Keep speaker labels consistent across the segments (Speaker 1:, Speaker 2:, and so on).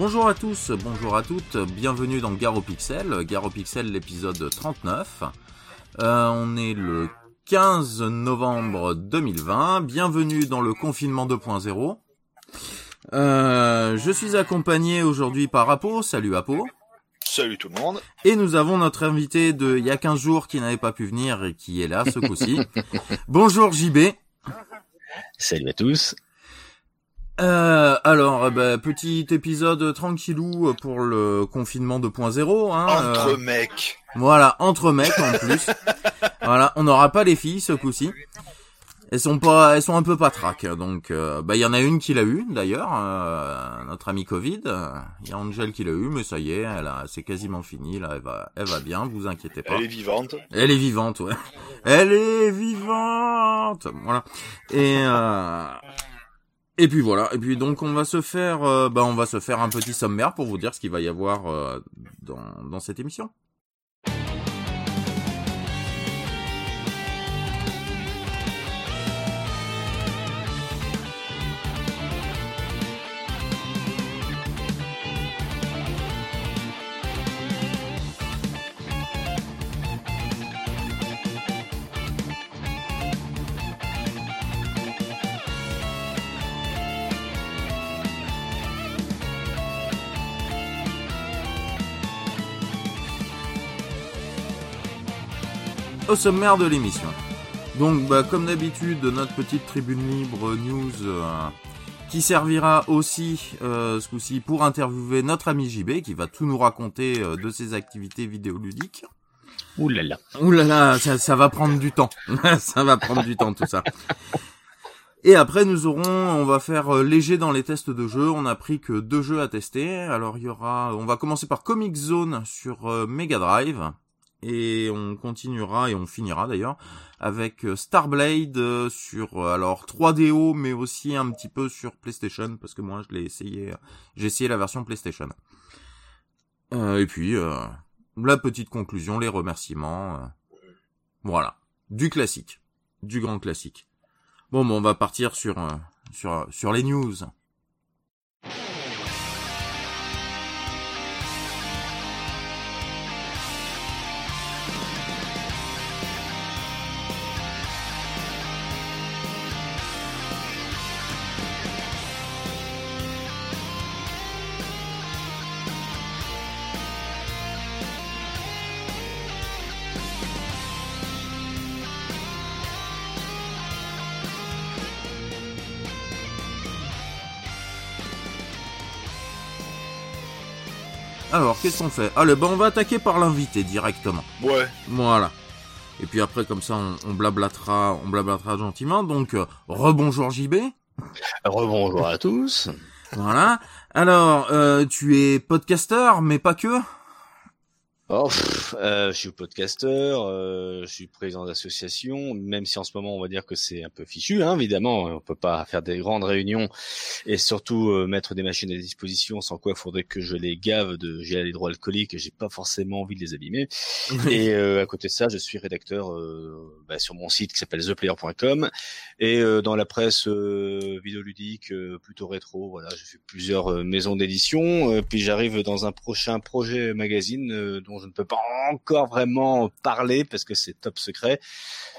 Speaker 1: Bonjour à tous, bonjour à toutes, bienvenue dans Garo Pixel, Garo Pixel l'épisode 39. Euh, on est le 15 novembre 2020, bienvenue dans le confinement 2.0. Euh, je suis accompagné aujourd'hui par Apo, salut Apo.
Speaker 2: Salut tout le monde.
Speaker 1: Et nous avons notre invité de il y a 15 jours qui n'avait pas pu venir et qui est là ce coup-ci. Bonjour JB.
Speaker 3: Salut à tous.
Speaker 1: Euh, alors, bah, petit épisode tranquillou pour le confinement 2.0. Hein,
Speaker 2: Entre
Speaker 1: euh,
Speaker 2: mecs.
Speaker 1: Voilà, entre mecs en plus. voilà, on n'aura pas les filles ce coup-ci. Elles sont pas, elles sont un peu patraques. Donc, euh, bah, il y en a une qui l'a eu d'ailleurs, euh, notre ami Covid. Il y a Angel qui l'a eu, mais ça y est, elle a, c'est quasiment fini. Là, elle va, elle va bien. Vous inquiétez pas.
Speaker 2: Elle est vivante.
Speaker 1: Elle est vivante, ouais. Elle est vivante. Voilà. Et euh, et puis voilà. Et puis donc on va se faire, euh, bah on va se faire un petit sommaire pour vous dire ce qu'il va y avoir euh, dans dans cette émission. Au sommaire de l'émission. Donc, bah, comme d'habitude, notre petite tribune libre news euh, qui servira aussi euh, ce coup-ci pour interviewer notre ami JB qui va tout nous raconter euh, de ses activités vidéoludiques.
Speaker 3: Ouh là là.
Speaker 1: Ouh là là, ça, ça va prendre du temps. ça va prendre du temps tout ça. Et après, nous aurons, on va faire euh, léger dans les tests de jeux. On a pris que deux jeux à tester. Alors, il y aura, on va commencer par Comic Zone sur euh, Mega Drive et on continuera et on finira d'ailleurs avec euh, Starblade euh, sur euh, alors 3DO mais aussi un petit peu sur PlayStation parce que moi je l'ai essayé j'ai essayé la version PlayStation. Euh, et puis euh, la petite conclusion, les remerciements voilà, du classique, du grand classique. Bon, bon on va partir sur sur sur les news. Qu'est-ce qu'on fait Allez, ben on va attaquer par l'invité directement.
Speaker 2: Ouais.
Speaker 1: Voilà. Et puis après, comme ça, on, on blablatera, on blablatera gentiment. Donc, euh, rebonjour JB.
Speaker 3: Rebonjour à tous.
Speaker 1: Voilà. Alors, euh, tu es podcasteur, mais pas que.
Speaker 3: Oh, pff, euh, je suis podcasteur, euh, je suis président d'association, même si en ce moment on va dire que c'est un peu fichu, hein, évidemment, on peut pas faire des grandes réunions et surtout euh, mettre des machines à disposition, sans quoi il faudrait que je les gave de gel hydroalcoolique, j'ai pas forcément envie de les abîmer. et euh, à côté de ça, je suis rédacteur euh, bah, sur mon site qui s'appelle theplayer.com et euh, dans la presse euh, vidéoludique euh, plutôt rétro, voilà, j'ai fait plusieurs maisons d'édition, euh, puis j'arrive dans un prochain projet magazine euh, dont je ne peux pas encore vraiment parler parce que c'est top secret.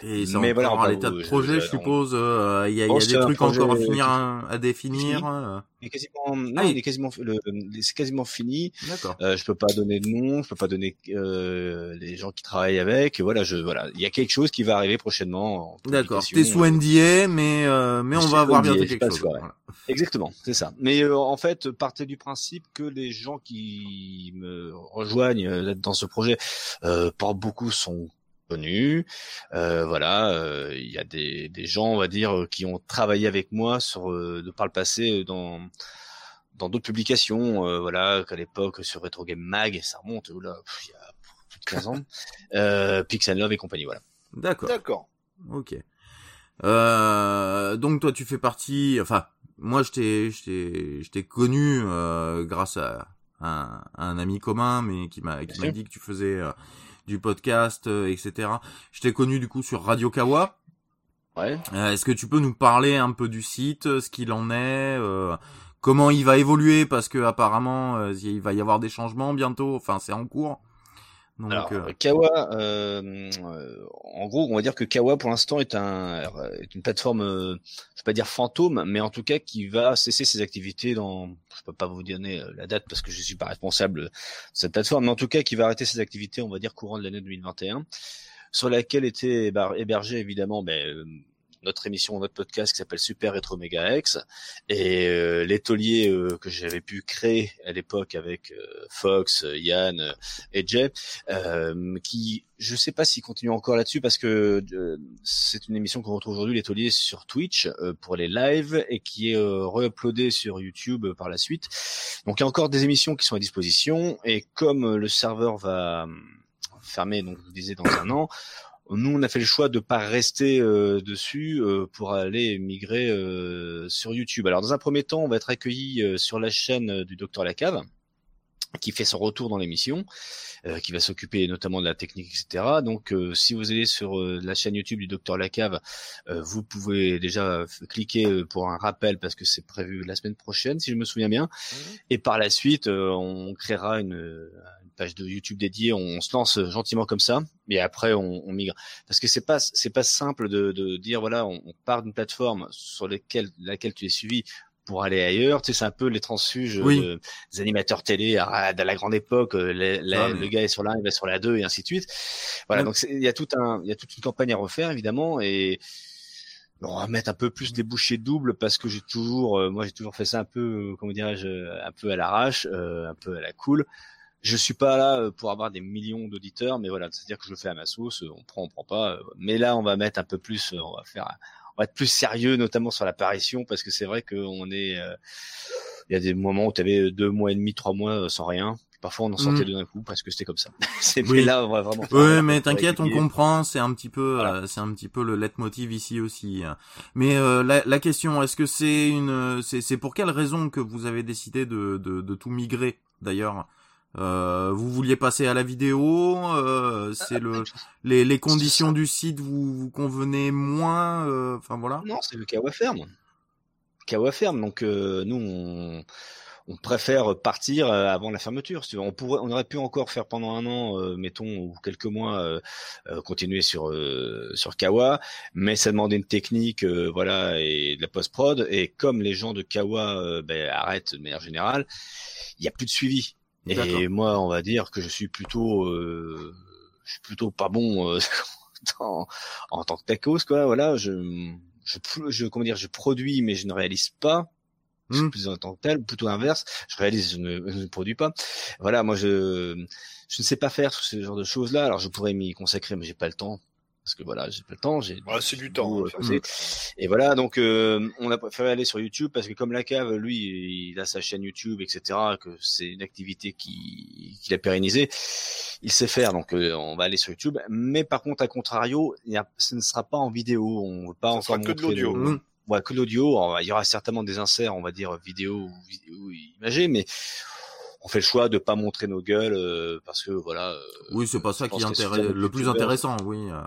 Speaker 1: Et c'est
Speaker 3: Mais
Speaker 1: encore
Speaker 3: voilà, enfin,
Speaker 1: l'état de projet, je
Speaker 3: je-
Speaker 1: suppose. euh, Il y a, y des trucs encore à finir, à définir.
Speaker 3: fini. Est quasiment, non,
Speaker 1: Ah, il-
Speaker 3: est quasiment, le, c'est quasiment fini.
Speaker 1: euh, D'accord.
Speaker 3: Euh, je peux pas donner de nom, je peux pas donner euh, les gens qui travaillent avec. Voilà, je voilà, il y a quelque chose qui va arriver prochainement. en
Speaker 1: D'accord. T'es sous NDA, mais euh, mais on va avoir
Speaker 3: NDA,
Speaker 1: bientôt quelque chose.
Speaker 3: ouais.
Speaker 1: Voilà.
Speaker 3: Exactement, c'est ça. Mais euh, en fait, partez du principe que les gens qui me rejoignent euh, dans ce projet, euh, pas beaucoup sont connus. Euh, voilà, euh, il y a des, des gens, on va dire, euh, qui ont travaillé avec moi sur euh, de par le passé dans dans d'autres publications. Euh, voilà, qu'à l'époque sur Retro Game Mag, ça remonte, pff, il y a plus de 15 ans. Euh, Pixel Love et compagnie, voilà.
Speaker 1: D'accord.
Speaker 2: D'accord.
Speaker 1: Ok. Euh, donc toi tu fais partie, enfin moi je t'ai je t'ai je t'ai connu euh, grâce à un, à un ami commun mais qui m'a qui m'a dit que tu faisais euh, du podcast euh, etc. Je t'ai connu du coup sur Radio Kawa.
Speaker 3: Ouais.
Speaker 1: Euh, Est-ce que tu peux nous parler un peu du site, euh, ce qu'il en est, euh, comment il va évoluer? Parce que apparemment il va y avoir des changements bientôt. Enfin, c'est en cours.
Speaker 3: Donc, Alors, euh, Kawa, euh, en gros, on va dire que Kawa pour l'instant est un est une plateforme, euh, je vais pas dire fantôme, mais en tout cas qui va cesser ses activités dans, je peux pas vous donner la date parce que je suis pas responsable de cette plateforme, mais en tout cas qui va arrêter ses activités, on va dire courant de l'année 2021, sur laquelle était hébergé évidemment ben, notre émission, notre podcast qui s'appelle Super Retro Mega X et euh, l'étolier euh, que j'avais pu créer à l'époque avec euh, Fox, Yann et Jay, qui je sais pas s'il continue encore là-dessus parce que c'est une émission qu'on retrouve aujourd'hui l'étolier sur Twitch pour les lives et qui est re-uploadée sur YouTube par la suite. Donc il y a encore des émissions qui sont à disposition et comme le serveur va fermer, donc vous disiez dans un an, nous, on a fait le choix de pas rester euh, dessus euh, pour aller migrer euh, sur YouTube. Alors, dans un premier temps, on va être accueilli sur la chaîne du Docteur Lacave, qui fait son retour dans l'émission, qui va s'occuper notamment de la technique, etc. Donc, si vous allez sur la chaîne YouTube du Docteur Lacave, vous pouvez déjà cliquer pour un rappel parce que c'est prévu la semaine prochaine, si je me souviens bien. Mmh. Et par la suite, on créera une page de YouTube dédiée, on se lance gentiment comme ça, et après on, on migre. Parce que c'est pas c'est pas simple de, de dire voilà, on, part d'une plateforme sur laquelle laquelle tu es suivi pour aller ailleurs. Tu sais, c'est un peu les transfuges des animateurs télé à, la grande époque. Euh, le gars est sur la il va sur la 2 et ainsi de suite. Voilà, donc il y a tout un, il y a toute une campagne à refaire évidemment et on va mettre un peu plus des bouchées doubles parce que j'ai toujours, euh, moi j'ai toujours fait ça un peu, euh, comment dirais-je, un peu à l'arrache, un peu à la cool je suis pas là euh, pour avoir des millions d'auditeurs, mais voilà, c'est-à-dire que je le fais à ma sauce, on prend, on prend pas. Euh, mais là, on va mettre un peu plus, euh, on va faire, on va être plus sérieux, notamment sur l'apparition, parce que c'est vrai qu'on est, il y a des moments où tu avais deux mois et demi, trois mois sans rien. Parfois, on en sortait mmh. d'un coup parce que c'était comme ça. c'est
Speaker 1: oui.
Speaker 3: là, on va vraiment.
Speaker 1: Oui, mais t'inquiète, on comprend. C'est un petit peu, c'est un petit peu le leitmotiv ici aussi. Hein. Mais la, la, question, est-ce que c'est une, c'est, pour quelle raison que vous avez décidé de, de, de tout migrer d'ailleurs? Euh, vous vouliez passer à la vidéo, euh, c'est le les, les conditions du site vous, vous convenaient moins, euh, enfin voilà.
Speaker 3: Non, c'est le Kawa ferme. Kawa ferme, donc nous on, on, préfère partir avant la fermeture. Si on pourrait, on aurait pu encore faire pendant un an, mettons ou quelques mois, continuer sur sur Kawa, mais ça demandait une technique, voilà, et de la post prod. Et comme les gens de Kawa ben, arrêtent de manière générale, il y a plus de suivi. Et moi, on va dire que je suis plutôt, euh, je suis plutôt pas bon euh, en tant que tacos, quoi. Voilà, je, je, je, comment dire, je produis, mais je ne réalise pas. Je suis hmm. plus en tant que tel, plutôt inverse. Je réalise, je ne, je ne produis pas. Voilà, moi, je, je ne sais pas faire ce genre de choses-là. Alors, je pourrais m'y consacrer, mais j'ai pas le temps parce que voilà, j'ai pas le temps, j'ai
Speaker 2: c'est du temps.
Speaker 3: Euh, et voilà, donc euh, on a préféré aller sur YouTube parce que comme la cave, lui, il a sa chaîne YouTube, etc. Que c'est une activité qui qu'il a pérennisée, il sait faire, donc euh, on va aller sur YouTube. Mais par contre, à contrario, il y a, ce ne sera pas en vidéo, on veut pas
Speaker 2: ça
Speaker 3: encore
Speaker 2: sera que de l'audio.
Speaker 3: Le... Ouais, que de l'audio. Il y aura certainement des inserts, on va dire vidéo ou, vidéo imagée, mais on fait le choix de pas montrer nos gueules euh, parce que voilà. Euh,
Speaker 1: oui, c'est pas ça qui est le plus intéressant, oui. Euh.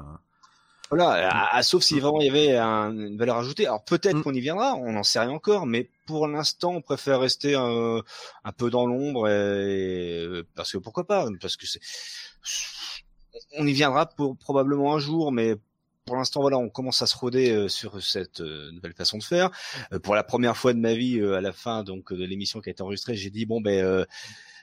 Speaker 3: Voilà, sauf si vraiment il y avait une valeur ajoutée. Alors peut-être mm. qu'on y viendra, on n'en sait rien encore, mais pour l'instant, on préfère rester un, un peu dans l'ombre et, parce que pourquoi pas Parce que c'est, on y viendra pour probablement un jour, mais pour l'instant, voilà, on commence à se roder euh, sur cette euh, nouvelle façon de faire. Euh, pour la première fois de ma vie, à la fin donc de l'émission qui a été enregistrée, j'ai dit bon ben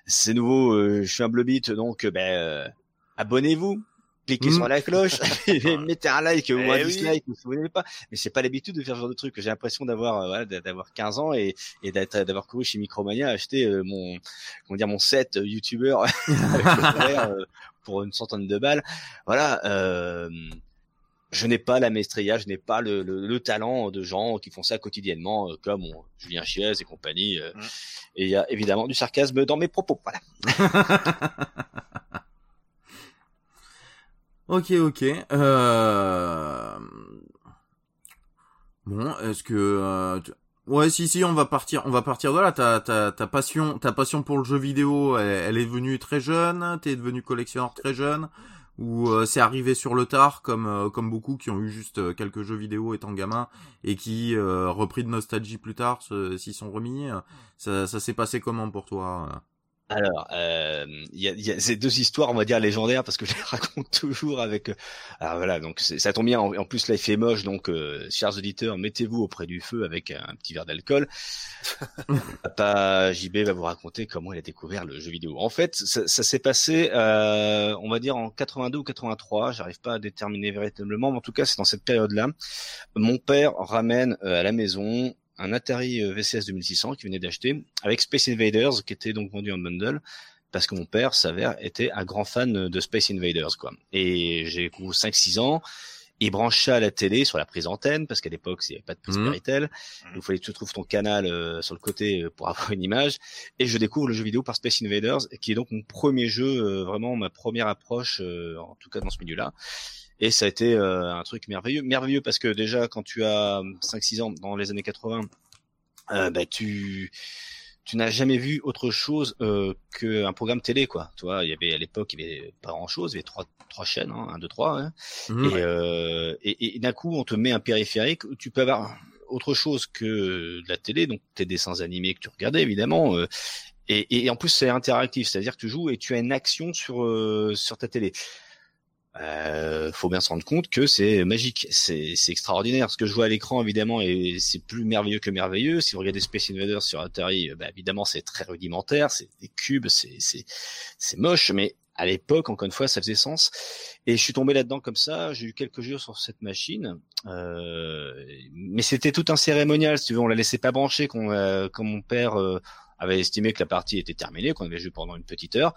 Speaker 3: c'est nouveau, je suis un blobit, donc ben abonnez-vous, cliquez mmh. sur la cloche, mettez un like ou un eh dislike vous n'aimez pas. Mais c'est pas l'habitude de faire ce genre de truc. J'ai l'impression d'avoir voilà, d'avoir 15 ans et, et d'avoir couru chez Micromania acheter mon comment dire mon set YouTuber pour une centaine de balles. Voilà. Euh, je n'ai pas la maestria, je n'ai pas le, le, talent de gens qui font ça quotidiennement, euh, comme Julien Chiez et compagnie. Euh, mm. Et il y a évidemment du sarcasme dans mes propos. Voilà.
Speaker 1: ok, ok. Euh... Bon, est-ce que euh, ouais, si, si, on va partir, on va partir de là. Ta, ta, ta passion, ta passion pour le jeu vidéo, elle, elle est devenue très jeune. T'es devenu collectionneur très jeune ou euh, c'est arrivé sur le tard comme euh, comme beaucoup qui ont eu juste quelques jeux vidéo étant gamin et qui repris de nostalgie plus tard s'y sont remis. Ça, ça s'est passé comment pour toi
Speaker 3: alors, euh, il y, a, y, a, ces deux histoires, on va dire légendaires, parce que je les raconte toujours avec. Euh, alors voilà, donc ça tombe bien. En, plus, là, il fait moche, donc euh, chers auditeurs, mettez-vous auprès du feu avec un petit verre d'alcool. Papa JB va vous raconter comment il a découvert le jeu vidéo. En fait, ça, ça s'est passé, euh, on va dire en 82 ou 83. J'arrive pas à déterminer véritablement, mais en tout cas, c'est dans cette période-là. Mon père ramène à la maison un Atari euh, VCS 2600 qui venait d'acheter avec Space Invaders qui était donc vendu en bundle parce que mon père s'avère était un grand fan de Space Invaders quoi. Et j'ai 5 6 ans, il brancha la télé sur la prise antenne parce qu'à l'époque il n'y avait pas de prise mmh. Il fallait que tu trouves ton canal euh, sur le côté euh, pour avoir une image et je découvre le jeu vidéo par Space Invaders qui est donc mon premier jeu vraiment ma première approche en tout cas dans ce milieu-là. Et ça a été euh, un truc merveilleux, merveilleux parce que déjà quand tu as 5-6 ans dans les années 80, euh, bah, tu tu n'as jamais vu autre chose euh, qu'un programme télé quoi. Tu vois, il y avait à l'époque il y avait pas grand chose, il y avait trois trois chaînes, hein, un, deux, trois. Hein. Mmh. et, euh, et, et d'un coup on te met un périphérique où tu peux avoir autre chose que de la télé, donc tes dessins animés que tu regardais évidemment. Euh, et, et, en plus c'est interactif, c'est-à-dire que tu joues et tu as une action sur euh, sur ta télé euh, faut bien se rendre compte que c'est magique, c'est extraordinaire. Ce que je vois à l'écran, évidemment, et c'est plus merveilleux que merveilleux. Si vous regardez Space Invaders sur Atari, bah, évidemment, c'est très rudimentaire, c'est des cubes, c'est moche, mais à l'époque, encore une fois, ça faisait sens. Et je suis tombé là-dedans comme ça. J'ai eu quelques jours sur cette machine, euh, mais c'était tout un cérémonial. Si tu veux, on la laissait pas brancher, quand, euh, quand mon père euh, avait estimé que la partie était terminée, qu'on avait joué pendant une petite heure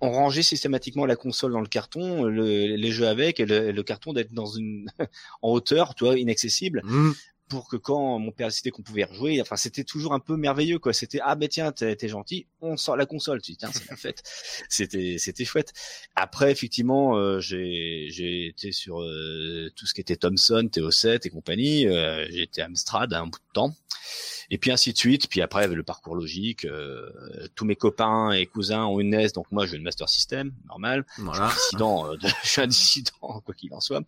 Speaker 3: on rangeait systématiquement la console dans le carton, les jeux avec, et le, carton d'être dans une en hauteur, tu inaccessible. Mmh. Pour que quand mon père décidait qu'on pouvait rejouer, enfin c'était toujours un peu merveilleux quoi. C'était ah ben tiens t'es gentil, on sort la console. Tu dis tiens c'est la fête. C'était c'était chouette. Après effectivement euh, j'ai j'ai été sur euh, tout ce qui était Thomson, TO7 et compagnie. Euh, j'ai été à Amstrad un bout de temps et puis ainsi de suite. Puis après, le parcours logique. Euh, tous mes copains et cousins ont une NES, donc moi j'ai une Master System, normal. Voilà. Je suis un dissident, euh, je suis un dissident quoi qu'il en soit.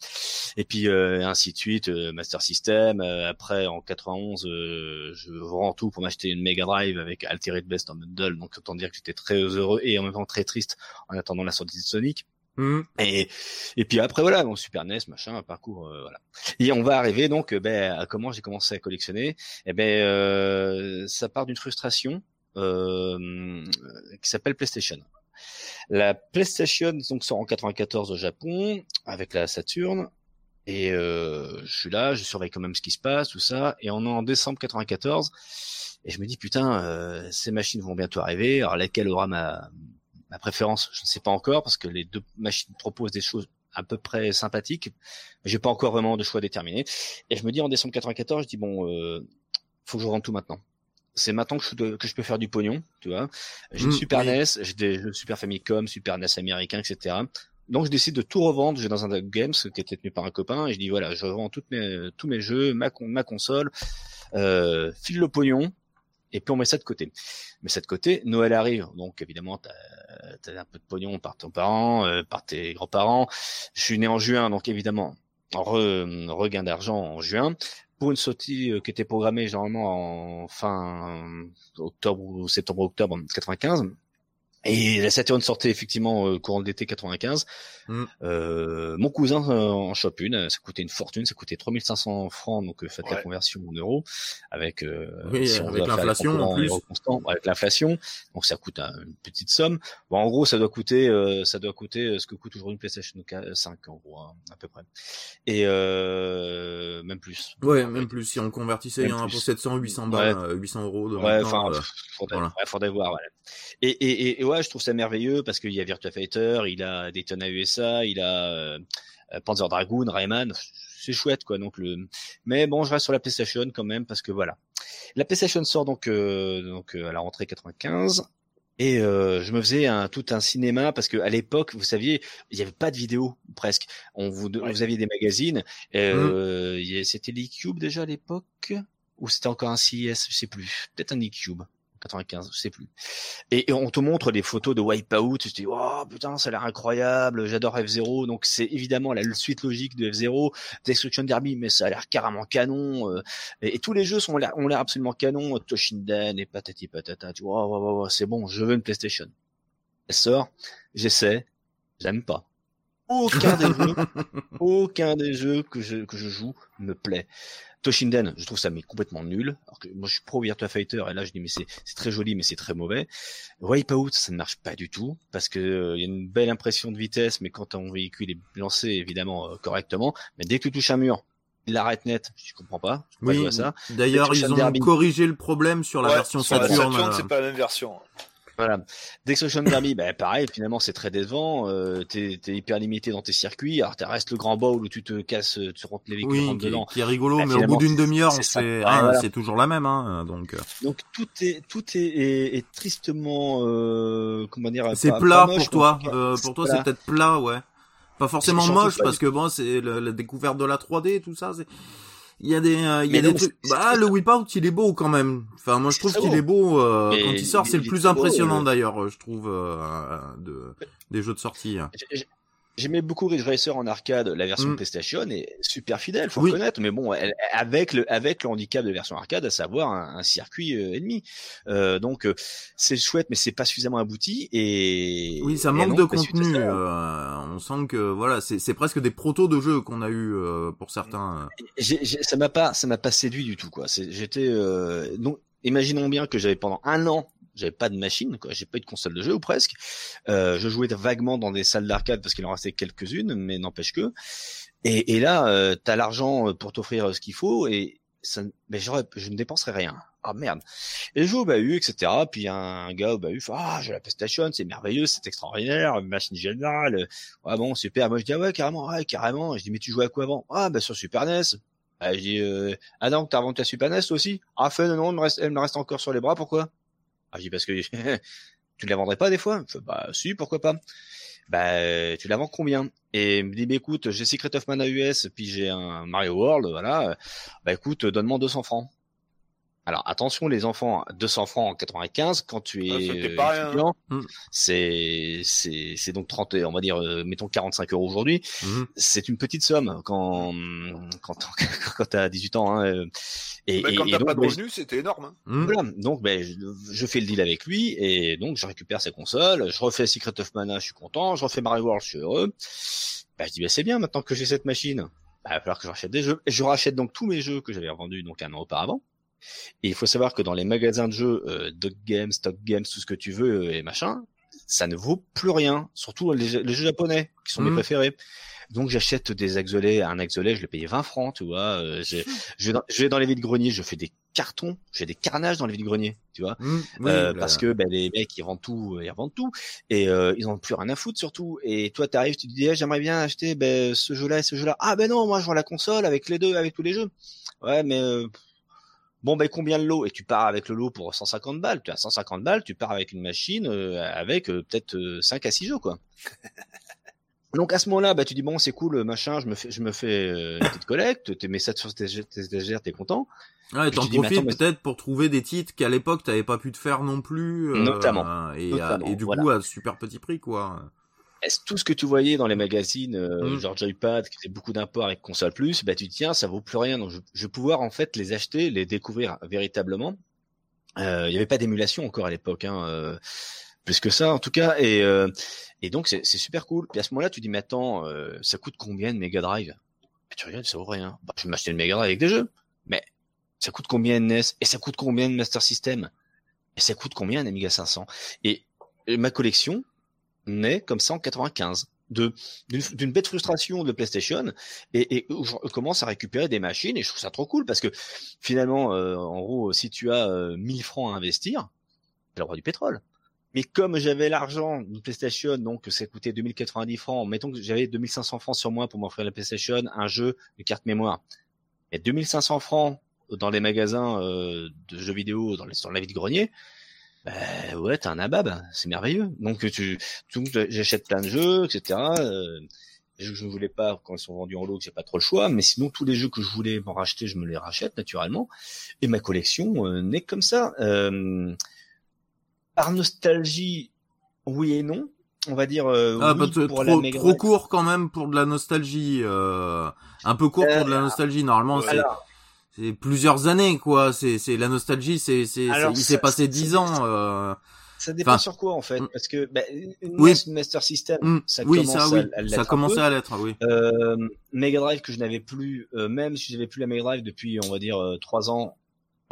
Speaker 3: Et puis euh, ainsi de suite, Master System. Après, en 91, je vends tout pour m'acheter une Mega Drive avec Altered Best en bundle. Donc autant dire que j'étais très heureux et en même temps très triste en attendant la sortie de Sonic. Mmh. Et, et puis après voilà, mon Super NES, machin, un parcours, euh, voilà. Et on va arriver donc, euh, ben, à comment j'ai commencé à collectionner. Et eh ben, euh, ça part d'une frustration euh, qui s'appelle PlayStation. La PlayStation donc sort en 94 au Japon avec la Saturn. Et euh, je suis là, je surveille quand même ce qui se passe, tout ça. Et on est en décembre 94. Et je me dis putain, ces machines vont bientôt arriver. Alors laquelle aura ma ma préférence, je ne sais pas encore parce que les deux machines proposent des choses à peu près sympathiques, mais j'ai pas encore vraiment de choix déterminé. Et je me dis en décembre 94, je dis bon, euh, faut que je rende tout maintenant. C'est maintenant que je, que je peux faire du pognon, tu vois. J'ai une mmh, Super NES, j'ai des jeux Super Famicom, Super NES américain, etc. Donc je décide de tout revendre. Je vais dans un Games qui était tenu par un copain et je dis voilà, je revends toutes mes, tous mes jeux, ma, console, euh, file le pognon, et puis on met ça de côté. Mais ça de côté, Noël arrive, donc évidemment t'as as un peu de pognon par ton parent, euh, par tes grands-parents. Je suis né en juin, donc évidemment regain d'argent en juin pour une sortie euh, qui était programmée généralement en fin octobre ou septembre octobre 95 et la Saturn sortait effectivement euh, courant de l'été 95. Mm. Euh, mon cousin euh, en chope une, ça coûtait une fortune, ça coûtait 3500 francs, donc euh, faites la conversion en euros, avec,
Speaker 1: oui, avec l'inflation en plus.
Speaker 3: Constant, avec l'inflation, donc ça coûte une petite somme. Bon, en gros, ça doit coûter, ça doit coûter ce que coûte aujourd'hui une PlayStation 5 en gros, hein, à peu près. Et même plus.
Speaker 1: Ouais, même plus. Si on convertissait, il y en a pour 700, 800 balles, 800 euros. De
Speaker 3: ouais, enfin, faudrait, voilà. faudrait voir. Voilà. Et, et, et, ouais, je trouve ça merveilleux parce qu'il y a Virtua Fighter, il a Daytona USA, il a euh, Panzer Dragoon, Rayman, c'est chouette quoi. Donc le, mais bon, je reste sur la PlayStation quand même parce que voilà. La PlayStation sort donc euh, donc euh, à la rentrée 95 et euh, je me faisais un, tout un cinéma parce que à l'époque, vous saviez, il n'y avait pas de vidéo presque. On vous, vous aviez des magazines. Euh, mmh. C'était l'e-cube déjà à l'époque ou c'était encore un CIS, je sais plus. Peut-être un e-cube 95, je sais plus. Et, on te montre des photos de Wipeout, tu te dis oh putain ça a l'air incroyable, j'adore F0, donc c'est évidemment la suite logique de F0, Destruction Derby, mais ça a l'air carrément canon. Euh, et, tous les jeux sont ont l'air absolument canon, Toshinden et patati patata, tu vois, oh, c'est bon, je veux une PlayStation. Elle sort, j'essaie, j'aime pas. Aucun des jeux, aucun des jeux que je, que je joue me plaît. Toshinden, je trouve ça mais complètement nul. Alors que moi je suis pro Virtua Fighter et là je dis mais c'est c'est très joli mais c'est très mauvais. Wipeout ça ne marche pas du tout parce que euh, il y a une belle impression de vitesse mais quand ton véhicule est lancé évidemment euh, correctement, mais dès que tu touches un mur, il l'arrête net, je comprends pas.
Speaker 1: oui, ça. D'ailleurs, ils ont corrigé le problème sur la version Saturn.
Speaker 2: Saturn, euh. c'est pas la même version.
Speaker 3: Voilà. Destruction Derby, ben pareil, finalement c'est très décevant. Euh, t'es, es hyper limité dans tes circuits. Alors t'as reste le grand bowl où tu te casses, tu rentres les véhicules
Speaker 1: oui, dedans. Qui est rigolo, ben, mais au bout d'une demi-heure, c'est, ah, c'est toujours la même. Hein, donc. Euh.
Speaker 3: Donc tout est tout est, est, tristement euh, comment dire.
Speaker 1: C'est plat pour toi. Euh, pour toi, c'est peut-être plat, ouais. Pas forcément moche parce que bon, c'est la découverte de la 3D, tout ça. C'est il y a des, euh, il y a des trucs. Bah, le Whip Out, il est beau quand même. Enfin, moi, je trouve qu'il est beau euh, quand il sort. C'est le plus impressionnant d'ailleurs, je trouve, euh, de, des jeux de sortie.
Speaker 3: J'aimais beaucoup Ridge Racer en arcade, la version mm. PlayStation est super fidèle, faut reconnaître. Mais bon, elle, avec le avec le handicap de la version arcade, à savoir un, circuit euh, ennemi. Euh, donc euh, c'est chouette, mais c'est pas suffisamment abouti. Et
Speaker 1: oui, ça manque de contenu. on sent que voilà, c'est presque des protos de jeux qu'on a eu pour certains.
Speaker 3: ça m'a pas ça m'a pas séduit du tout quoi. J'étais donc imaginons bien que j'avais pendant un an j'avais pas de machine, quoi. J'ai pas eu de console de jeu ou presque. Euh, je jouais vaguement dans des salles d'arcade parce qu'il en restait quelques-unes, mais n'empêche que. Et, et là, euh, t'as l'argent euh, pour t'offrir euh, ce qu'il faut et ça, mais je ne dépenserai rien. Ah merde. Et je joue au bahut, etc. Puis un gars au bahut ah j'ai la PlayStation, c'est merveilleux, c'est extraordinaire, machine géniale. Ah bon super. Moi je dis ah ouais carrément, ouais carrément. Je dis mais tu jouais à quoi avant? Ah bah sur Super NES. Ah, je dis euh, ah non t'as inventé ta Super NES aussi? Ah fait non non, me reste, elle me reste encore sur les bras. Pourquoi? Ah, je dis parce que tu la vendrais pas des fois? Bah si, pourquoi pas? Bah tu la vends combien? Et il me dit bah écoute, j'ai Secret of Mana US, puis j'ai un Mario World, voilà. Bah écoute, donne-moi 200 francs. Alors attention les enfants, 200 francs en 95 quand tu es ah, étudiant, mm. c'est c'est c'est donc 30 on va dire euh, mettons 45 euros aujourd'hui. Mm. C'est une petite somme quand quand quand t'as 18 ans hein, euh,
Speaker 2: et, mais quand t'as pas de revenus, c'était énorme. Hein.
Speaker 3: Mm. Voilà, donc ben je, je, fais le deal avec lui et donc je récupère ses consoles, je refais Secret of Mana, je suis content, je refais Mario World, je suis heureux. Ben, je dis ben c'est bien maintenant que j'ai cette machine. Ben, il va falloir que je rachète des jeux. Et je rachète donc tous mes jeux que j'avais revendus donc un an auparavant. Et il faut savoir que dans les magasins de jeux, euh, Dog Games, Stock Games, tout ce que tu veux euh, et machin, ça ne vaut plus rien. Surtout les, jeux japonais, qui sont mes mmh. préférés. Donc j'achète des axolés, un axolé, je le payais 20 francs, tu vois. Euh, je, vais dans, dans les vides greniers, je fais des cartons, j'ai des carnages dans les vides greniers, tu vois, mmh, euh, parce que ben, les mecs ils vendent tout, ils revendent tout, et euh, ils ont plus rien à foutre surtout. Et toi t'arrives, tu te dis ah, j'aimerais bien acheter ben, ce jeu-là et ce jeu-là. Ah ben non, moi je vends la console avec les deux, avec tous les jeux. Ouais, mais euh, Bon, ben combien le lot Et tu pars avec le lot pour 150 balles. Tu as 150 balles, tu pars avec une machine euh, avec euh, peut-être 5 euh, à 6 jeux, quoi. Donc à ce moment-là, bah tu dis bon c'est cool, machin, je me fais, je me fais une petite collecte, tu mets ça sur tes stagiaires, t'es content.
Speaker 1: Ouais, t'en profites peut-être pour trouver des titres qu'à l'époque t'avais pas pu te faire non plus.
Speaker 3: notamment.
Speaker 1: Et, et du coup à super petit prix quoi
Speaker 3: est-ce tout ce que tu voyais dans les magazines, euh, mmh. genre Joypad, qui fait beaucoup d'imports avec console plus, bah tu tiens, ça vaut plus rien. Donc je, je, vais pouvoir en fait les acheter, les découvrir véritablement. Euh, il n'y avait pas d'émulation encore à l'époque, hein, euh, plus que ça en tout cas. Et, euh, et donc c'est super cool. Puis à ce moment-là, tu dis mais attends, euh, ça coûte combien de Mega Drive? Bah, Tu regardes, ça vaut rien. Bah, je vais m'acheter une Mega Drive avec des jeux. Mais ça coûte combien de NES Et ça coûte combien de Master System? Et ça coûte combien d'Amiga 500 Et ma collection, naît comme ça en 95 de d'une bête frustration de PlayStation et, et je commence à récupérer des machines et je trouve ça trop cool parce que finalement euh, en gros si tu as 1000 euh, francs à investir le roi du pétrole. Mais comme j'avais l'argent de PlayStation donc ça coûtait 2090 francs mettons que j'avais 2500 francs sur moi pour m'offrir la PlayStation un jeu une carte mémoire. Et 2500 francs dans les magasins euh, de jeux vidéo dans, les, dans la vie de grenier bah, ouais, t'as un nabab, c'est merveilleux. Donc tu, j'achète plein de jeux, etc. Euh, les jeux que je ne voulais pas quand ils sont vendus en lot, j'ai pas trop le choix. Mais sinon, tous les jeux que je voulais m'en racheter, je me les rachète naturellement. Et ma collection euh, n'est comme ça. Euh, par nostalgie, oui et non. On va dire euh, ah, oui
Speaker 1: bah, pour trop, trop court quand même pour de la nostalgie. Euh, un peu court pour de la euh, nostalgie. Normalement, c'est c'est plusieurs années quoi. C'est c'est la nostalgie. C'est c'est il s'est passé dix ans. Euh...
Speaker 3: Ça dépend sur quoi en fait, mm. parce que bah, oui. Master System, mm. ça oui, commence ça, oui. à,
Speaker 1: ça commençait à l'être, oui.
Speaker 3: Euh, Mega Drive que je n'avais plus, euh, même si j'avais plus la Mega Drive depuis, on va dire, trois ans,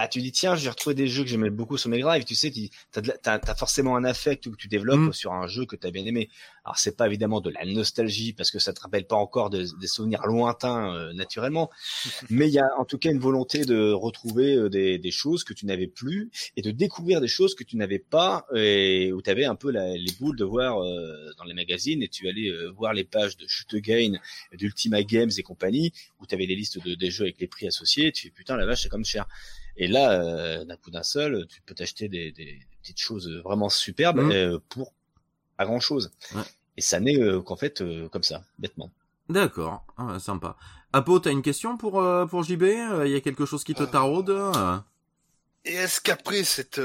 Speaker 3: ah, tu dis tiens, j'ai retrouvé des jeux que j'aimais beaucoup sur Mega Drive. Tu sais, tu as, as, forcément un affect que tu développes mm. sur un jeu que tu as bien aimé. Alors c'est pas évidemment de la nostalgie parce que ça te rappelle pas encore des souvenirs lointains euh, naturellement, mais il y a en tout cas une volonté de retrouver euh, des, des, choses que tu n'avais plus et de découvrir des choses que tu n'avais pas et où tu avais un peu la, les boules de voir euh, dans les magazines et tu allais voir les pages de Shoot Again, d'Ultima Games et compagnie où tu avais les listes de, des jeux avec les prix associés. tu fais putain la vache c'est comme cher. Et là, euh, d'un coup d'un seul, tu peux t'acheter des, des, petites choses vraiment superbes mmh. euh, pour pas grand chose. Et ça n'est euh, qu'en fait comme ça, bêtement.
Speaker 1: D'accord, ah, sympa. Apo, t'as une question pour pour JB Il y a quelque chose qui te taraude?
Speaker 2: Et est-ce qu'après cette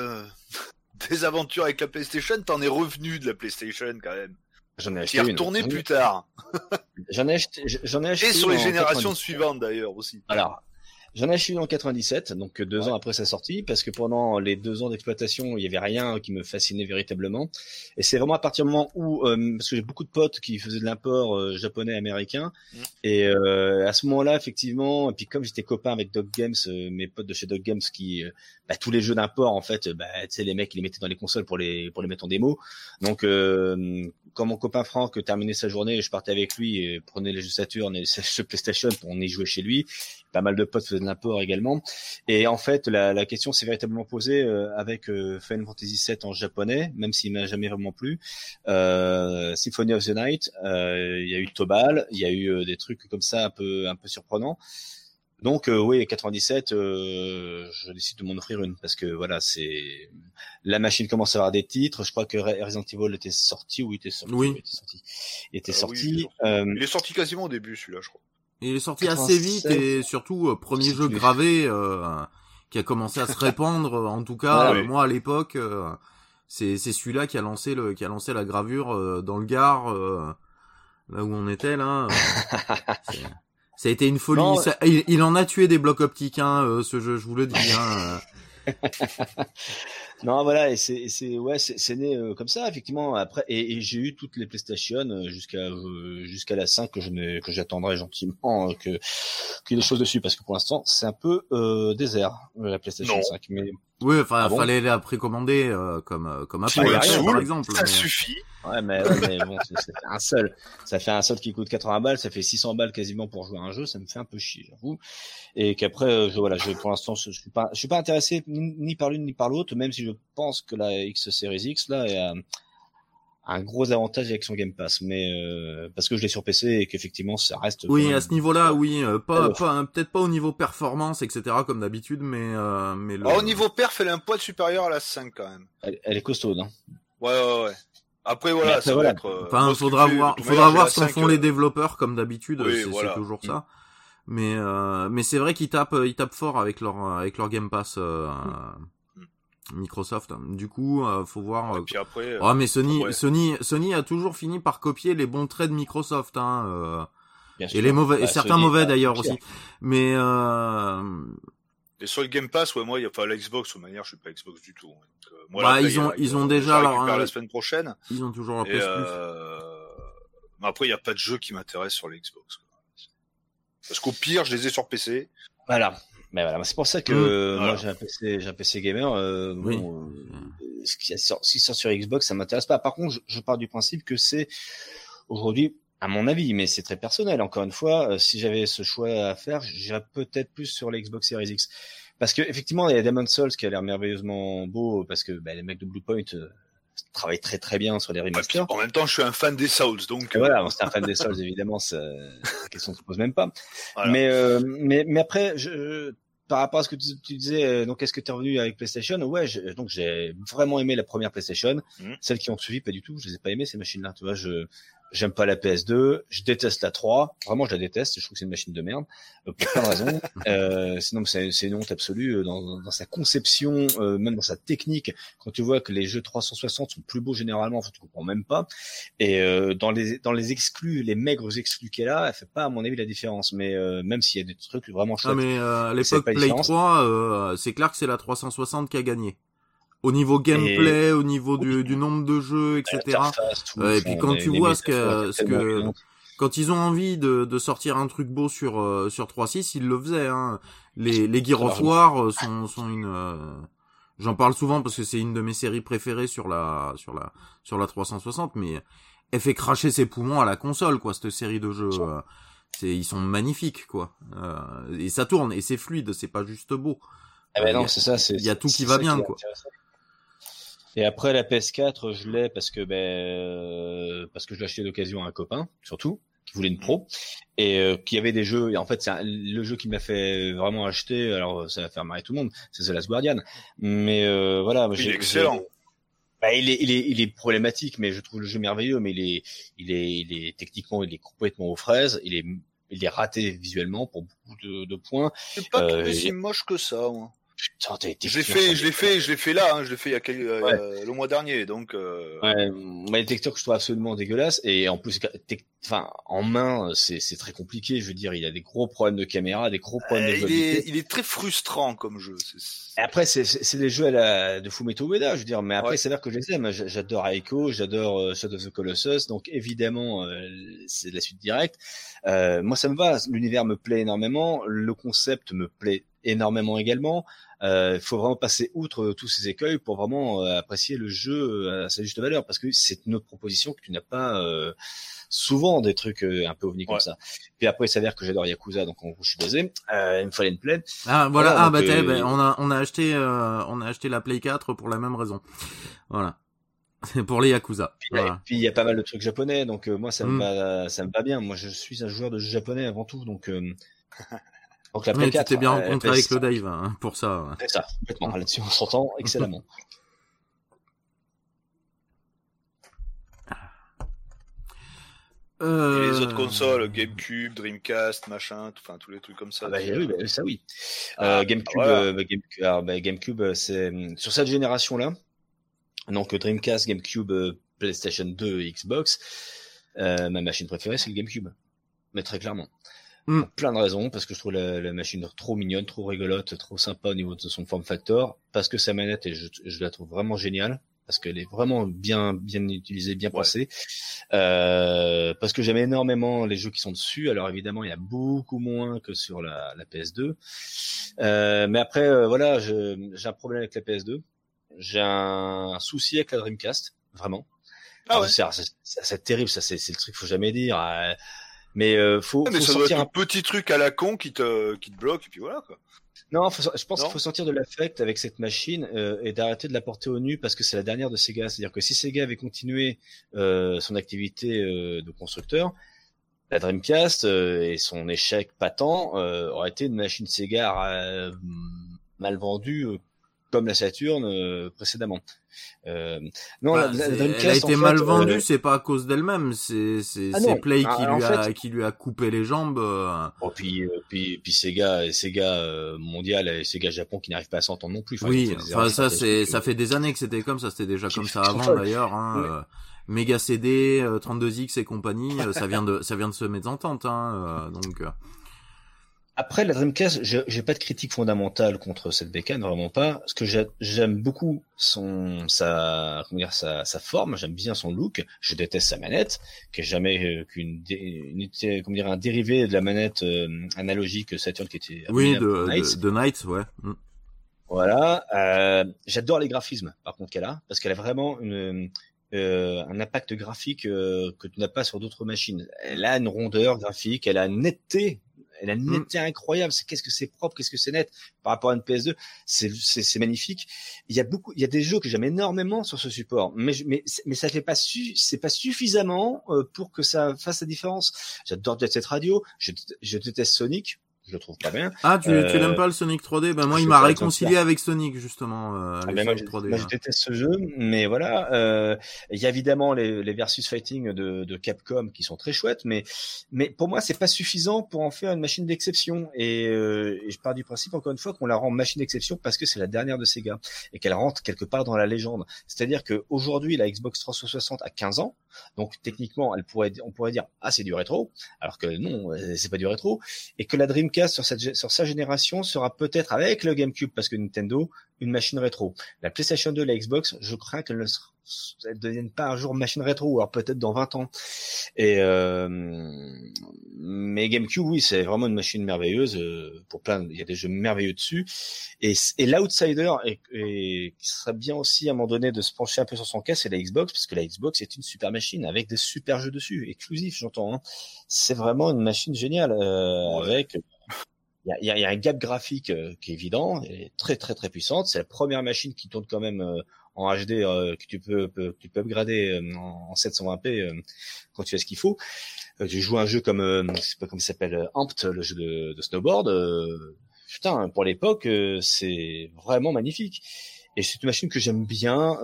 Speaker 2: désaventure avec la PlayStation, t'en es revenu de la PlayStation quand même?
Speaker 3: J'en ai acheté une.
Speaker 2: retourné plus tard.
Speaker 3: j'en ai acheté, j'en ai acheté.
Speaker 2: Et sur les générations suivantes d'ailleurs aussi.
Speaker 3: Alors, J'en ai acheté une en 97, donc deux ans après sa sortie, parce que pendant les deux ans d'exploitation, il y avait rien qui me fascinait véritablement. Et c'est vraiment à partir du moment où, euh, parce que j'ai beaucoup de potes qui faisaient de l'import euh, japonais, américain, mm. et euh, à ce moment-là, effectivement, et puis comme j'étais copain avec Dog Games, mes potes de chez Dog Games, qui bah, tous les jeux d'import, en fait, bah, tu sais, les mecs, ils les mettaient dans les consoles pour les pour les mettre en démo. Donc, quand mon copain Franck terminait sa journée, je partais avec lui et prenais les jeux Saturn PlayStation pour en y jouer chez lui pas mal de potes faisaient de l'import également. Et en fait, la, la question s'est véritablement posée euh, avec euh, Final Fantasy VII en japonais, même s'il m'a jamais vraiment plu. Euh, Symphony of the Night, euh, il y a eu Tobal, il y a eu des trucs comme ça un peu un peu surprenants. Donc oui, 97, je décide de m'en offrir une parce que voilà, c'est la machine commence à avoir des titres. Je crois que Resident Evil était sorti ou il était sorti.
Speaker 1: Oui. Il
Speaker 3: était sorti. Il était sorti. il
Speaker 2: est sorti quasiment au début celui-là, je crois.
Speaker 1: Il est sorti assez vite et surtout euh, premier jeu gravé euh, qui a commencé à se répandre. En tout cas, moi à l'époque, euh, c'est c'est celui-là qui a lancé le qui a lancé la gravure dans le Gard, là où on était là. ça a été une folie. il, en a tué des blocs optiques, hein, ce jeu, je vous le dis. Hein.
Speaker 3: non, voilà, et c'est, c'est, ouais, c'est, né euh, comme ça, effectivement. Après, et, j'ai eu toutes les PlayStation euh, jusqu'à euh, jusqu'à la 5 que je que j'attendrai gentiment que qu'il y ait des choses dessus, parce que pour l'instant, c'est un peu désert la PlayStation 5. Mais
Speaker 1: oui, enfin, il ah fallait la précommander euh, comme euh, comme Apple, par exemple.
Speaker 2: Ça suffit.
Speaker 3: Ouais, mais, mais bon, c'est un seul. Ça fait un seul qui coûte 80 balles, ça fait 600 balles quasiment pour jouer à un jeu, ça me fait un peu chier, j'avoue. Et qu'après, euh, je, voilà, je, pour l'instant, je, suis pas, je suis pas intéressé ni, par l'une ni par l'autre, même si je pense que la X Series X là est, un gros avantage avec son Game Pass, mais euh, parce que je l'ai sur PC et qu'effectivement ça reste.
Speaker 1: Oui, à ce niveau-là, oui, euh, pas, pas peut-être pas au niveau performance, etc. comme d'habitude, mais euh, mais
Speaker 2: le... au niveau perf, elle est un poil supérieur à la 5 quand même.
Speaker 3: Elle, est costaud, non
Speaker 2: Ouais, ouais, ouais. Après voilà, ça va être.
Speaker 1: Enfin, faudra voir, faudra voir ce qu'en font les développeurs comme d'habitude, c'est toujours ça. Mais mais c'est vrai qu'ils tapent ils tapent fort avec leur avec leur Game Pass. Mm. Microsoft. Du coup, euh, faut voir.
Speaker 2: Et puis après.
Speaker 1: oh, mais Sony, Sony, Sony a toujours fini par copier les bons traits de Microsoft, hein. Euh, et les mauvais, et bah, certains mauvais d'ailleurs aussi. Mais. Euh...
Speaker 2: Et sur le Game Pass, ouais, moi, il y a pas la Xbox, de manière, je suis pas Xbox du tout. Donc,
Speaker 1: euh, moi, bah, ils ont, ils ont déjà
Speaker 2: leur. la semaine prochaine.
Speaker 1: Ils ont toujours un
Speaker 2: PS euh... Mais après, il y a pas de jeu qui m'intéresse sur les Xbox. Parce qu'au pire, je les ai sur PC.
Speaker 3: Voilà. Mais voilà, c'est pour ça que mmh. moi j'ai un PC, j'ai un PC gamer. Euh, bon, euh, ce qui sort, sur Xbox, ça m'intéresse pas. Par contre, je, je, pars du principe que c'est aujourd'hui, à mon avis, mais c'est très personnel. Encore une fois, euh, si j'avais ce choix à faire, j'irais peut-être plus sur la Xbox Series X. Parce que effectivement, il y a Demon's Souls qui a l'air merveilleusement beau parce que bah, les mecs de Bluepoint euh, travaillent très très bien sur les remasters.
Speaker 2: En même temps, je suis un fan des Souls, donc.
Speaker 3: Voilà, c'est un fan des Souls, évidemment, ça, la question ne se pose même pas. Mais, euh, mais mais après, je, par rapport à ce que tu, disais, euh, donc est-ce que tu es revenu avec PlayStation? Ouais, donc j'ai vraiment aimé la première PlayStation. Mmh. Celles qui ont suivi, pas du tout. Je les ai pas aimées ces machines-là. Tu vois, je J'aime pas la PS2, je déteste la 3. Vraiment, je la déteste. Je trouve que c'est une machine de merde euh, pour plein de raisons. Euh, sinon, c'est une honte absolue euh, dans, dans sa conception, euh, même dans sa technique. Quand tu vois que les jeux 360 sont plus beaux généralement, tu comprends même pas. Et euh, dans les dans les exclus, les maigres exclus qu'elle a, elle fait pas à mon avis la différence. Mais euh, même s'il y a des trucs vraiment
Speaker 1: Ah
Speaker 3: chouettes.
Speaker 1: mais euh, à l'époque Play
Speaker 3: différence.
Speaker 1: 3, euh, c'est clair que c'est la 360 qui a gagné. Au niveau gameplay, au niveau du, du nombre de jeux, etc. Et puis quand tu vois ce que- ce que-. Quand ils ont envie de, de sortir un truc beau sur euh, sur 3.6, ils le faisaient. Hein. Les les of War euh, sont sont une. euh, J'en parle souvent parce que c'est une de mes séries préférées sur la sur la sur la 360, mais elle fait cracher ses poumons à la console, quoi. Cette série de jeux, euh, c'est ils sont magnifiques, quoi. Et ça tourne et c'est fluide, c'est pas juste beau.
Speaker 3: Ah ben non,
Speaker 1: a-
Speaker 3: c'est ça. c'est-
Speaker 1: il y a tout qui va bien, quoi.
Speaker 3: Et après la PS4, je l'ai parce que ben euh, parce que je l'ai acheté d'occasion à un copain, surtout qui voulait une pro et euh, qui avait des jeux. Et en fait, c'est un- le jeu qui m'a fait vraiment acheter. Alors ça va faire marrer tout le monde. C'est The Last Guardian. Mais euh, voilà,
Speaker 2: Il est excellent.
Speaker 3: Bah, il est, il est, il est problématique, mais je trouve le jeu merveilleux. Mais il est, il est, il est techniquement, il est complètement aux fraises. Il est, il est raté visuellement pour beaucoup de, de points.
Speaker 2: J'ai pas
Speaker 3: Euh,
Speaker 2: trouvé
Speaker 3: et-
Speaker 2: si moche que ça. moi.
Speaker 3: Putain,
Speaker 2: Je l'ai fait, je l'ai fait, je l'ai fait là. Hein, je l'ai fait il y a quel- euh, le mois dernier. Donc. Euh...
Speaker 3: Ouais, moi, les textures que je trouve absolument dégueulasses et en plus, enfin, en main, c'est c'est très compliqué. Je veux dire, il y a des gros problèmes de caméra, des gros problèmes
Speaker 2: euh,
Speaker 3: de
Speaker 2: il est, il est très frustrant comme jeu. c'est-
Speaker 3: Et après, c'est c'est c'est des jeux à la, de Fumeto Ueda, je veux dire. Mais après,
Speaker 2: Ouais.
Speaker 3: c'est vrai que je les aime. J'adore Aiko, j'adore euh, Shadow of the Colossus. Donc, évidemment, euh, c'est la suite directe. Euh, moi, ça me va. L'univers me plaît énormément. Le concept me plaît énormément également. Il faut vraiment passer outre tous ces écueils pour vraiment euh, apprécier le jeu euh, à sa juste valeur, parce que c'est une autre proposition que tu n'as pas euh, souvent des trucs euh, un peu ovnis comme
Speaker 2: Ouais.
Speaker 3: ça. Puis après, il s'avère que j'adore Yakuza, donc en gros, je suis basé. Euh, il me fallait une plaide.
Speaker 1: Ah voilà,
Speaker 3: Voilà,
Speaker 1: ah bah
Speaker 3: euh,
Speaker 1: bah, on a on a acheté euh, on a acheté la Play 4 pour la même raison. Voilà. Pour les Yakuza.
Speaker 3: Puis,
Speaker 1: Voilà.
Speaker 3: puis il y a pas mal de trucs japonais, donc euh, moi ça me
Speaker 1: Mm.
Speaker 3: va, ça me va bien. Moi je suis un joueur de jeux japonais avant tout, donc euh, donc la
Speaker 1: Mais tu
Speaker 3: PS4,
Speaker 1: t'es bien
Speaker 3: euh,
Speaker 1: rencontré
Speaker 3: PS5,
Speaker 1: avec le Dave hein, pour ça. ouais.
Speaker 3: C'est ça, complètement. Là-dessus on s'entend excellemment.
Speaker 2: Et
Speaker 1: Euh...
Speaker 2: les autres consoles, GameCube, Dreamcast, machin, tout- enfin tous les trucs comme ça.
Speaker 3: Ah bah,
Speaker 2: tu-
Speaker 3: oui, bah, ça oui.
Speaker 2: Ah,
Speaker 3: Euh, GameCube,
Speaker 2: voilà.
Speaker 3: euh, bah, GameCube, alors, bah, GameCube, euh, c'est euh, sur cette génération-là. Donc euh, Dreamcast, GameCube, euh, PlayStation 2, et Xbox. euh, ma machine préférée, c'est le GameCube. Mais très clairement.
Speaker 1: Mm.
Speaker 3: Pour plein de raisons, parce que je trouve la, la machine trop mignonne, trop rigolote, trop sympa au niveau de son form factor, parce que sa manette, et je, je la trouve vraiment géniale, parce qu'elle est vraiment bien bien utilisée, bien
Speaker 2: Ouais.
Speaker 3: pensée. Euh, parce que j'aime énormément les jeux qui sont dessus. Alors évidemment, il y a beaucoup moins que sur la, la PS2. Euh, mais après, euh, voilà, j'ai un problème avec la PS2. J'ai un souci avec la Dreamcast, vraiment.
Speaker 2: Ah ouais.
Speaker 3: c'est- terrible, ça c'est c'est le truc qu'il faut jamais dire. Mais euh, faut,
Speaker 2: mais
Speaker 3: faut
Speaker 2: ça doit
Speaker 3: sortir
Speaker 2: être
Speaker 3: un
Speaker 2: petit truc à la con qui te, qui te bloque et puis voilà quoi.
Speaker 3: Non, faut- je pense qu'il faut sortir de l'affect avec cette machine euh, et d'arrêter de la porter au nu parce que c'est la dernière de Sega. C'est-à-dire que si Sega avait continué euh, son activité euh, de constructeur, la Dreamcast et son échec patent aurait été une machine Sega mal vendue comme la Saturn euh, précédemment. Euh, non,
Speaker 1: Bah,
Speaker 3: la, la Dreamcast
Speaker 1: elle a été
Speaker 3: en
Speaker 1: mal
Speaker 3: fait,
Speaker 1: vendue,
Speaker 3: euh,
Speaker 1: c'est pas à cause d'elle-même, c'est c'est
Speaker 3: Ah.
Speaker 1: Play qui
Speaker 3: Ah, en
Speaker 1: lui a
Speaker 3: fait-
Speaker 1: qui lui a coupé les jambes. euh,
Speaker 3: Oh, puis, euh, puis, puis Sega, Sega euh, mondial et Sega Japon qui n'arrivent pas à s'entendre non plus. Enfin,
Speaker 1: oui, enfin, ça c'est ça fait des années que c'était comme ça, c'était déjà
Speaker 3: Qui-
Speaker 1: comme ça
Speaker 3: qui
Speaker 1: avant d'ailleurs. Hein, euh, Mega CD, euh, 32X et compagnie, euh, ça vient de ça vient de se mettre en tente. Hein, euh, donc euh,
Speaker 3: Après, la Dreamcast, je- j'ai pas de critique fondamentale contre cette bécane, vraiment pas. Parce que j'ai- j'aime beaucoup son, sa, comment dire, sa, sa forme, j'aime bien son look. Je déteste sa manette, qui est jamais euh, qu'une, comment dire, un dérivé de la manette euh, analogique Saturn qui était
Speaker 1: oui, de,
Speaker 3: pour Knights.
Speaker 1: de, de Knights, ouais. Mm.
Speaker 3: Voilà. Euh, J'adore les graphismes, par contre, qu'elle a, parce qu'elle a vraiment une, euh, un impact graphique euh, que tu n'as pas sur d'autres machines. Elle a une rondeur graphique, elle a une netteté, elle a une
Speaker 1: Mm.
Speaker 3: netteté incroyable. C'est qu'est-ce que c'est propre, qu'est-ce que c'est net par rapport à une PS2. C'est magnifique. Il y a beaucoup, il y a des jeux que j'aime énormément sur ce support, mais je- mais mais ça fait pas su, c'est pas suffisamment euh, pour que ça fasse la différence. J'adore Jet Set Radio, je, je déteste Sonic. Je le trouve pas bien.
Speaker 1: Ah, tu, tu
Speaker 3: Euh,
Speaker 1: l'aimes pas le Sonic 3D Ben moi,
Speaker 3: je
Speaker 1: il m'a réconcilié avec Sonic justement. Euh,
Speaker 3: Ah
Speaker 1: les
Speaker 3: ben moi,
Speaker 1: Sonic
Speaker 3: je,
Speaker 1: 3D.
Speaker 3: moi, je
Speaker 1: là.
Speaker 3: déteste ce jeu, mais voilà. Euh, Il y a évidemment les, les versus fighting de, de Capcom qui sont très chouettes, mais mais pour moi c'est pas suffisant pour en faire une machine d'exception. Et, euh, et je pars du principe encore une fois qu'on la rend machine d'exception parce que c'est la dernière de Sega et qu'elle rentre quelque part dans la légende. C'est-à-dire que aujourd'hui la Xbox 360 a 15 ans, donc techniquement elle pourrait on pourrait dire ah c'est du rétro, alors que non euh, c'est pas du rétro, et que la Dreamcast sur cette sur sa génération sera peut-être avec le GameCube parce que Nintendo une machine rétro. La PlayStation 2 et la Xbox, je crains qu'elles ne sera- elles deviennent pas un jour machine rétro, ou alors peut-être dans 20 ans. Et euh, mais GameCube, oui, c'est vraiment une machine merveilleuse. euh, pour plein, il y a des jeux merveilleux dessus. Et, et l'outsider, et, et qui serait bien aussi à un moment donné de se pencher un peu sur son cas, c'est la Xbox, parce que la Xbox est une super machine avec des super jeux dessus, exclusifs, j'entends. Hein. C'est vraiment une machine géniale euh,
Speaker 2: Ouais.
Speaker 3: avec il y y y a un gap graphique euh, qui est évident, est très très très puissante. C'est la première machine qui tourne quand même euh, en HD euh, que tu peux, peux- tu peux upgrader euh, en, en 720p euh, quand tu as ce qu'il faut. Euh, tu joues un jeu comme je sais pas comment s'appelle Amped, le jeu de, de snowboard. putain, pour l'époque, c'est vraiment magnifique. Et c'est une machine que j'aime bien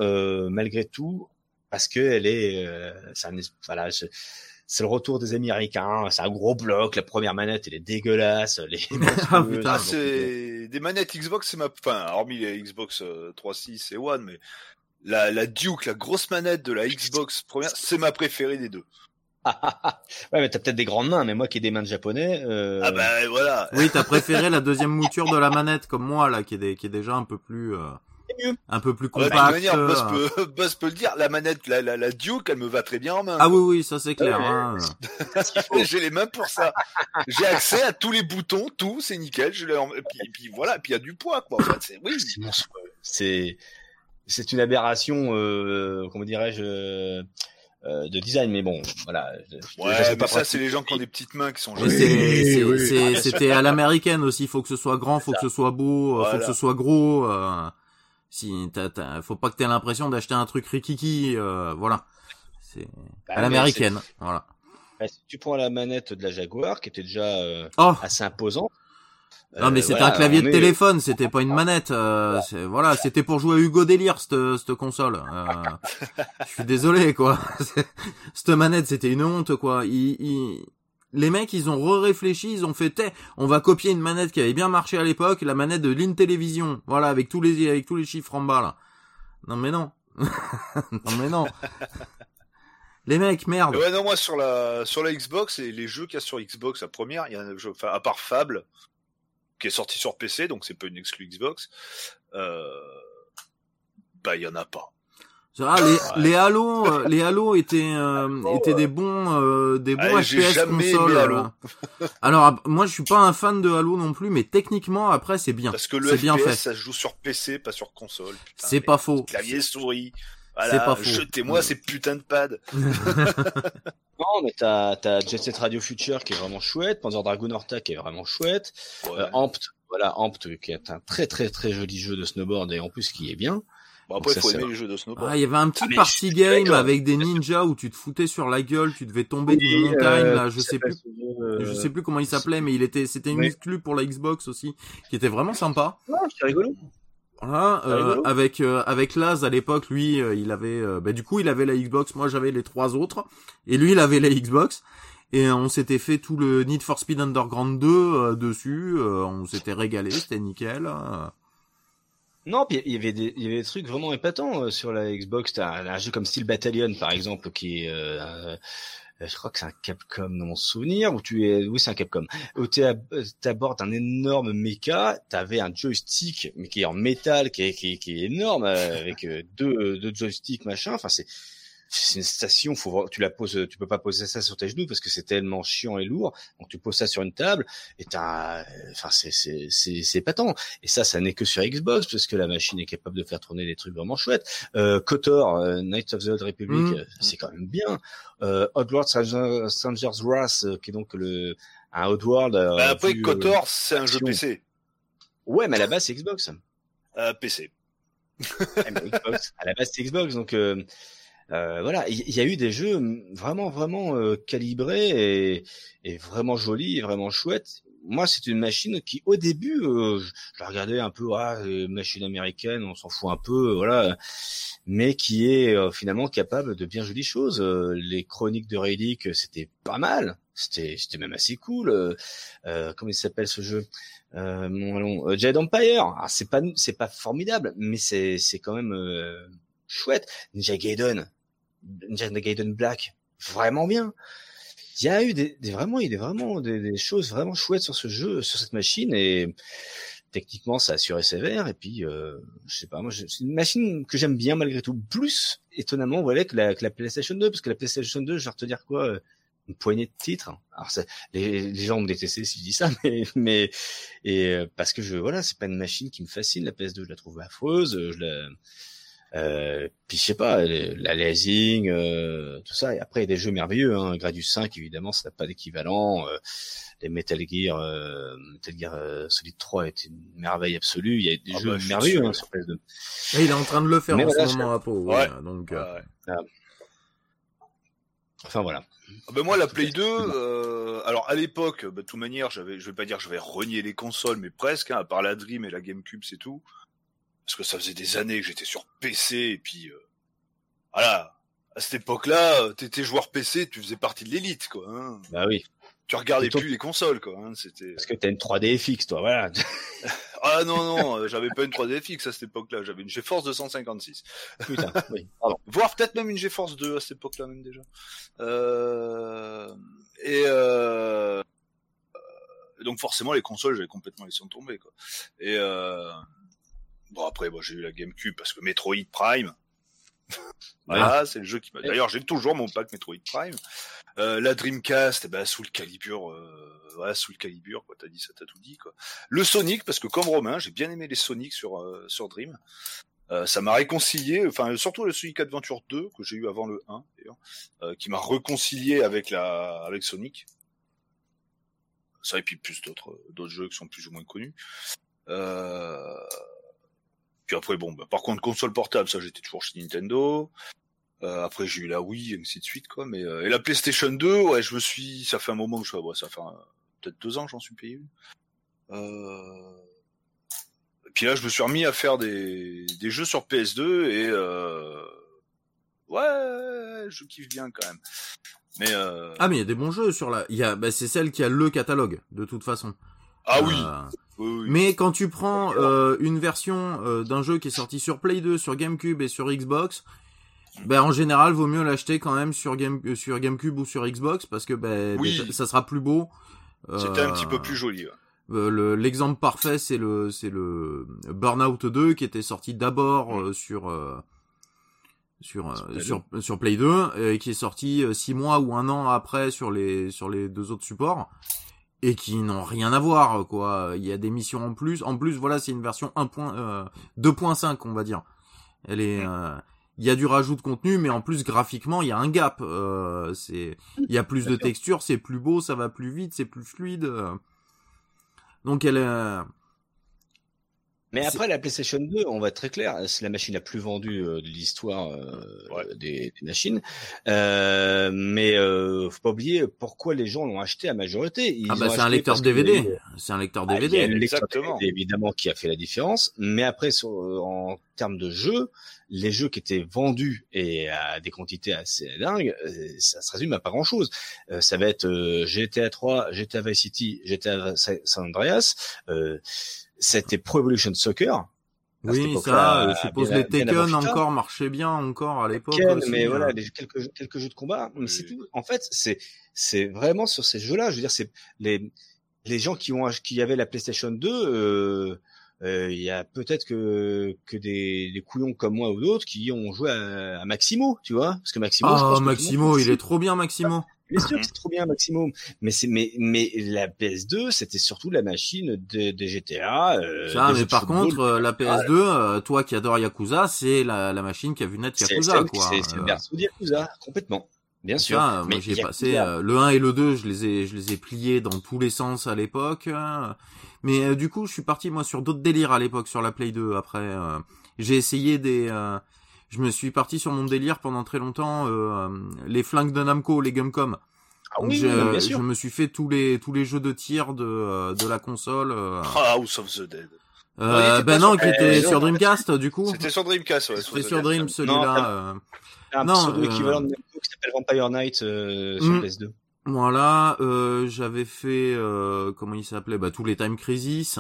Speaker 3: malgré tout parce que elle est, es- voilà, je- c'est le retour des Américains. C'est un gros bloc. La première manette, elle est dégueulasse. Est
Speaker 1: Ah, putain.
Speaker 2: Ah, c'est des manettes Xbox, c'est ma, enfin, hormis les Xbox euh, 3.6 et One, mais la, la Duke, la grosse manette de la Xbox première, c'est ma préférée des deux.
Speaker 3: ouais, mais t'as peut-être des grandes mains, mais moi qui ai des mains de japonais. Euh...
Speaker 2: Ah bah voilà.
Speaker 1: Oui, t'as préféré la deuxième mouture de la manette comme moi là, qui est, des- qui est déjà un peu plus, euh. Un peu plus
Speaker 2: Ouais, de toute
Speaker 1: compact.
Speaker 2: manière, Buzz
Speaker 1: euh.
Speaker 2: peut, Buzz peut le dire, la manette, la, la, la Duke, elle me va très bien en main.
Speaker 1: Ah oui, oui, ça c'est clair.
Speaker 3: Ouais.
Speaker 1: hein.
Speaker 2: J'ai les mains pour ça. J'ai accès à tous les boutons, tout, c'est nickel. Je l'ai en... et puis, et puis voilà, et puis il y a du poids, quoi. Enfin, c'est- oui.
Speaker 3: c'est. C'est c'est une aberration, euh, comment dirais-je, euh, euh, de design. Mais bon, voilà. je-
Speaker 2: Ouais,
Speaker 3: je
Speaker 2: mais
Speaker 3: pas
Speaker 2: ça, c'est les gens qui ont des petites mains qui sont
Speaker 3: oui,
Speaker 1: c'est-
Speaker 3: oui.
Speaker 1: c'était à l'américaine aussi. Faut que ce soit grand, faut que ce soit beau, euh, faut
Speaker 2: Voilà.
Speaker 1: que ce soit gros. euh, si t'as, t'as- faut pas que t'aies l'impression d'acheter un truc rikiki. euh, voilà. C'est
Speaker 3: Bah,
Speaker 1: à l'américaine. Voilà.
Speaker 3: ouais, si tu prends la manette de la Jaguar, qui était déjà euh,
Speaker 1: Oh.
Speaker 3: assez imposante.
Speaker 1: Non mais
Speaker 3: euh,
Speaker 1: c'était
Speaker 3: voilà,
Speaker 1: un clavier de
Speaker 3: est-
Speaker 1: téléphone, c'était pas une manette. euh, c'est- voilà, c'était pour jouer à Hugo Délire cette, cette console. Euh, je suis désolé quoi. cette manette c'était une honte quoi. Les mecs ils ont re-réfléchi, ils ont fait T'es, on va copier une manette qui avait bien marché à l'époque, la manette de l'Intellivision. Voilà avec tous les avec tous les chiffres en bas là. Non mais non. non mais non. Les mecs merde.
Speaker 2: Ouais, non, moi, sur la, sur la Xbox et les jeux qu'il y a sur Xbox, la première, il y a un jeu, enfin, à part Fable, qui est sorti sur PC, donc c'est pas une exclu Xbox, euh, bah, il y en a pas.
Speaker 1: Ah, les, les Halo, euh, les Halo étaient euh, étaient des bons euh, des bons FPS console.
Speaker 2: Halo.
Speaker 1: Alors moi je suis pas un fan de Halo non plus, mais techniquement après c'est bien.
Speaker 2: Parce que le
Speaker 1: C'est bien
Speaker 2: FPS,
Speaker 1: fait.
Speaker 2: ça se joue sur PC, pas sur console.
Speaker 1: C'est pas faux.
Speaker 2: Clavier souris.
Speaker 1: C'est
Speaker 2: Voilà,
Speaker 1: pas faux.
Speaker 2: jetez-moi ces putains de pads.
Speaker 3: Non, mais t'as t'as Jet Set Radio Future qui est vraiment chouette, Panzer Dragoon Horta qui est vraiment chouette,
Speaker 2: Ouais.
Speaker 3: euh, Amped, voilà Amped qui est un très très très joli jeu de snowboard et en plus qui est bien.
Speaker 2: Bon, après,
Speaker 3: ça,
Speaker 2: faut aimer les jeux de snowboard.
Speaker 1: Ah, il y avait un petit
Speaker 3: Ah,
Speaker 1: party game avec des ninjas où tu te foutais sur la gueule, tu devais tomber d'une
Speaker 3: Oui,
Speaker 1: montagne
Speaker 3: euh,
Speaker 1: là, je sais plus
Speaker 3: euh,
Speaker 1: je sais plus comment il s'appelait mais il était c'était une
Speaker 3: Oui.
Speaker 1: exclue pour la Xbox aussi qui était vraiment sympa.
Speaker 3: Ouais, c'est rigolo.
Speaker 1: Voilà, euh, avec euh, avec Laz à l'époque, lui, euh, il avait, euh, bah, du coup, il avait la Xbox, moi j'avais les trois autres, et lui, il avait la Xbox, et on s'était fait tout le Need for Speed Underground 2 euh, dessus, euh, on s'était régalé, c'était nickel. euh.
Speaker 3: Non, puis il y avait des, il y avait des trucs vraiment épatants euh, sur la Xbox. T'as un, jeu comme Steel Battalion, par exemple, qui est, euh, euh, je crois que c'est un Capcom dans mon souvenir, où tu es, oui, c'est un Capcom, où tu abordes un énorme mecha, t'avais un joystick, mais qui est en métal, qui est, qui est, qui est énorme, euh, avec euh, deux, deux joysticks, machin. Enfin, c'est, c'est une station, faut voir, tu la poses, tu peux pas poser ça sur tes genoux parce que c'est tellement chiant et lourd. Donc tu poses ça sur une table et t'as, enfin c'est c'est c'est c'est épatant. Et ça, ça n'est que sur Xbox parce que la machine est capable de faire tourner des trucs vraiment chouettes. Euh, Kotor, euh, Knights of the Old Republic,
Speaker 1: Mm.
Speaker 3: euh, c'est quand même bien. Euh, Oddworld Stranger- Stranger's Wrath, euh, qui est donc le un Oddworld. euh,
Speaker 2: Bah, après,
Speaker 3: euh,
Speaker 2: Kotor, c'est un jeu. PC.
Speaker 3: ouais, mais à la base c'est Xbox.
Speaker 2: Euh, PC.
Speaker 3: Ouais, mais Xbox. À la base, c'est Xbox, donc euh, euh, voilà. Il y, a eu des jeux vraiment, vraiment euh, calibrés et, et vraiment jolis, et vraiment chouettes. moi, c'est une machine qui, au début, euh, je, la regardais un peu, ah, machine américaine, on s'en fout un peu, voilà, mais qui est finalement capable de bien jolies choses. les chroniques de Relic, c'était pas mal, c'était, c'était même assez cool. comment il s'appelle ce jeu euh, allons, Jade Empire, ah, c'est pas, c'est pas formidable, mais c'est, c'est quand même chouette. Ninja Gaiden, Ninja Gaiden Black, vraiment bien. Il y a eu des, des vraiment, il y a vraiment des, des, choses vraiment chouettes sur ce jeu, sur cette machine et techniquement ça assuré sévère. Et puis euh, je sais pas moi c'est une machine que j'aime bien malgré tout. Plus étonnamment voilà que la, que la PlayStation 2 parce que la PlayStation 2 je vais te dire quoi euh, une poignée de titres. Alors ça, les, les gens me détester si je dis ça mais mais et euh, parce que je voilà c'est pas une machine qui me fascine. La PS2 je la trouve affreuse je la euh, puis je sais pas, la lasing, euh, tout ça. Et après, il y a des jeux merveilleux. Hein. Gradius 5, évidemment, ça n'a pas d'équivalent. Euh, les Metal Gear, euh, Metal Gear euh, Solid 3 est une merveille absolue. Il y a des
Speaker 2: Ah
Speaker 3: jeux
Speaker 2: bah, je
Speaker 3: merveilleux hein, sur PS2.
Speaker 1: Et il est en train de le faire
Speaker 3: Mais
Speaker 1: en
Speaker 3: voilà,
Speaker 1: ce moment à Pau.
Speaker 2: Ouais.
Speaker 1: donc, euh,
Speaker 2: Ouais.
Speaker 3: Enfin voilà.
Speaker 2: Ah ben moi la Play 2, euh, alors à l'époque, bah, de toute manière, j'avais, je vais pas dire que j'avais renié les consoles, mais presque, hein, à part la Dream et la GameCube, c'est tout. Parce que ça faisait des années que j'étais sur PC et puis euh, voilà, à cette époque-là, euh, t'étais joueur PC, tu faisais partie de l'élite quoi. Hein.
Speaker 3: Bah oui.
Speaker 2: Tu regardais plus les consoles quoi. Hein. C'était
Speaker 3: Parce que t'as une 3D FX, toi, voilà.
Speaker 2: ah non non, euh, j'avais pas une 3D FX à cette époque-là, j'avais une GeForce 256,
Speaker 3: Putain, oui. Pardon.
Speaker 2: voire peut-être même une GeForce 2 à cette époque-là même déjà. Euh... Et euh... euh, donc forcément les consoles j'avais complètement laissé tomber quoi. Et euh... bon après bon, j'ai eu la GameCube parce que Metroid Prime. voilà, c'est le jeu qui m'a. D'ailleurs j'ai toujours mon pack Metroid Prime. Euh, la Dreamcast, eh ben sous le calibre, euh... voilà sous le calibre quoi. T'as dit ça, t'as tout dit quoi. Le Sonic parce que comme Romain j'ai bien aimé les Sonic sur euh, sur Dream. Euh, ça m'a réconcilié, enfin surtout le Sonic Adventure 2 que j'ai eu avant le 1 d'ailleurs, euh, qui m'a réconcilié avec la avec Sonic. Ça et puis plus d'autres d'autres jeux qui sont plus ou moins connus. Euh... Puis après bon, bah, par contre console portable, ça j'étais toujours chez Nintendo. Euh, après j'ai eu la Wii et ainsi de suite quoi, mais euh, et la PlayStation 2, ouais je me suis, ça fait un moment que je, ouais, ça fait un- peut-être deux ans que j'en suis payé une. Euh... Et puis là, je me suis remis à faire des, des jeux sur PS2 et euh... ouais, je kiffe bien quand même. Mais euh...
Speaker 1: Ah mais il y a des bons jeux sur la. Il y a, bah, c'est celle qui a le catalogue de toute façon.
Speaker 2: ah oui,
Speaker 1: Euh,
Speaker 2: oui, oui.
Speaker 1: Mais quand tu prends euh, une version euh, d'un jeu qui est sorti sur Play 2, sur GameCube et sur Xbox, ben en général vaut mieux l'acheter quand même sur Game euh, sur GameCube ou sur Xbox parce que ben
Speaker 2: Oui.
Speaker 1: ça sera plus beau.
Speaker 2: c'était un
Speaker 1: Euh,
Speaker 2: petit peu plus joli. ouais.
Speaker 1: euh, le- L'exemple parfait c'est le c'est le Burnout 2 qui était sorti d'abord euh, sur euh, sur
Speaker 3: Sur
Speaker 1: euh,
Speaker 3: Play
Speaker 1: sur, Play 2 euh, et qui est sorti euh, six mois ou un an après sur les sur les deux autres supports et qui n'ont rien à voir quoi. Il y a des missions en plus. En plus voilà c'est une version 1. Euh, 2.5 on va dire. Elle est euh, il y a du rajout de contenu, mais en plus graphiquement il y a un gap. Euh, c'est il y a plus de textures, c'est plus beau, ça va plus vite, c'est plus fluide. euh. Donc elle euh,
Speaker 3: Mais après la PlayStation 2, on va être très clair, c'est la machine la plus vendue euh, de l'histoire euh,
Speaker 2: Ouais.
Speaker 3: des, des machines. Euh, mais euh, faut pas oublier pourquoi les gens l'ont acheté à majorité. Ils
Speaker 1: ah bah c'est un lecteur DVD, c'est un lecteur
Speaker 3: Ah, il y a
Speaker 1: DVD.
Speaker 3: le lecteur
Speaker 2: Exactement.
Speaker 3: DVD, évidemment qui a fait la différence, mais après sur, euh, en termes de jeux, les jeux qui étaient vendus et à des quantités assez dingues, euh, ça se résume à pas grand chose. ça va être euh, GTA 3, GTA Vice City, GTA San Andreas, euh, c'était Pro Evolution Soccer. À
Speaker 1: Oui, ça,
Speaker 3: euh,
Speaker 1: je suppose
Speaker 3: bien-
Speaker 1: les Tekken encore marchaient bien encore à l'époque
Speaker 3: mais
Speaker 1: hein.
Speaker 3: voilà, les- quelques jeux, quelques jeux de combat, mais
Speaker 2: Oui.
Speaker 3: c'est tout. En fait, c'est c'est vraiment sur ces jeux-là. Je veux dire, c'est les les gens qui ont qui avaient la PlayStation 2. euh, euh, Il y a peut-être que que des, des couillons comme moi ou d'autres qui ont joué à, à Maximo, tu vois, parce que Maximo. je
Speaker 1: Ah,
Speaker 3: pense que
Speaker 1: Maximo, il est trop bien, Maximo.
Speaker 3: Bien sûr que c'est trop bien Maximo, mais c'est mais mais la PS2 c'était surtout la machine des des GTA. Euh,
Speaker 1: Ça,
Speaker 3: des
Speaker 1: mais
Speaker 3: de
Speaker 1: par contre, euh, la PS2, euh, toi qui adore Yakuza, c'est la, la machine qui a vu naître Yakuza,
Speaker 3: c'est-
Speaker 1: quoi.
Speaker 3: c'est- c'est le
Speaker 1: Euh,
Speaker 3: berceau de Yakuza, complètement. Bien sûr.
Speaker 1: Ça, moi
Speaker 3: mais
Speaker 1: j'ai
Speaker 3: Yakuza,
Speaker 1: passé euh, le 1 et le 2, je les ai je les ai pliés dans tous les sens à l'époque. euh, mais euh, du coup, je suis parti moi sur d'autres délires à l'époque sur la Play 2 après euh, j'ai essayé des euh, je me suis parti sur mon délire pendant très longtemps euh, euh, les flingues de Namco, les Gumcom.
Speaker 3: Ah oui, bien sûr.
Speaker 1: je me suis fait tous les tous les jeux de tir de euh, de la console. euh.
Speaker 2: Ah, House of the Dead.
Speaker 1: Euh,
Speaker 2: Non,
Speaker 1: ben non,
Speaker 2: sur-
Speaker 1: qui était
Speaker 3: non,
Speaker 1: sur Dreamcast du coup.
Speaker 2: C'était sur Dreamcast, ouais.
Speaker 1: C'était sur Dream.
Speaker 3: Non,
Speaker 1: celui-là. euh.
Speaker 3: Un
Speaker 1: Non, euh,
Speaker 3: équivalent de Namco qui s'appelle Vampire Knight euh, sur
Speaker 1: Mm.
Speaker 3: PS2.
Speaker 1: Voilà, euh, j'avais fait euh, comment il s'appelait? Bah tous les Time Crisis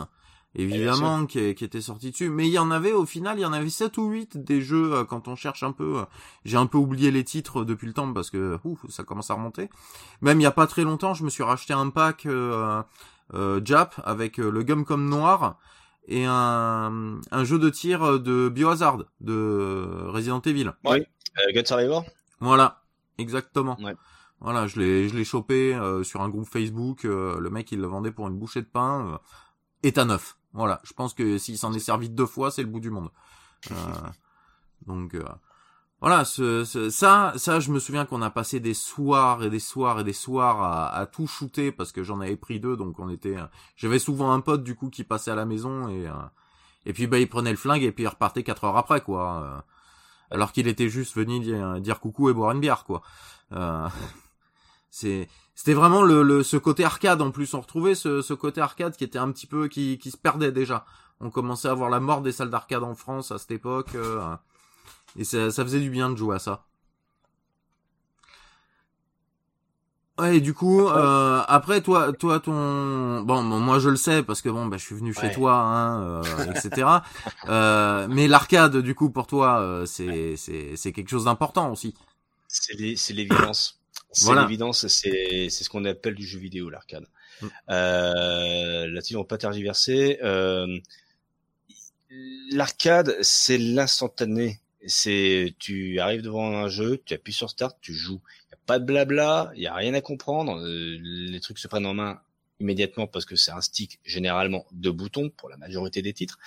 Speaker 1: évidemment qui, qui étaient sortis dessus mais il y en avait au final il y en avait 7 ou 8 des jeux euh, quand on cherche un peu euh, j'ai un peu oublié les titres depuis le temps parce que ouf, ça commence à remonter même il y a pas très longtemps je me suis racheté un pack euh, euh, Jap avec euh, le Gumcom noir et un, un jeu de tir de Biohazard de Resident Evil
Speaker 3: Euh, God Survivor
Speaker 1: voilà, exactement.
Speaker 3: Ouais.
Speaker 1: Voilà, je l'ai je l'ai chopé euh, sur un groupe Facebook. euh, le mec il le vendait pour une bouchée de pain. Euh, état neuf. Voilà, je pense que s'il s'en est servi deux fois, c'est le bout du monde. Euh, donc euh, voilà, ce, ce- ça, ça, je me souviens qu'on a passé des soirs et des soirs et des soirs à, à tout shooter parce que j'en avais pris deux, donc on était. euh, J'avais souvent un pote du coup qui passait à la maison et euh, et puis bah il prenait le flingue et puis il repartait quatre heures après quoi. euh, alors qu'il était juste venu dire, dire coucou et boire une bière quoi. Euh, c'est c'était vraiment le, le ce côté arcade en plus on retrouvait ce, ce côté arcade qui était un petit peu qui, qui se perdait déjà. On commençait à voir la mort des salles d'arcade en France à cette époque euh, et ça, ça faisait du bien de jouer à ça. Ouais, et du coup, euh, après toi, toi ton, bon, bon, moi je le sais parce que bon, bah, je suis venu chez
Speaker 3: Ouais.
Speaker 1: toi, hein, euh, etc. Euh, mais l'arcade, du coup, pour toi, euh, c'est c'est c'est quelque chose d'important aussi.
Speaker 3: C'est les- c'est l'évidence. C'est
Speaker 1: Voilà.
Speaker 3: l'évidence, c'est c'est ce qu'on appelle du jeu vidéo, l'arcade.
Speaker 1: Mm.
Speaker 3: Euh, Là-dessus, on va pas tergiverser. Euh, l'arcade, c'est l'instantané. C'est tu arrives devant un jeu, tu appuies sur start, tu joues. Y a pas de blabla, il y a rien à comprendre. euh, les trucs se prennent en main immédiatement parce que c'est un stick généralement de boutons pour la majorité des titres.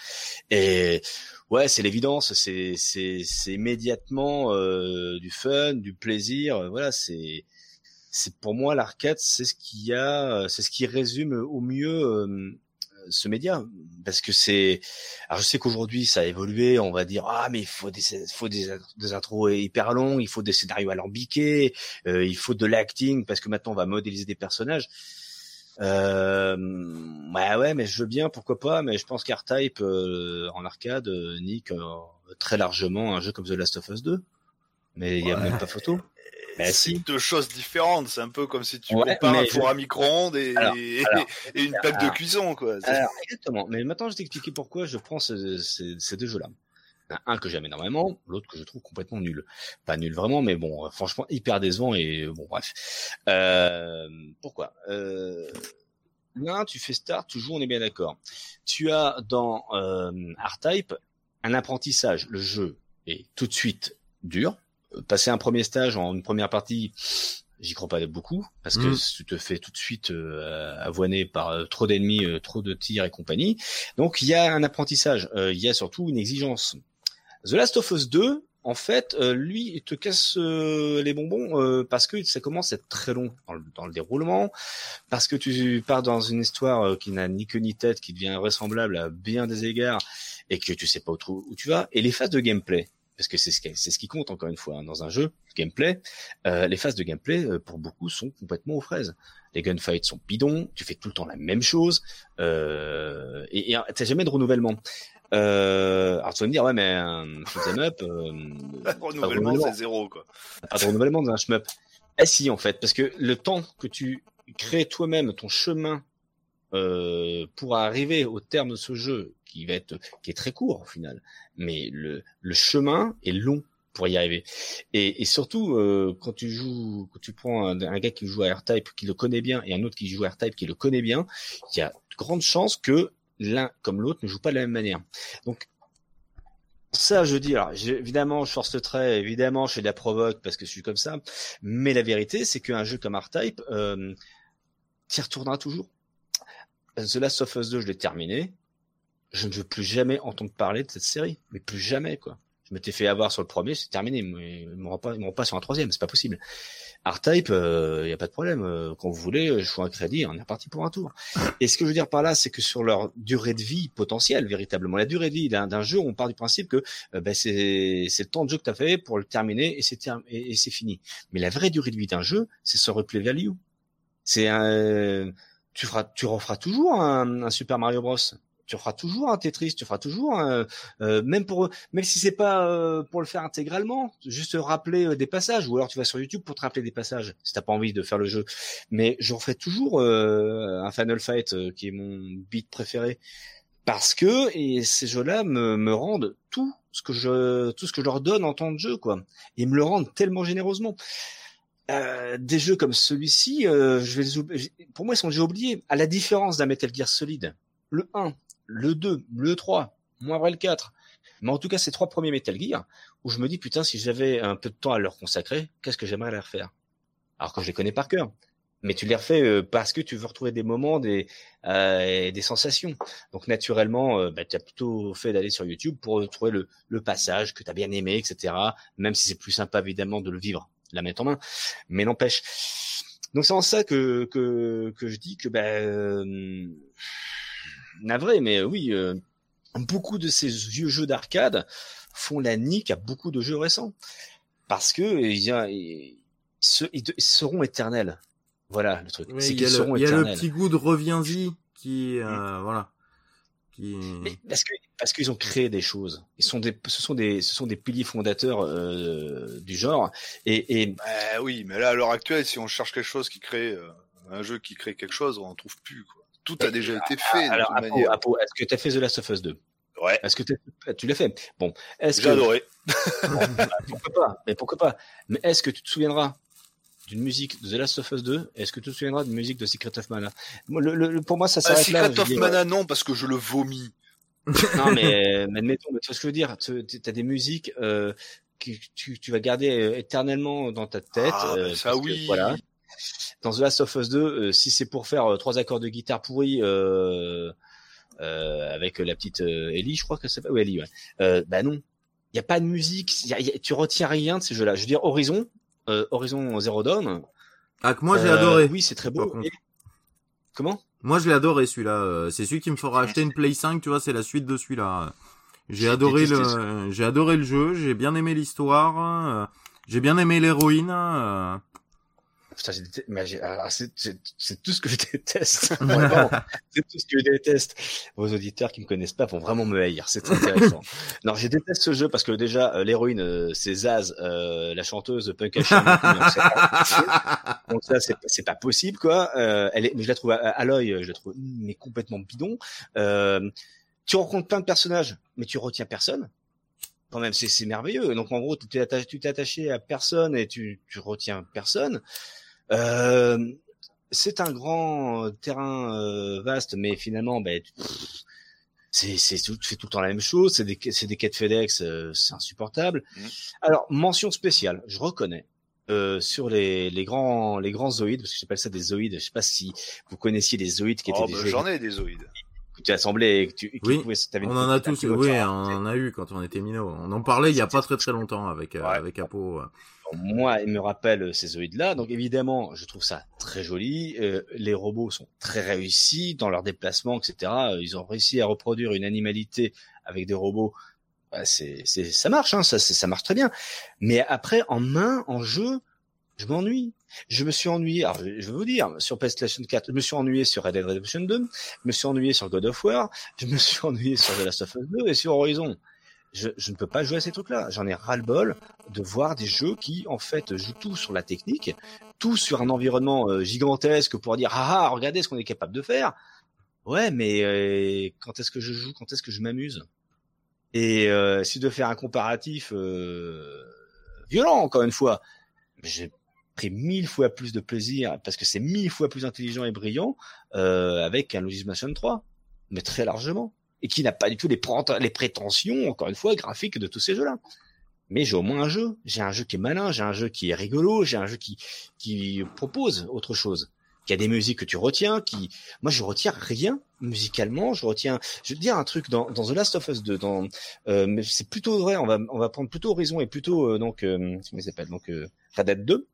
Speaker 3: Et ouais, c'est l'évidence, c'est c'est c'est immédiatement euh, du fun, du plaisir. Voilà, c'est c'est pour moi l'arcade, c'est ce qui a, c'est ce qui résume au mieux euh, ce média, parce que c'est. Alors je sais qu'aujourd'hui ça a évolué, on va dire ah mais il faut des faut des, des intros hyper longs, il faut des scénarios alambiqués, euh, il faut de l'acting parce que maintenant on va modéliser des personnages. Euh, ouais, ouais, mais je veux bien, pourquoi pas, mais je pense qu'R-Type euh, en arcade euh, nique euh, très largement un jeu comme The Last of Us 2. Mais il y a
Speaker 1: Ouais.
Speaker 3: même pas photo. Bah,
Speaker 2: c'est
Speaker 3: si.
Speaker 2: deux choses différentes. C'est un peu comme si tu
Speaker 3: Ouais,
Speaker 2: compares
Speaker 3: mais
Speaker 2: un
Speaker 3: je-
Speaker 2: four à micro-ondes et,
Speaker 3: Alors,
Speaker 2: et,
Speaker 3: alors,
Speaker 2: et une plaque de cuisson, quoi.
Speaker 3: Alors, exactement. Mais maintenant, je vais t'expliquer pourquoi je prends ce- ces, ces deux jeux-là. Il y en a Un que j'aime énormément, l'autre que je trouve complètement nul. Pas nul vraiment, mais bon, euh, franchement, hyper décevant et euh, bon, bref. Euh, pourquoi? Euh, L'un, tu fais start, tu joues, on est bien d'accord. Tu as dans euh, R-Type un apprentissage. Le jeu est tout de suite dur. Euh, Passer un premier stage en une première partie, j'y crois pas beaucoup parce que
Speaker 1: Mm.
Speaker 3: tu te fais tout de suite euh, avoiner par euh, trop d'ennemis, euh, trop de tirs et compagnie. Donc il y a un apprentissage. Euh, il y a surtout une exigence. The Last of Us 2, en fait, euh, lui, il te casse euh, les bonbons euh, parce que ça commence à être très long dans le, dans le déroulement, parce que tu pars dans une histoire euh, qui n'a ni queue ni tête, qui devient invraisemblable à bien des égards, et que tu sais pas où, tu vas. Et les phases de gameplay, parce que c'est ce qui, ce qui compte encore une fois hein, dans un jeu, gameplay, euh, les phases de gameplay euh, pour beaucoup sont complètement aux fraises. Les gunfights sont bidons, tu fais tout le temps la même chose, et et t'as jamais de renouvellement. Euh, alors tu vas me dire ouais mais un shoot'em up, euh,
Speaker 2: Renouvellement, c'est zéro, quoi.
Speaker 3: pas de renouvellement dans un shmup. Eh si en fait, parce que le temps que tu crées toi-même ton chemin euh, pour arriver au terme de ce jeu, qui va être qui est très court au final, mais le, le chemin est long pour y arriver. Et, et surtout euh, quand tu joues, quand tu prends un, un gars qui joue à R-Type qui le connaît bien et un autre qui joue à R-Type qui le connaît bien, il y a de grandes chances que l'un comme l'autre ne joue pas de la même manière. Donc ça, je dis, alors, évidemment, je force le trait, évidemment, je fais de la provoque parce que je suis comme ça, mais la vérité, c'est qu'un jeu comme R-Type, euh, t'y retourneras toujours. The Last of Us 2, je l'ai terminé. Je ne veux plus jamais entendre parler de cette série, mais plus jamais, quoi. Je m'étais fait avoir sur le premier, c'est terminé, ils m'auront pas, ils pas sur un troisième, c'est pas possible. R-Type, il euh, y a pas de problème. euh, quand vous voulez, je fais un crédit, on est parti pour un tour. Et ce que je veux dire par là, c'est que sur leur durée de vie potentielle, véritablement, la durée de vie d'un jeu, on part du principe que euh, ben, c'est le temps de jeu que tu as fait pour le terminer et c'est et, c'est fini. Mais la vraie durée de vie d'un jeu, c'est son replay value. C'est un, tu feras, tu referas toujours un Super Mario Bros tu feras toujours un Tetris, tu feras toujours un, euh, même pour même si c'est pas euh, pour le faire intégralement, juste rappeler euh, des passages ou alors tu vas sur YouTube pour te rappeler des passages si t'as pas envie de faire le jeu. Mais je referai toujours un Final Fight qui est mon beat préféré parce que et ces jeux-là me, me rendent tout ce que je tout ce que je leur donne en temps de jeu quoi. Ils me le rendent tellement généreusement. Euh, des jeux comme celui-ci, euh, je vais les pour moi ils sont déjà oubliés. À la différence d'un Metal Gear Solid, le 1, le 2, le 3, moins vrai le 4. Mais en tout cas, ces trois premiers Metal Gear, où je me dis, putain, si j'avais un peu de temps à leur consacrer, qu'est-ce que j'aimerais les refaire? Alors que je les connais par cœur. Mais tu les refais euh, parce que tu veux retrouver des moments, des, euh, des sensations. Donc naturellement, euh, bah, tu as plutôt fait d'aller sur YouTube pour retrouver le, le passage que tu as bien aimé, etc. Même si c'est plus sympa évidemment de le vivre, de la mettre en main. Mais n'empêche. Donc c'est en ça que, que, que je dis que ben navré, mais euh, oui, euh, beaucoup de ces vieux jeux d'arcade font la nique à beaucoup de jeux récents parce que il y a, ils, seront éternels. Voilà le truc.
Speaker 1: il y, a le petit goût de reviens-y qui, euh, voilà. Qui...
Speaker 3: parce que parce qu'ils ont créé des choses. Ils sont des, ce sont des, ce sont des piliers fondateurs du genre. Et, et...
Speaker 2: Bah, oui, mais là à l'heure actuelle, si on cherche quelque chose qui crée un jeu qui crée quelque chose, on en trouve plus. Quoi tout a déjà été fait.
Speaker 3: Alors, Apo, est-ce que tu as fait The Last of Us 2
Speaker 2: Ouais.
Speaker 3: Est-ce que tu l'as fait Bon, est-ce
Speaker 2: J'ai adoré.
Speaker 3: Bah, pourquoi pas Mais pourquoi pas Mais est-ce que tu te souviendras d'une musique de The Last of Us 2 Est-ce que tu te souviendras d'une musique de Secret of Mana? Le, Pour moi, ça bah, s'arrête
Speaker 2: là. Secret of Mana, non, parce que je le vomis.
Speaker 3: non, mais, mais admettons, tu vois ce que je veux dire Tu as des musiques euh, que tu, tu, vas garder euh, éternellement dans ta tête.
Speaker 2: Ah, euh, ça oui.
Speaker 3: voilà dans The Last of Us 2, euh, si c'est pour faire euh, trois accords de guitare pourris euh, avec la petite Ellie, je crois que c'est pas, ou Ellie, ouais. bah non, il y a pas de musique, tu retiens rien de ces jeux-là. Je veux dire Horizon, Horizon Zero Dawn.
Speaker 1: Ah que moi j'ai adoré.
Speaker 3: Oui, c'est très beau. Comment?
Speaker 1: Moi je l'ai adoré celui-là. C'est celui qui me fera acheter une Play 5, tu vois, c'est la suite de celui-là. J'ai adoré le, j'ai adoré le jeu, j'ai bien aimé l'histoire, j'ai bien aimé l'héroïne.
Speaker 3: Putain, c'est tout ce que je déteste. c'est tout ce que je déteste. Vos auditeurs qui me connaissent pas vont vraiment me haïr. C'est intéressant. non, je déteste ce jeu parce que déjà euh, l'héroïne, euh, c'est Zaz, euh, la chanteuse punk Donc ça, c'est pas possible quoi. elle est, mais je la trouve à, l'œil, je la trouve mais complètement bidon. tu rencontres plein de personnages, mais tu retiens personne quand même, c'est merveilleux. Donc en gros, tu t'es attaché, attaché, à personne et tu, tu retiens personne. Euh, c'est un grand terrain euh, vaste, mais finalement, ben, c'est c'est tout, tu fais tout le temps la même chose. C'est des c'est des quêtes FedEx, euh, c'est insupportable. Mmh. Alors mention spéciale, je reconnais. Euh, sur les, les grands les grands zoïdes parce que j'appelle ça des zoïdes je sais pas si vous connaissiez les zoïdes qui étaient oh,
Speaker 2: des ben, j'en ai des zoïdes
Speaker 3: que tu assemblais que tu
Speaker 1: oui, on en a tous oui on en a eu quand on était minot on en parlait il y a pas très très longtemps avec avec Apo
Speaker 3: moi, il me rappelle ces zoïdes-là. Donc évidemment, je trouve ça très joli. Euh, les robots sont très réussis dans leurs déplacements, etc. Ils ont réussi à reproduire une animalité avec des robots. Bah, c'est, c'est, ça marche, hein, ça, ça marche très bien. Mais après, en main, en jeu, je m'ennuie. Je me suis ennuyé, alors je vais vous dire, sur PlayStation 4, je me suis ennuyé sur Red Dead Redemption 2, je me suis ennuyé sur God of War, je me suis ennuyé sur The Last of Us 2 et sur Horizon je, je, ne peux pas jouer à ces trucs-là. J'en ai ras-le-bol de voir des jeux qui, en fait, jouent tout sur la technique, tout sur un environnement euh, gigantesque pour dire ah, ah regardez ce qu'on est capable de faire. Ouais, mais euh, quand est-ce que je joue Quand est-ce que je m'amuse? Et euh, si de faire un comparatif euh, violent, encore une fois, j'ai pris mille fois plus de plaisir parce que c'est mille fois plus intelligent et brillant avec un Luigi's Mansion 3, mais très largement et qui n'a pas du tout les, les prétentions, encore une fois, graphiques de tous ces jeux-là. Mais j'ai au moins un jeu. J'ai un jeu qui est malin, j'ai un jeu qui est rigolo, j'ai un jeu qui, qui propose autre chose. Qui a des musiques que tu retiens, qui, moi je retiens rien musicalement, je retiens, je vais te dire un truc dans, dans The Last of Us 2, dans, euh, mais c'est plutôt vrai, on va, on va prendre plutôt Horizon et plutôt, euh, donc, euh, comment il s'appelle, donc, euh, Red Dead 2,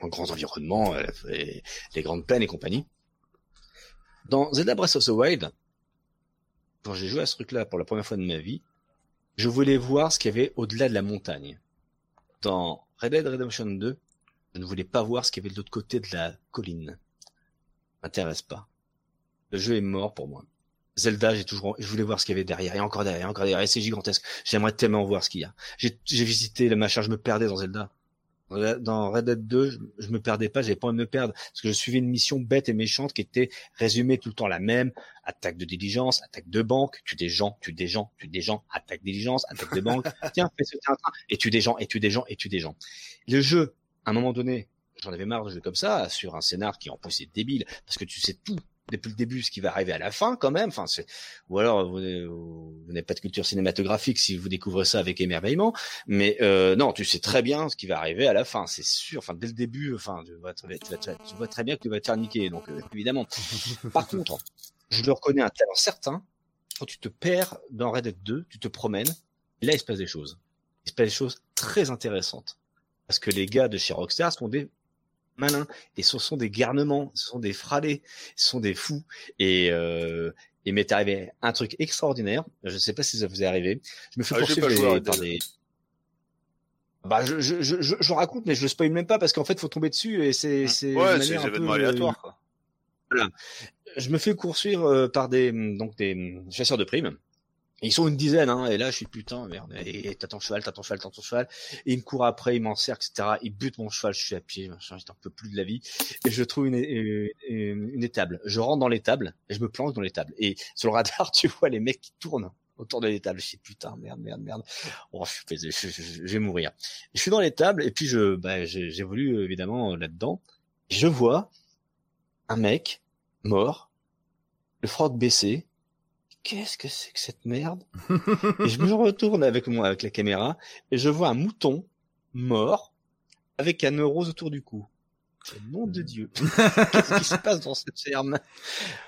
Speaker 3: en grands environnements, euh, les grandes plaines et compagnie. Dans Zelda Breath of the Wild, quand j'ai joué à ce truc-là pour la première fois de ma vie, je voulais voir ce qu'il y avait au-delà de la montagne. Dans Red Dead Redemption 2, je ne voulais pas voir ce qu'il y avait de l'autre côté de la colline. m'intéresse pas. Le jeu est mort pour moi. Zelda, j'ai toujours, je voulais voir ce qu'il y avait derrière, et encore derrière, encore derrière, et c'est gigantesque. J'aimerais tellement voir ce qu'il y a. J'ai, visité le machin, je me perdais dans Zelda. Dans Red Dead 2, je, je me perdais pas, j'avais pas envie de me perdre, parce que je suivais une mission bête et méchante qui était résumée tout le temps la même. Attaque de diligence, attaque de banque, tue des gens, tue des gens, tue des gens, attaque de diligence, attaque de banque, tiens, fais ce train, et tue des gens, et tue des gens, et tue des gens. Le jeu, à un moment donné, j'en avais marre de jouer comme ça, sur un scénar qui en plus est débile, parce que tu sais tout depuis le début ce qui va arriver à la fin quand même. Enfin, c'est ou alors vous, vous n'avez pas de culture cinématographique si vous découvrez ça avec émerveillement. Mais euh, non, tu sais très bien ce qui va arriver à la fin, c'est sûr. Enfin, dès le début, enfin, tu vois, tu, tu vois très bien que tu vas te faire niquer. Donc euh, évidemment. Par contre, je le reconnais un talent certain. Quand tu te perds dans Red Dead 2, tu te promènes. Et là, il se passe des choses. Il se passe des choses très intéressantes. Parce que les gars de chez Rockstar sont des malins. Et ce sont des garnements, ce sont des fralés, ce sont des fous. Et, euh, il m'est arrivé un truc extraordinaire. Je ne sais pas si ça vous est arrivé. Je me fais
Speaker 2: Ah,
Speaker 3: poursuivre par des... Bah, je, je, je, je, raconte, mais je le spoil même pas parce qu'en fait, faut tomber dessus et c'est, c'est de
Speaker 2: Ouais,
Speaker 3: manière
Speaker 2: c'est
Speaker 3: un peu, euh,
Speaker 2: aléatoires. Quoi.
Speaker 3: je me fais poursuivre euh, par des donc des chasseurs de primes. Ils sont une dizaine, hein, et là je suis putain, merde, et t'as ton cheval, t'as ton cheval, t'as ton cheval, et ils me courent après, ils m'encerclent, etc. Ils butent mon cheval, je suis à pied, machin, j'en peux plus de la vie, et je trouve une, une, une étable. Je rentre dans l'étable, et je me planque dans l'étable. Et sur le radar, tu vois les mecs qui tournent autour de l'étable. Je suis putain, merde, merde, merde. Oh, je, suis- je, je- vais mourir. Je suis dans l'étable, et puis je, bah, j'évolue évidemment là-dedans. Je vois un mec mort, le froc baissé. Qu'est-ce que c'est que cette merde Et je me retourne avec moi, avec la caméra, et je vois un mouton mort avec un neurose autour du cou. Le nom de Dieu. Qu'est-ce qui se passe dans cette ferme?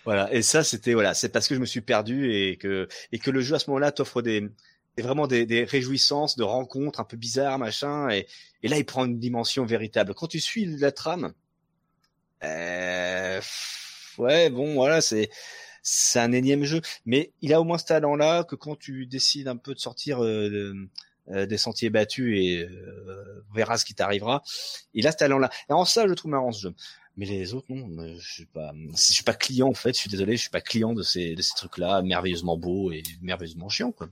Speaker 3: Voilà. Et ça, c'était voilà, c'est parce que je me suis perdu et que et que le jeu à ce moment-là t'offre des, vraiment des, des réjouissances, de rencontres un peu bizarres, machin. Et, et là, il prend une dimension véritable. Quand tu suis la trame, euh, ouais, bon, voilà, c'est c'est un énième jeu, mais il a au moins ce talent-là que quand tu décides un peu de sortir euh, euh, des sentiers battus et euh, on verra ce qui t'arrivera, il a ce talent-là. Et en ça, je trouve marrant ce jeu. Mais les autres, non, je suis pas, je suis pas client en fait. Je suis désolé, je suis pas client de ces de ces trucs-là, merveilleusement beaux et merveilleusement chiants quoi.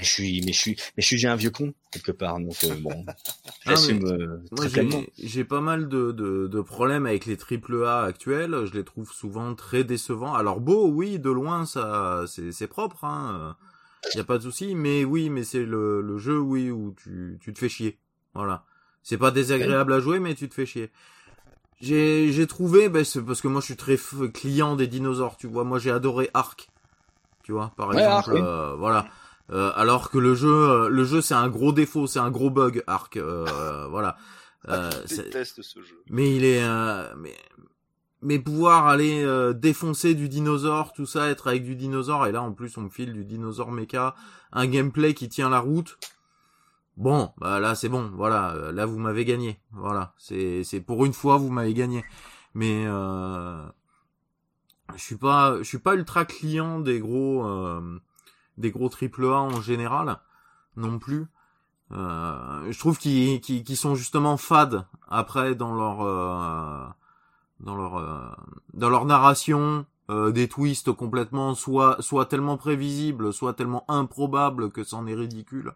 Speaker 3: Je suis, mais je suis, mais je suis j'ai un vieux con quelque part, donc euh, bon, j'assume euh,
Speaker 1: Moi,
Speaker 3: très pleinement.
Speaker 1: j'ai, pas mal de, de, de problèmes avec les triple A actuels. Je les trouve souvent très décevants. Alors beau, oui, de loin, ça, c'est, c'est propre, hein. Y a pas de souci. Mais oui, mais c'est le, le jeu, oui, où tu, tu te fais chier. Voilà. C'est pas désagréable à jouer, mais tu te fais chier. J'ai, j'ai trouvé, ben, c'est parce que moi, je suis très client des dinosaures. Tu vois, moi, j'ai adoré Ark. Tu vois, par
Speaker 3: Ouais,
Speaker 1: exemple,
Speaker 3: oui.
Speaker 1: euh, voilà. Euh, alors que le jeu, euh, le jeu, c'est un gros défaut, c'est un gros bug, Ark. euh, voilà. Euh,
Speaker 2: Je déteste ce jeu.
Speaker 1: mais il est, euh, mais, mais pouvoir aller euh, défoncer du dinosaure, tout ça, être avec du dinosaure, et là en plus on me file du dinosaure mecha, un gameplay qui tient la route. Bon, bah là c'est bon, voilà, là vous m'avez gagné, voilà, c'est c'est pour une fois vous m'avez gagné, mais euh, je suis pas, je suis pas ultra client des gros, euh, des gros triple A en général, non plus. Euh, je trouve qu'ils sont justement fades après dans leur euh, dans leur euh, dans leur narration euh, des twists complètement soit soit tellement prévisibles soit tellement improbables que c'en est ridicule.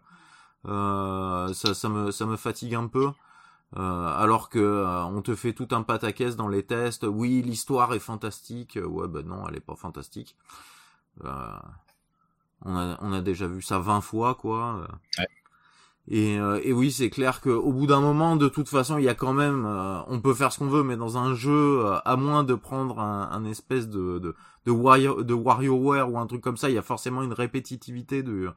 Speaker 1: Euh, ça ça me ça me fatigue un peu. Euh, alors que on te fait tout un pataquès dans les tests. Oui l'histoire est fantastique. Ouais ben non elle est pas fantastique on a on a déjà vu ça 20 fois quoi
Speaker 3: Ouais.
Speaker 1: et, euh, et oui, c'est clair qu'au bout d'un moment, de toute façon, il y a quand même, euh, on peut faire ce qu'on veut, mais dans un jeu, euh, à moins de prendre un, un espèce de de de, Wario, de WarioWare ou un truc comme ça, il y a forcément une répétitivité de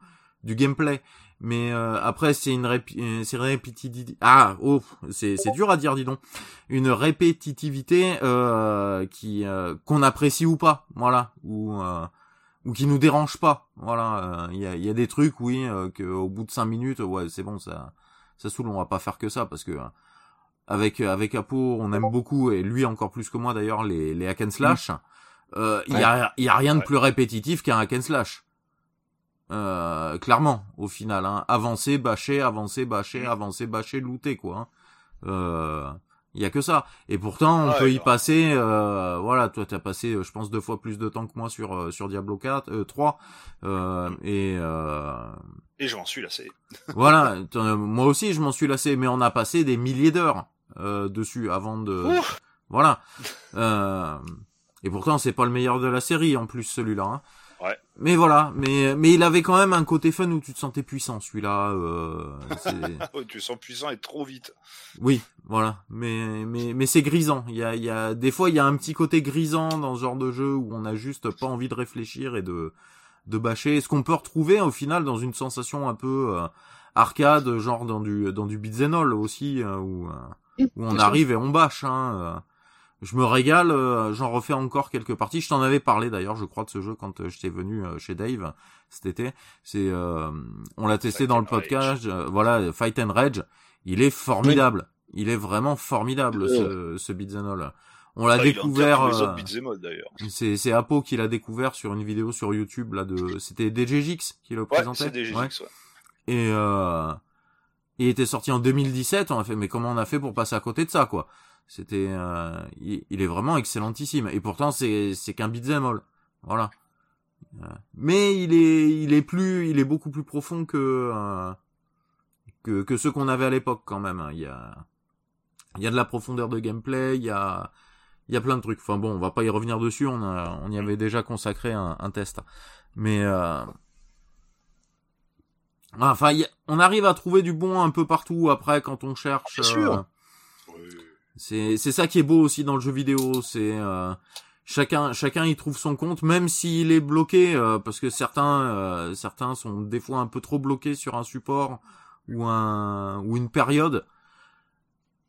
Speaker 1: du gameplay. Mais euh, après, c'est une répi euh, c'est répétitivité. Ah, oh, c'est c'est dur à dire, dis donc. Une répétitivité euh, qui euh, qu'on apprécie ou pas, voilà, ou euh, ou qui nous dérange pas. Voilà, il y, a, y a des trucs, oui, euh, que au bout de cinq minutes, ouais, c'est bon, ça, ça saoule. On va pas faire que ça parce que euh, avec avec Apo, on aime beaucoup et lui encore plus que moi d'ailleurs les les hack and slash. Euh, Il y a il y a rien de plus répétitif qu'un hack and slash. Euh, clairement, au final, hein. avancer, bâcher, avancer, bâcher,
Speaker 2: Mm.
Speaker 1: avancer, bâcher, looter quoi. hein. Il y a que ça. Et pourtant, on peut y passer. euh, voilà, toi, t'as passé, euh, je pense, deux fois plus de temps que moi sur euh, sur Diablo 4, euh, 3. Euh, et euh,
Speaker 2: Et je m'en suis lassé.
Speaker 1: voilà, moi aussi, je m'en suis lassé. Mais on a passé des milliers d'heures euh, dessus avant de.
Speaker 2: Ouf.
Speaker 1: Voilà. Euh, et pourtant, c'est pas le meilleur de la série en plus celui-là. Hein.
Speaker 2: Ouais.
Speaker 1: Mais voilà, mais mais il avait quand même un côté fun où tu te sentais puissant. Celui-là, euh, c'est-
Speaker 2: Oh, tu sens puissant et trop vite.
Speaker 1: oui, voilà. Mais mais mais c'est grisant. Il y a il y a des fois il y a un petit côté grisant dans ce genre de jeu où on a juste pas envie de réfléchir et de de bâcher. Ce qu'on peut retrouver au final dans une sensation un peu euh, arcade, genre dans du dans du beat'em all aussi euh, où euh, où on arrive et on bâche. Hein, euh. Je me régale, euh, j'en refais encore quelques parties. Je t'en avais parlé d'ailleurs, je crois, de ce jeu quand euh, j'étais venu euh, chez Dave cet été. C'est, euh, on l'a testé
Speaker 2: Fight
Speaker 1: dans le podcast. voilà, Fight and Rage. Il est formidable. Il est vraiment formidable ce, ce beat'em all. On l'a
Speaker 2: en
Speaker 1: découvert. c'est c'est Apo qui l'a découvert sur une vidéo sur YouTube là de. C'était DJX qui le
Speaker 2: Ouais,
Speaker 1: présentait. Ouais.
Speaker 2: ouais.
Speaker 1: Et euh, il était sorti en 2017. On a fait, mais comment on a fait pour passer à côté de ça, quoi? C'était, euh, il, il est vraiment excellentissime. Et pourtant, c'est c'est qu'un beat'em all. Voilà. Euh, Mais il est, il est plus, il est beaucoup plus profond que euh, que que ceux qu'on avait à l'époque quand même. hein. Il y a, il y a de la profondeur de gameplay. Il y a, il y a plein de trucs. Enfin bon, on va pas y revenir dessus. On a, on y avait déjà consacré un, un test. Mais euh, Enfin, y a- on arrive à trouver du bon un peu partout après quand on cherche.
Speaker 3: Bien sûr.
Speaker 1: euh,
Speaker 2: Oui.
Speaker 1: C'est c'est ça qui est beau aussi dans le jeu vidéo, c'est euh, chacun chacun y trouve son compte, même s'il est bloqué, euh, parce que certains euh, certains sont des fois un peu trop bloqués sur un support ou un ou une période.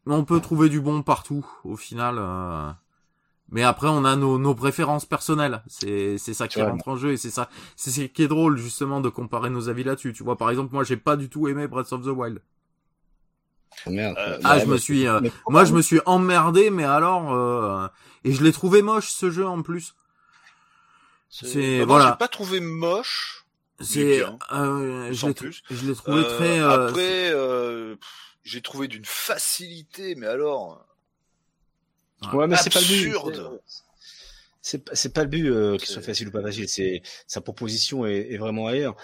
Speaker 1: On peut trouver du bon partout au final. euh. Mais après, on a nos, nos préférences personnelles. C'est c'est ça qui rentre en jeu et c'est ça c'est ce qui est drôle justement de comparer nos avis là-dessus. Tu vois, par exemple, moi, j'ai pas du tout aimé Breath of the Wild.
Speaker 3: Oh, merde.
Speaker 2: Euh,
Speaker 1: Ah,
Speaker 3: Ouais,
Speaker 1: je me suis, euh, moi, je me suis emmerdé, mais alors, euh, et je l'ai trouvé moche ce jeu en plus. C'est-
Speaker 2: Bah,
Speaker 1: voilà.
Speaker 2: J'ai pas trouvé moche.
Speaker 1: C'est, euh, je
Speaker 2: sans
Speaker 1: l'ai,
Speaker 2: plus.
Speaker 1: je l'ai trouvé
Speaker 2: Euh,
Speaker 1: très. euh,
Speaker 2: Après, euh, j'ai trouvé d'une facilité, mais alors.
Speaker 3: Ouais, mais c'est pas le but. C'est pas, c'est pas le but euh, qu'il soit facile ou pas facile. C'est sa proposition est, est vraiment ailleurs.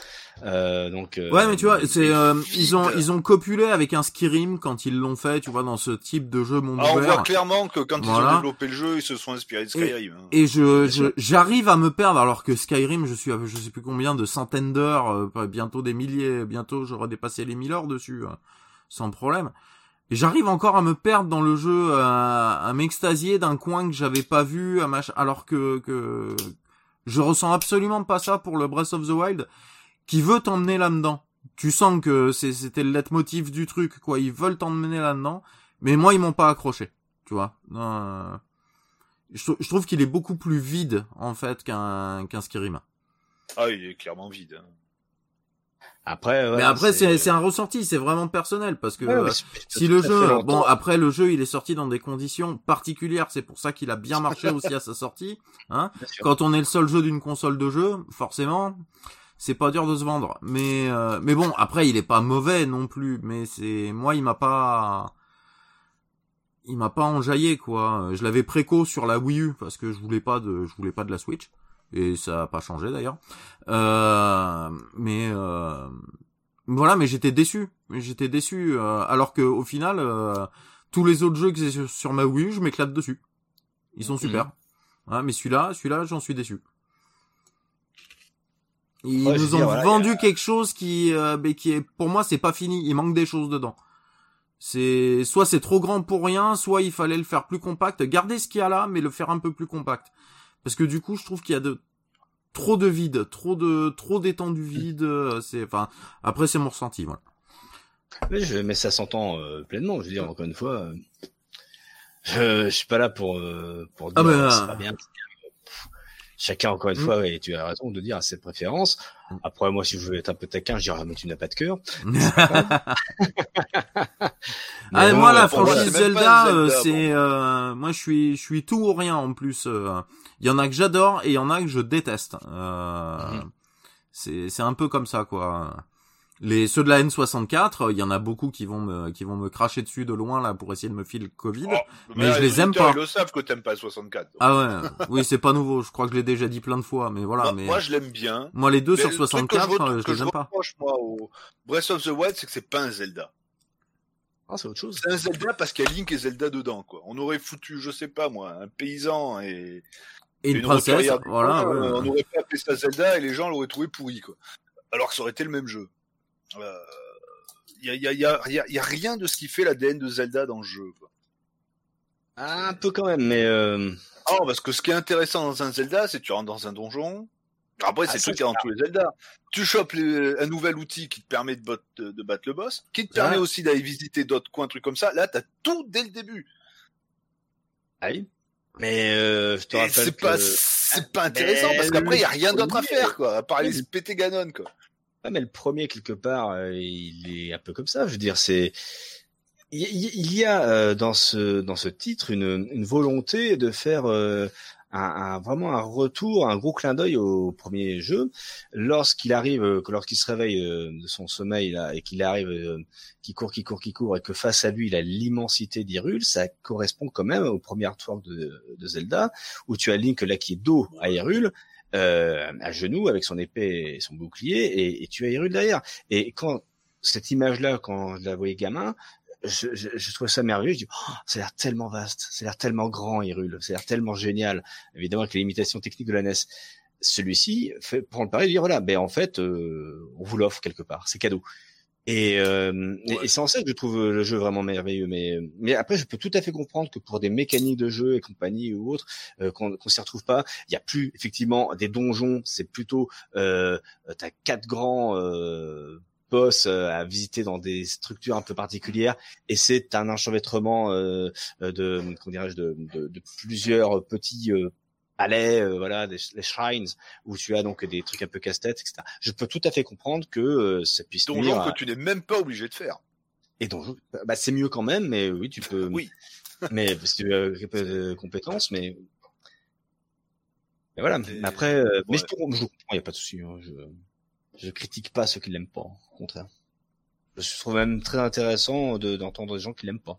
Speaker 3: Euh, donc. euh,
Speaker 1: Ouais, mais tu vois, c'est, euh, ils ont,
Speaker 2: vide.
Speaker 1: ils ont copulé avec un Skyrim quand ils l'ont fait, tu vois, dans ce type de jeu monde
Speaker 2: Ah, on voit clairement que quand ils ont développé le jeu, ils se sont inspirés de Skyrim. hein.
Speaker 1: Et je, j'arrive à me perdre alors que Skyrim, je suis à je sais plus combien de centaines d'heures, euh, bientôt des milliers, bientôt j'aurai dépassé les mille heures dessus, euh, sans problème. J'arrive encore à me perdre dans le jeu, à, à m'extasier d'un coin que j'avais pas vu, alors que, que je ressens absolument pas ça pour le Breath of the Wild, qui veut t'emmener là-dedans. Tu sens que c'était le leitmotiv du truc, quoi. Ils veulent t'emmener là-dedans, mais moi ils m'ont pas accroché, tu vois. Euh, je trouve qu'il est beaucoup plus vide en fait qu'un qu'un Skyrim.
Speaker 2: Ah, il est clairement vide. hein.
Speaker 3: Après.
Speaker 1: mais
Speaker 3: voilà,
Speaker 1: après c'est c'est un ressorti, c'est vraiment personnel parce que
Speaker 3: Ouais,
Speaker 1: euh,
Speaker 3: mais
Speaker 1: si le jeu, bon après le jeu il est sorti dans des conditions particulières, c'est pour ça qu'il a bien marché aussi à sa sortie. Hein. Quand on est le seul jeu d'une console de jeu, forcément c'est pas dur de se vendre. Mais euh, mais bon après il est pas mauvais non plus, mais c'est moi il m'a pas il m'a pas enjaillé quoi. Je l'avais préco sur la Wii U parce que je voulais pas de je voulais pas de la Switch et ça a pas changé d'ailleurs. Euh, mais euh, voilà, mais j'étais déçu. J'étais déçu euh, alors que au final euh, tous les autres jeux que j'ai sur, sur ma Wii U, je m'éclate dessus. Ils sont super. Hein, mais celui-là, celui-là, j'en suis déçu. Ils
Speaker 3: Ouais,
Speaker 1: nous ont
Speaker 3: dire, voilà,
Speaker 1: vendu
Speaker 3: a-
Speaker 1: quelque chose qui, mais qui est, pour moi, c'est pas fini. Il manque des choses dedans. C'est soit c'est trop grand pour rien, soit il fallait le faire plus compact. Garder ce qu'il y a là, mais le faire un peu plus compact. Parce que du coup, je trouve qu'il y a de trop de vide, trop de trop d'étendue vide. euh, C'est, enfin, après c'est mon ressenti. Voilà.
Speaker 3: Mais, je, mais ça s'entend euh, pleinement. Je veux dire, encore une fois, euh, je, je suis pas là pour euh, pour dire
Speaker 1: Ah,
Speaker 3: euh,
Speaker 1: euh,
Speaker 3: c'est pas bien. Chacun, encore une
Speaker 1: Mm.
Speaker 3: fois, et tu as raison de dire ses préférences.
Speaker 1: Mm.
Speaker 3: Après, moi, si je veux être un peu taquin, je dirais, mais tu n'as pas de cœur.
Speaker 1: Ah, moi, la
Speaker 3: euh,
Speaker 1: franchise Zelda,
Speaker 2: Zelda,
Speaker 1: euh, c'est, euh, moi, je suis, je suis tout ou rien en plus. euh. Il y en a que j'adore et il y en a que je déteste. Euh,
Speaker 3: Mhm.
Speaker 1: C'est, c'est un peu comme ça, quoi. Les ceux de la N64, il y en a beaucoup qui vont me qui vont me cracher dessus de loin là pour essayer de me filer le Covid.
Speaker 2: Oh,
Speaker 1: mais je les aime pas.
Speaker 2: Ils le savent que t'aimes pas le 64. donc.
Speaker 1: Ah ouais, oui c'est pas nouveau. Je crois que je l'ai déjà dit plein de fois, mais voilà.
Speaker 2: moi,
Speaker 1: mais
Speaker 2: moi, je l'aime bien.
Speaker 1: moi les deux
Speaker 2: Mais
Speaker 1: sur
Speaker 2: le truc que
Speaker 1: 64,
Speaker 2: je,
Speaker 1: euh, je
Speaker 2: que
Speaker 1: les
Speaker 2: je
Speaker 1: aime pas.
Speaker 2: reproche, moi, au Breath of the Wild, c'est que c'est pas un Zelda.
Speaker 3: Ah, c'est autre chose.
Speaker 2: C'est un Zelda parce qu'il y a Link et Zelda dedans, quoi. On aurait foutu, je sais pas moi, un paysan et,
Speaker 1: Et une
Speaker 2: une
Speaker 1: princesse, voilà. ouais.
Speaker 2: euh, On aurait pas appelé ça Zelda et les gens l'auraient trouvé pourri, quoi. Alors que ça aurait été le même jeu. Euh, Il y, a, y, a, y, y rien de ce qui fait l'ADN de Zelda dans le jeu, quoi.
Speaker 3: Un peu quand même, mais euh...
Speaker 2: Ah, parce que ce qui est intéressant dans un Zelda, c'est que tu rentres dans un donjon. Après,
Speaker 3: Ah,
Speaker 2: c'est
Speaker 3: ça,
Speaker 2: tout qu'il y a dans tous les Zelda. Tu chopes les- un nouvel outil qui te permet de, bot- de, de battre le boss, qui te
Speaker 1: Ah.
Speaker 2: permet aussi d'aller visiter d'autres coins, trucs comme ça. Là, t'as tout dès le début.
Speaker 3: ah oui. Mais euh, je te
Speaker 2: Et
Speaker 3: rappelle
Speaker 2: c'est
Speaker 3: que...
Speaker 2: pas, c'est pas intéressant
Speaker 3: Mais
Speaker 2: parce qu'après, il y a
Speaker 3: le
Speaker 2: rien d'autre à faire, quoi, à part aller
Speaker 3: Oui.
Speaker 2: se péter Ganon, quoi.
Speaker 3: Mais le premier quelque part, euh, il est un peu comme ça. Je veux dire, c'est il y, a euh, dans ce dans ce titre une, une volonté de faire euh, un, un- vraiment un retour, un gros clin d'œil au premier jeu. Lorsqu'il arrive, euh, lorsqu'il se réveille euh, de son sommeil là et qu'il arrive, qui court, qui court, qui court, et que face à lui il a l'immensité d'Hyrule, ça correspond quand même au premier artwork de, de Zelda où tu as Link là qui est dos à Hyrule euh, à genoux avec son épée et son bouclier et, et tu as Hyrule derrière. Et quand cette image-là, quand je la voyais gamin, je, je, je trouvais ça merveilleux. Je dis, oh, ça a l'air tellement vaste, ça a l'air tellement grand, Hyrule, ça a l'air tellement génial. Évidemment avec les limitations techniques de la NES. Celui-ci prend le pari de dire voilà, ben en fait, euh, on vous l'offre quelque part, c'est cadeau. Et, euh, et-
Speaker 2: Ouais.
Speaker 3: et c'est en ça que je trouve le jeu vraiment merveilleux. Mais, mais après, je peux tout à fait comprendre que pour des mécaniques de jeu et compagnie ou autres, euh, qu'on qu'on s'y retrouve pas, il y a plus effectivement des donjons. C'est plutôt euh, t'as quatre grands euh, boss euh, à visiter dans des structures un peu particulières, et c'est un enchevêtrement euh, de comment dirais-je de, de, de plusieurs petits euh, palais, euh, voilà, des les shrines où tu as donc des trucs un peu casse-tête, etc. Je peux tout à fait comprendre que euh, ça puisse
Speaker 2: Donjon
Speaker 3: à-
Speaker 2: que tu n'es même pas obligé de faire.
Speaker 3: et donc, bah, c'est mieux quand même, mais oui, tu peux.
Speaker 2: Oui.
Speaker 3: Mais parce que tu as euh, compétences, mais. Mais voilà.
Speaker 2: Et-
Speaker 3: après, euh, mais
Speaker 2: ouais.
Speaker 3: je, comprends- je comprends, y a pas de souci. hein, je, je critique pas ceux qui l'aiment pas. Au contraire. Je trouve même très intéressant de- d'entendre des gens qui l'aiment pas.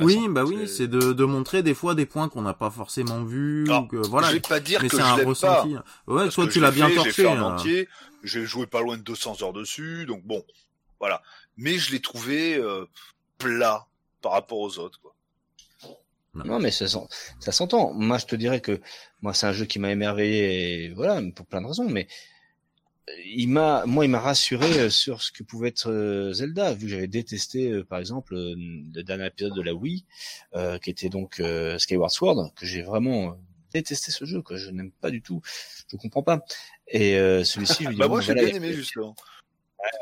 Speaker 1: Oui, bah oui,
Speaker 2: C'est-
Speaker 1: de, de montrer des fois des points qu'on n'a pas forcément vus ou que voilà.
Speaker 2: je vais pas dire
Speaker 1: Mais
Speaker 2: que
Speaker 1: c'est un
Speaker 2: l'aime pas.
Speaker 1: ressenti. Ouais,
Speaker 2: Parce
Speaker 1: toi tu
Speaker 2: je
Speaker 1: l'as bien torché.
Speaker 2: J'ai fait en
Speaker 1: hein.
Speaker 2: entier. J'ai joué pas loin de 200 heures dessus, donc bon, voilà. Mais je l'ai trouvé euh, plat par rapport aux autres. Quoi.
Speaker 3: Non, mais ça, ça s'entend. Moi, je te dirais que moi, c'est un jeu qui m'a émerveillé, et voilà, pour plein de raisons. Mais euh, il m'a, moi, il m'a rassuré euh, sur ce que pouvait être euh, Zelda, vu que j'avais détesté, euh, par exemple, le dernier épisode de la Wii, euh, qui était donc euh, Skyward Sword, que j'ai vraiment détesté ce jeu, que je n'aime pas du tout. Je comprends pas. Et euh, celui-ci, je me dis,
Speaker 2: Bah
Speaker 3: bon,
Speaker 2: moi j'ai
Speaker 3: voilà,
Speaker 2: bien aimé justement.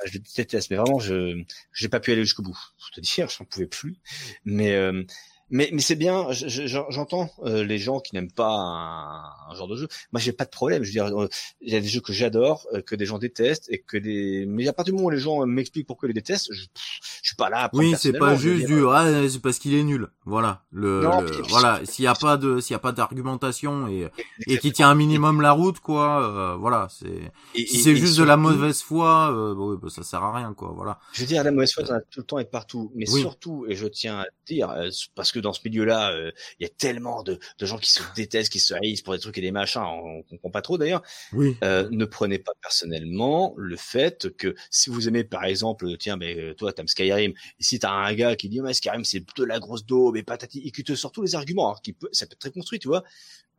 Speaker 3: je le déteste, mais vraiment, je j'ai pas pu aller jusqu'au bout. Je te dire, j'en pouvais plus. Mais euh, mais mais c'est bien. je- je- J'entends euh, les gens qui n'aiment pas un, un genre de jeu. Moi, j'ai pas de problème. Je veux dire, euh, il y a des jeux que j'adore, euh, que des gens détestent, et que des. Mais à partir du moment où les gens m'expliquent pourquoi ils les détestent, je, je suis pas là. À
Speaker 1: Oui, c'est pas juste du ah c'est parce qu'il est nul. Voilà. Le,
Speaker 3: Non,
Speaker 1: le- voilà, s'il y a pas de s'il y a pas d'argumentation et et qui tient un minimum la route quoi, euh, voilà, c'est si c'est juste de la mauvaise foi, euh, bah oui, ça sert à rien quoi, voilà.
Speaker 3: Je veux dire, la mauvaise foi, t'en as tout le temps et partout. Mais
Speaker 1: Oui.
Speaker 3: surtout, et je tiens à dire, parce que dans ce milieu-là, euh, il y a tellement de, de gens qui se détestent, qui se haïssent pour des trucs et des machins, on, on comprend pas trop d'ailleurs.
Speaker 1: Oui.
Speaker 3: Euh, ne prenez pas personnellement le fait que si vous aimez par exemple, tiens, mais euh, toi t'aimes Skyrim, et si t'as un gars qui dit mais Skyrim c'est de la grosse daube et patati, et qui te sort tous les arguments, alors qui peut, ça peut être très construit, tu vois,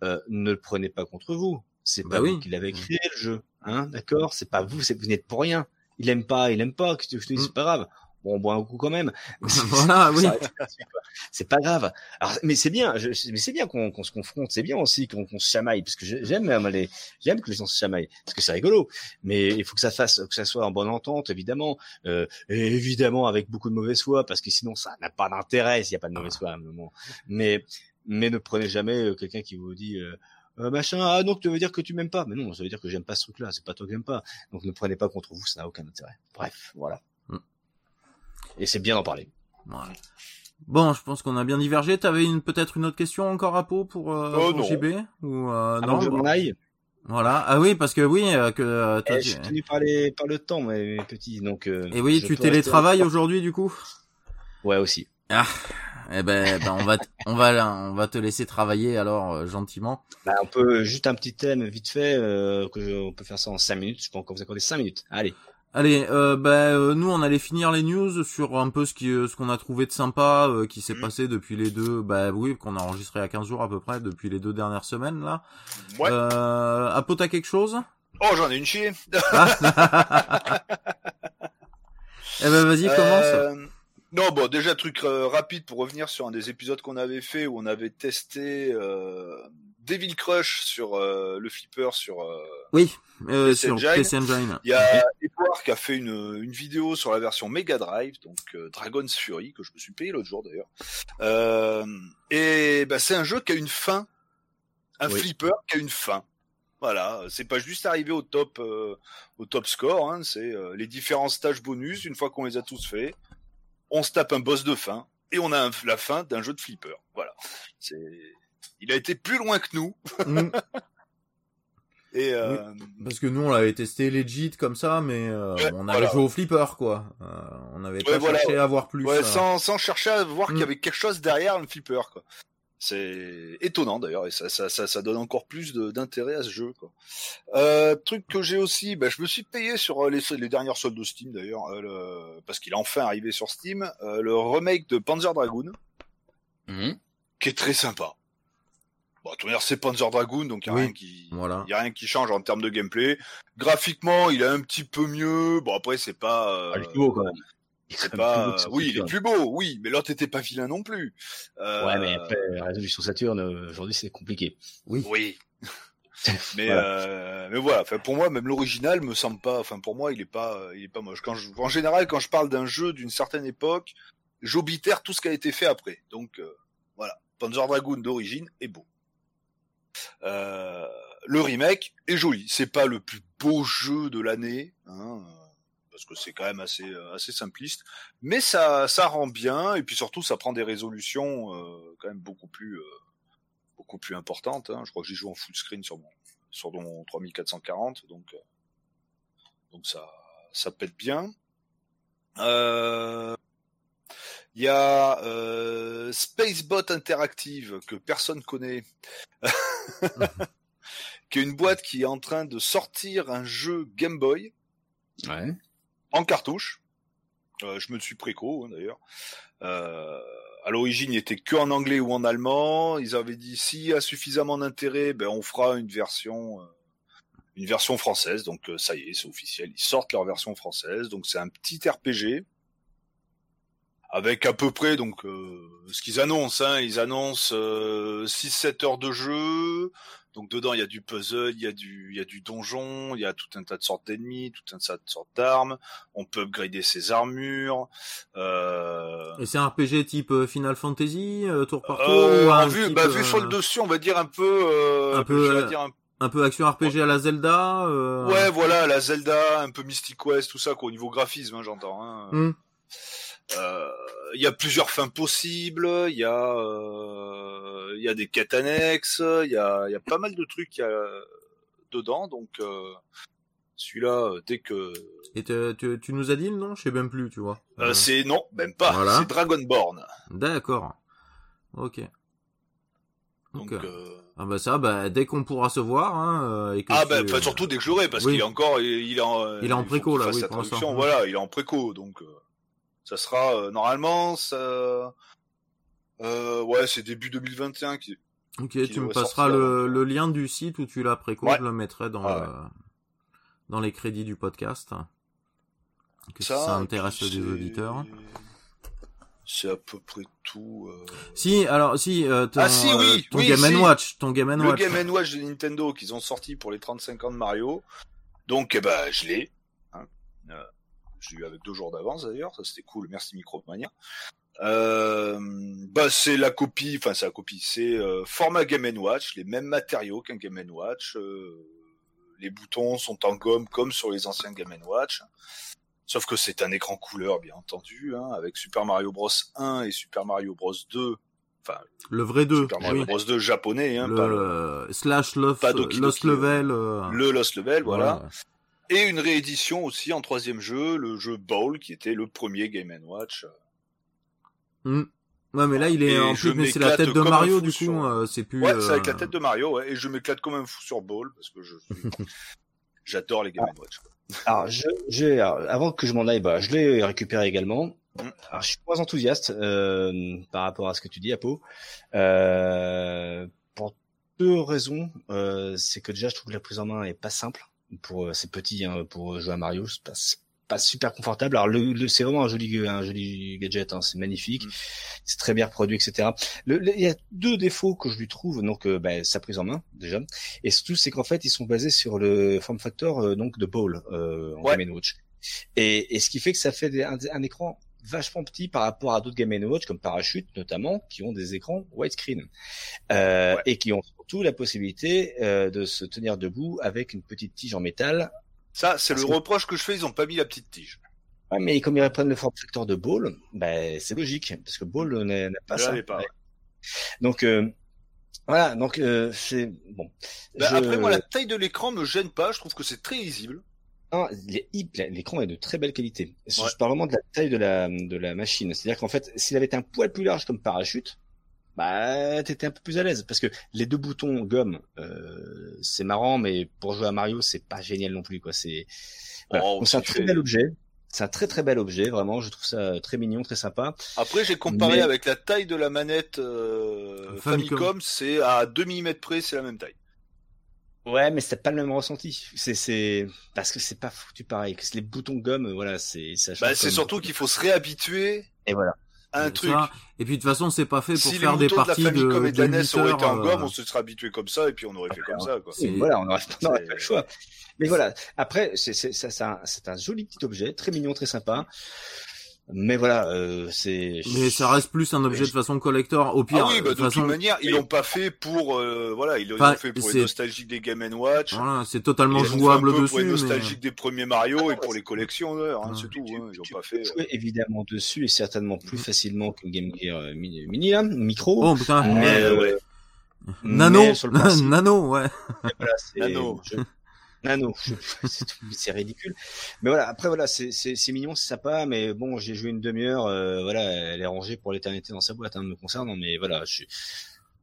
Speaker 3: euh, ne le prenez pas contre vous. C'est
Speaker 1: Bah
Speaker 3: pas
Speaker 1: oui.
Speaker 3: vous qui l'avez créé le jeu, hein, d'accord? C'est pas vous, vous n'êtes pour rien. Il aime pas, il aime pas, que tu- que te dis,
Speaker 1: Mm.
Speaker 3: c'est pas grave. Bon, on boit un coup quand même.
Speaker 1: Voilà, oui.
Speaker 3: C'est pas grave. Alors, mais c'est bien, je- mais c'est bien qu'on se confronte, c'est bien aussi qu'on se chamaille, parce que j'ai- j'aime les, j'aime que les gens se chamaillent, parce que c'est rigolo. Mais il faut que ça fasse, que ça soit en bonne entente, évidemment, euh, et évidemment avec beaucoup de mauvaise foi, parce que sinon ça n'a pas d'intérêt s'il n'y a pas de mauvaise foi à un moment. Mais, mais ne prenez jamais euh, quelqu'un qui vous dit. Euh, euh, machin, ah donc tu veux dire que tu m'aimes pas? Mais non, ça veut dire que j'aime pas ce truc-là, c'est pas toi que j'aime pas. Donc ne prenez pas contre vous, ça n'a aucun intérêt. Bref, voilà. Et c'est bien d'en parler.
Speaker 1: Voilà. Bon, je pense qu'on a bien divergé. T'avais une peut-être une autre question encore à peau pour, euh,
Speaker 2: Oh,
Speaker 1: pour
Speaker 2: non.
Speaker 1: JB ou euh,
Speaker 3: Avant
Speaker 1: non
Speaker 3: que je
Speaker 1: bah-
Speaker 3: m'en aille,
Speaker 1: Voilà. Ah oui, parce que oui, euh, que euh, toi,
Speaker 3: Eh,
Speaker 1: tu-
Speaker 3: je suis tenu par, les, par le temps, mes, petits. Donc, euh,
Speaker 1: Et oui,
Speaker 3: je
Speaker 1: tu télétravailles
Speaker 3: rester-
Speaker 1: aujourd'hui du coup?
Speaker 3: Ouais, aussi.
Speaker 1: Eh ben, ben, on va, t- on va, on va te laisser travailler alors euh, gentiment.
Speaker 3: Bah, on peut juste un petit thème vite fait, euh, que je- on peut faire ça en 5 minutes. Je peux encore vous accorder 5 minutes. Allez.
Speaker 1: Allez, euh, ben, euh, nous on allait finir les news sur un peu ce qui, euh, ce qu'on a trouvé de sympa, euh, qui s'est
Speaker 2: Mhm.
Speaker 1: passé depuis les deux, bah oui, qu'on a enregistré à 15 jours à peu près depuis les deux dernières semaines là.
Speaker 2: Ouais.
Speaker 1: Euh, Apo, t'as quelque chose?
Speaker 2: Oh, j'en ai une chier.
Speaker 1: Ah Eh ben vas-y, commence.
Speaker 2: Euh, non, bon, déjà truc rapide pour revenir sur un des épisodes qu'on avait fait où on avait testé euh, Devil Crush sur euh, le flipper sur. euh,
Speaker 1: Oui, euh,
Speaker 2: PC
Speaker 1: sur
Speaker 2: Engine.
Speaker 1: PC Engine.
Speaker 2: Il y a Edouard qui a fait une, une vidéo sur la version Mega Drive, donc euh, Dragon's Fury que je me suis payé l'autre jour d'ailleurs. Euh, et bah, c'est un jeu qui a une fin, un
Speaker 3: Oui.
Speaker 2: flipper qui a une fin. Voilà, c'est pas juste arriver au top euh, au top score, hein, c'est euh, les différents stages bonus. Une fois qu'on les a tous faits, on se tape un boss de fin et on a un- la fin d'un jeu de flipper. Voilà, c'est il a été plus loin que nous
Speaker 1: Mm.
Speaker 2: et euh,
Speaker 1: Parce que nous on l'avait testé legit comme ça, mais euh,
Speaker 2: Ouais,
Speaker 1: on avait
Speaker 2: voilà.
Speaker 1: joué au flipper quoi. Euh, on n'avait pas
Speaker 2: Ouais, voilà.
Speaker 1: cherché à voir plus.
Speaker 2: Ouais,
Speaker 1: euh.
Speaker 2: sans, sans chercher à voir qu'il y
Speaker 1: Mm.
Speaker 2: avait quelque chose derrière le flipper, quoi. C'est étonnant d'ailleurs, et ça, ça, ça, ça donne encore plus d'intérêt à ce jeu. Quoi. Euh, truc que j'ai aussi, bah, je me suis payé sur euh, les, les dernières soldes de Steam d'ailleurs, euh, le- parce qu'il est enfin arrivé sur Steam, euh, le remake de Panzer Dragoon,
Speaker 3: Mhm.
Speaker 2: qui est très sympa. Bon, de toute manière, c'est Panzer Dragoon, donc il n'y a,
Speaker 1: Oui.
Speaker 2: rien qui...
Speaker 1: Voilà.
Speaker 2: y a rien qui change en termes de gameplay. Graphiquement, il est un petit peu mieux. Bon, après, c'est pas... euh,
Speaker 3: Ah, il est plus beau quand même. Il est
Speaker 2: c'est pas...
Speaker 3: beau
Speaker 2: Oui, il est plus beau, oui, mais l'autre était pas vilain non plus. Euh,
Speaker 3: Ouais, mais après, la résolution Saturn, euh, aujourd'hui, c'est compliqué.
Speaker 1: Oui.
Speaker 2: Oui. mais
Speaker 3: Voilà.
Speaker 2: euh, mais voilà. Enfin, pour moi, même l'original me semble pas. Enfin, pour moi, il est pas, il est pas moche. Quand je, en général, quand je parle d'un jeu d'une certaine époque, j'obitère tout ce qui a été fait après. Donc euh, voilà, Panzer Dragoon d'origine est beau. Euh, le remake est joli. C'est pas le plus beau jeu de l'année, hein, parce que c'est quand même assez euh, assez simpliste. Mais ça ça rend bien et puis surtout ça prend des résolutions euh, quand même beaucoup plus euh, beaucoup plus importantes. Hein. Je crois que j'y joue en full screen sur mon sur mon 3440, donc euh, donc ça ça pète bien. Il y a euh, Spacebot Interactive que personne connaît, qui est une boîte qui est en train de sortir un jeu Game Boy
Speaker 3: Ouais.
Speaker 2: en cartouche. Euh, je me suis préco hein, d'ailleurs. Euh, à l'origine, il était que en anglais ou en allemand. Ils avaient dit s'il y a suffisamment d'intérêt, ben on fera une version, euh, une version française. Donc ça y est, c'est officiel. Ils sortent leur version française. Donc c'est un petit RPG avec à peu près donc euh, ce qu'ils annoncent. Hein, ils annoncent 6-7 heures de jeu. Donc dedans il y a du puzzle, il y a du, il y a du donjon, il y a tout un tas de sortes d'ennemis, tout un tas de sortes d'armes. On peut upgrader ses armures. Euh...
Speaker 1: Et c'est un RPG type euh, Final Fantasy, euh, tour par tour
Speaker 2: Euh,
Speaker 1: ou un type,
Speaker 2: bah, vu
Speaker 1: euh,
Speaker 2: sur le dessus, on va dire un peu, euh,
Speaker 1: un peu, euh,
Speaker 2: dire un-
Speaker 1: un peu action RPG à la Zelda. euh,
Speaker 2: ouais, voilà, la Zelda, un peu Mystic Quest, tout ça, quoi, au niveau graphisme, hein, j'entends. Hein.
Speaker 1: Hmm.
Speaker 2: Euh, Il y a plusieurs fins possibles, il y a, euh, il y a des quêtes annexes, il y a, y a pas mal de trucs y a dedans, donc euh, celui-là, euh, dès que
Speaker 1: Et tu, tu nous as dit le nom? Je sais même plus, tu vois.
Speaker 2: euh,
Speaker 1: Euh,
Speaker 2: c'est non, même pas,
Speaker 1: Voilà.
Speaker 2: c'est Dragonborn.
Speaker 1: D'accord. Ok.
Speaker 2: Donc, euh,
Speaker 1: Ah bah ça, bah dès qu'on pourra se voir, hein, euh, et que
Speaker 2: ah
Speaker 1: tu-
Speaker 2: ben, enfin, surtout dès que je l'aurai, parce
Speaker 1: oui.
Speaker 2: qu'il est encore, il est en,
Speaker 1: Il est en préco, là, oui, pour l'instant.
Speaker 2: Voilà, il est en préco, donc euh, ça sera euh, normalement, ça, euh, ouais, c'est début 2021 qui.
Speaker 1: Ok,
Speaker 2: qui
Speaker 1: tu me passeras le, le lien du site où tu l'as préco,
Speaker 2: Ouais.
Speaker 1: je le mettrai dans,
Speaker 2: Ah
Speaker 1: le- dans les crédits du podcast. Que
Speaker 2: Ça,
Speaker 1: ça
Speaker 2: et
Speaker 1: intéresse
Speaker 2: c'est-
Speaker 1: auditeurs.
Speaker 2: C'est à peu près tout. euh.
Speaker 1: Si, alors si, euh, ton,
Speaker 2: Ah, si, oui,
Speaker 1: euh, ton
Speaker 2: oui,
Speaker 1: Game
Speaker 2: si.
Speaker 1: Watch, ton Game
Speaker 2: Le
Speaker 1: Watch.
Speaker 2: Game Watch de Nintendo qu'ils ont sorti pour les 35 ans de Mario. Donc, eh ben, je l'ai. Hein. Euh, je l'ai eu avec deux jours d'avance d'ailleurs, ça c'était cool. Merci Micromania. Euh, bah c'est la copie, enfin c'est la copie, c'est euh, format Game Watch, les mêmes matériaux qu'un Game Watch. euh, les boutons sont en gomme comme sur les anciens Game Watch. Sauf que c'est un écran couleur, bien entendu, hein, avec Super Mario Bros 1 et Super Mario Bros 2, enfin,
Speaker 1: le vrai 2.
Speaker 2: Super Mario Bros 2 japonais, hein,
Speaker 1: le
Speaker 2: pas le,
Speaker 1: slash Lost,
Speaker 2: pas Doki
Speaker 1: Lost
Speaker 2: Doki,
Speaker 1: Level. euh,
Speaker 2: le Lost Level, voilà.
Speaker 1: voilà.
Speaker 2: Et une réédition aussi en troisième jeu, le jeu Bowl, qui était le premier Game Watch.
Speaker 1: Hmm. Ouais, mais là, il est
Speaker 2: Et
Speaker 1: en plus, mais c'est la tête de Mario, du
Speaker 2: sur-
Speaker 1: coup, euh, c'est plus.
Speaker 2: Ouais, c'est
Speaker 1: euh,
Speaker 2: avec la tête de Mario, ouais, et je m'éclate comme un fou sur Ball, parce que je. J'adore les Game Watch.
Speaker 3: Alors, je, j'ai- alors, avant que je m'en aille, bah, je l'ai récupéré également.
Speaker 2: Mm.
Speaker 3: Alors, je suis moins enthousiaste euh, par rapport à ce que tu dis, Apo. Euh, pour deux raisons. Euh, c'est que déjà, je trouve que la prise en main est pas simple pour euh, c'est petit hein, pour jouer à Mario. C'est pas, pas super confortable. Alors, le, le- c'est vraiment un joli, un joli gadget. Hein, c'est magnifique.
Speaker 2: Mm.
Speaker 3: C'est très bien reproduit, etc. Le- le- Il y a deux défauts que je lui trouve. Donc, euh, bah, sa prise en main déjà. Et surtout, c'est qu'en fait, ils sont basés sur le form factor euh, donc de Ball euh, en
Speaker 2: Ouais.
Speaker 3: Game Watch. Et, et ce qui fait que ça fait des- un, un écran vachement petit par rapport à d'autres Game Watch comme Parachute notamment, qui ont des écrans widescreen euh,
Speaker 2: Ouais.
Speaker 3: et qui ont surtout la possibilité euh, de se tenir debout avec une petite tige en métal.
Speaker 2: Ça, c'est le
Speaker 3: que-
Speaker 2: reproche que je fais, ils ont pas mis la petite tige.
Speaker 3: Ouais, mais comme ils reprennent le form factor de Ball, ben c'est logique parce que Ball n'a pas
Speaker 2: Je
Speaker 3: ça.
Speaker 2: pas.
Speaker 3: Ouais. Donc euh, voilà, donc euh, c'est bon.
Speaker 2: Bah,
Speaker 3: Je-
Speaker 2: Après, moi, la taille de l'écran me gêne pas, je trouve que c'est très lisible.
Speaker 3: L'écran est de très belle qualité. Je
Speaker 2: Ouais.
Speaker 3: parle vraiment de la taille de la, de la machine. C'est-à-dire qu'en fait, s'il avait été un poil plus large comme parachute, bah, t'étais un peu plus à l'aise. Parce que les deux boutons gomme, euh, c'est marrant, mais pour jouer à Mario, c'est pas génial non plus, quoi. C'est, voilà.
Speaker 2: Oh,
Speaker 3: c'est un très
Speaker 2: fais-
Speaker 3: bel objet. C'est un très très bel objet, vraiment. Je trouve ça très mignon, très sympa.
Speaker 2: Après, j'ai comparé
Speaker 3: Mais-
Speaker 2: avec la taille de la manette euh,
Speaker 1: Famicom.
Speaker 2: Famicom, c'est à 2 mm près, c'est la même taille.
Speaker 3: Ouais, mais c'est pas le même ressenti. C'est, c'est, parce que c'est pas foutu pareil. Que les boutons gomme, voilà, c'est, ça change
Speaker 2: Bah, c'est
Speaker 3: comme-
Speaker 2: surtout qu'il faut se réhabituer
Speaker 3: Et voilà.
Speaker 2: à un truc.
Speaker 1: ça. Et puis de toute façon, c'est pas fait pour
Speaker 2: Si
Speaker 1: faire des
Speaker 2: de la
Speaker 1: parties
Speaker 2: Famicom
Speaker 1: de,
Speaker 2: et de la
Speaker 1: de
Speaker 2: NES
Speaker 1: 8
Speaker 2: auraient été en
Speaker 1: heures,
Speaker 2: gomme,
Speaker 1: euh,
Speaker 2: on se serait habitué comme ça, et puis on aurait fait comme ça, quoi.
Speaker 3: Voilà, on n'aurait on le choix. Mais voilà, après, c'est c'est- un, c'est un joli petit objet, très mignon, très sympa. Mais voilà, euh, c'est.
Speaker 1: Mais ça reste plus un objet de façon collector. Au pire,
Speaker 2: Ah oui, bah,
Speaker 1: de
Speaker 2: de
Speaker 1: toute
Speaker 2: toute
Speaker 1: façon,
Speaker 2: manière, ils l'ont pas fait pour, euh, voilà, ils l'ont
Speaker 1: Enfin,
Speaker 2: fait pour les nostalgiques des Game Watch.
Speaker 1: voilà, c'est totalement
Speaker 2: Ils l'ont fait
Speaker 1: jouable
Speaker 2: un peu
Speaker 1: dessus.
Speaker 2: pour les
Speaker 1: mais-
Speaker 2: nostalgiques des premiers Mario
Speaker 3: Ah
Speaker 2: et pour les collectionneurs, hein,
Speaker 1: Ouais.
Speaker 2: c'est tout.
Speaker 3: Tu-
Speaker 2: Hein, ils ont
Speaker 3: tu
Speaker 2: pas
Speaker 3: peux
Speaker 2: fait. euh,
Speaker 3: jouer évidemment dessus et certainement
Speaker 1: Mm.
Speaker 3: plus facilement qu'une Game Gear euh, mini, mini là, micro.
Speaker 1: Oh putain,
Speaker 3: mais,
Speaker 2: ouais,
Speaker 3: euh,
Speaker 2: ouais.
Speaker 1: Nano,
Speaker 3: mais
Speaker 1: Nano, ouais.
Speaker 3: voilà,
Speaker 2: Nano.
Speaker 3: je- Nano, je- c'est tout- c'est ridicule. Mais voilà, après voilà, c'est c'est c'est mignon, c'est sympa, mais bon, j'ai joué une demi-heure, euh, voilà, elle est rangée pour l'éternité dans sa boîte, hein, me concernant, mais voilà, je suis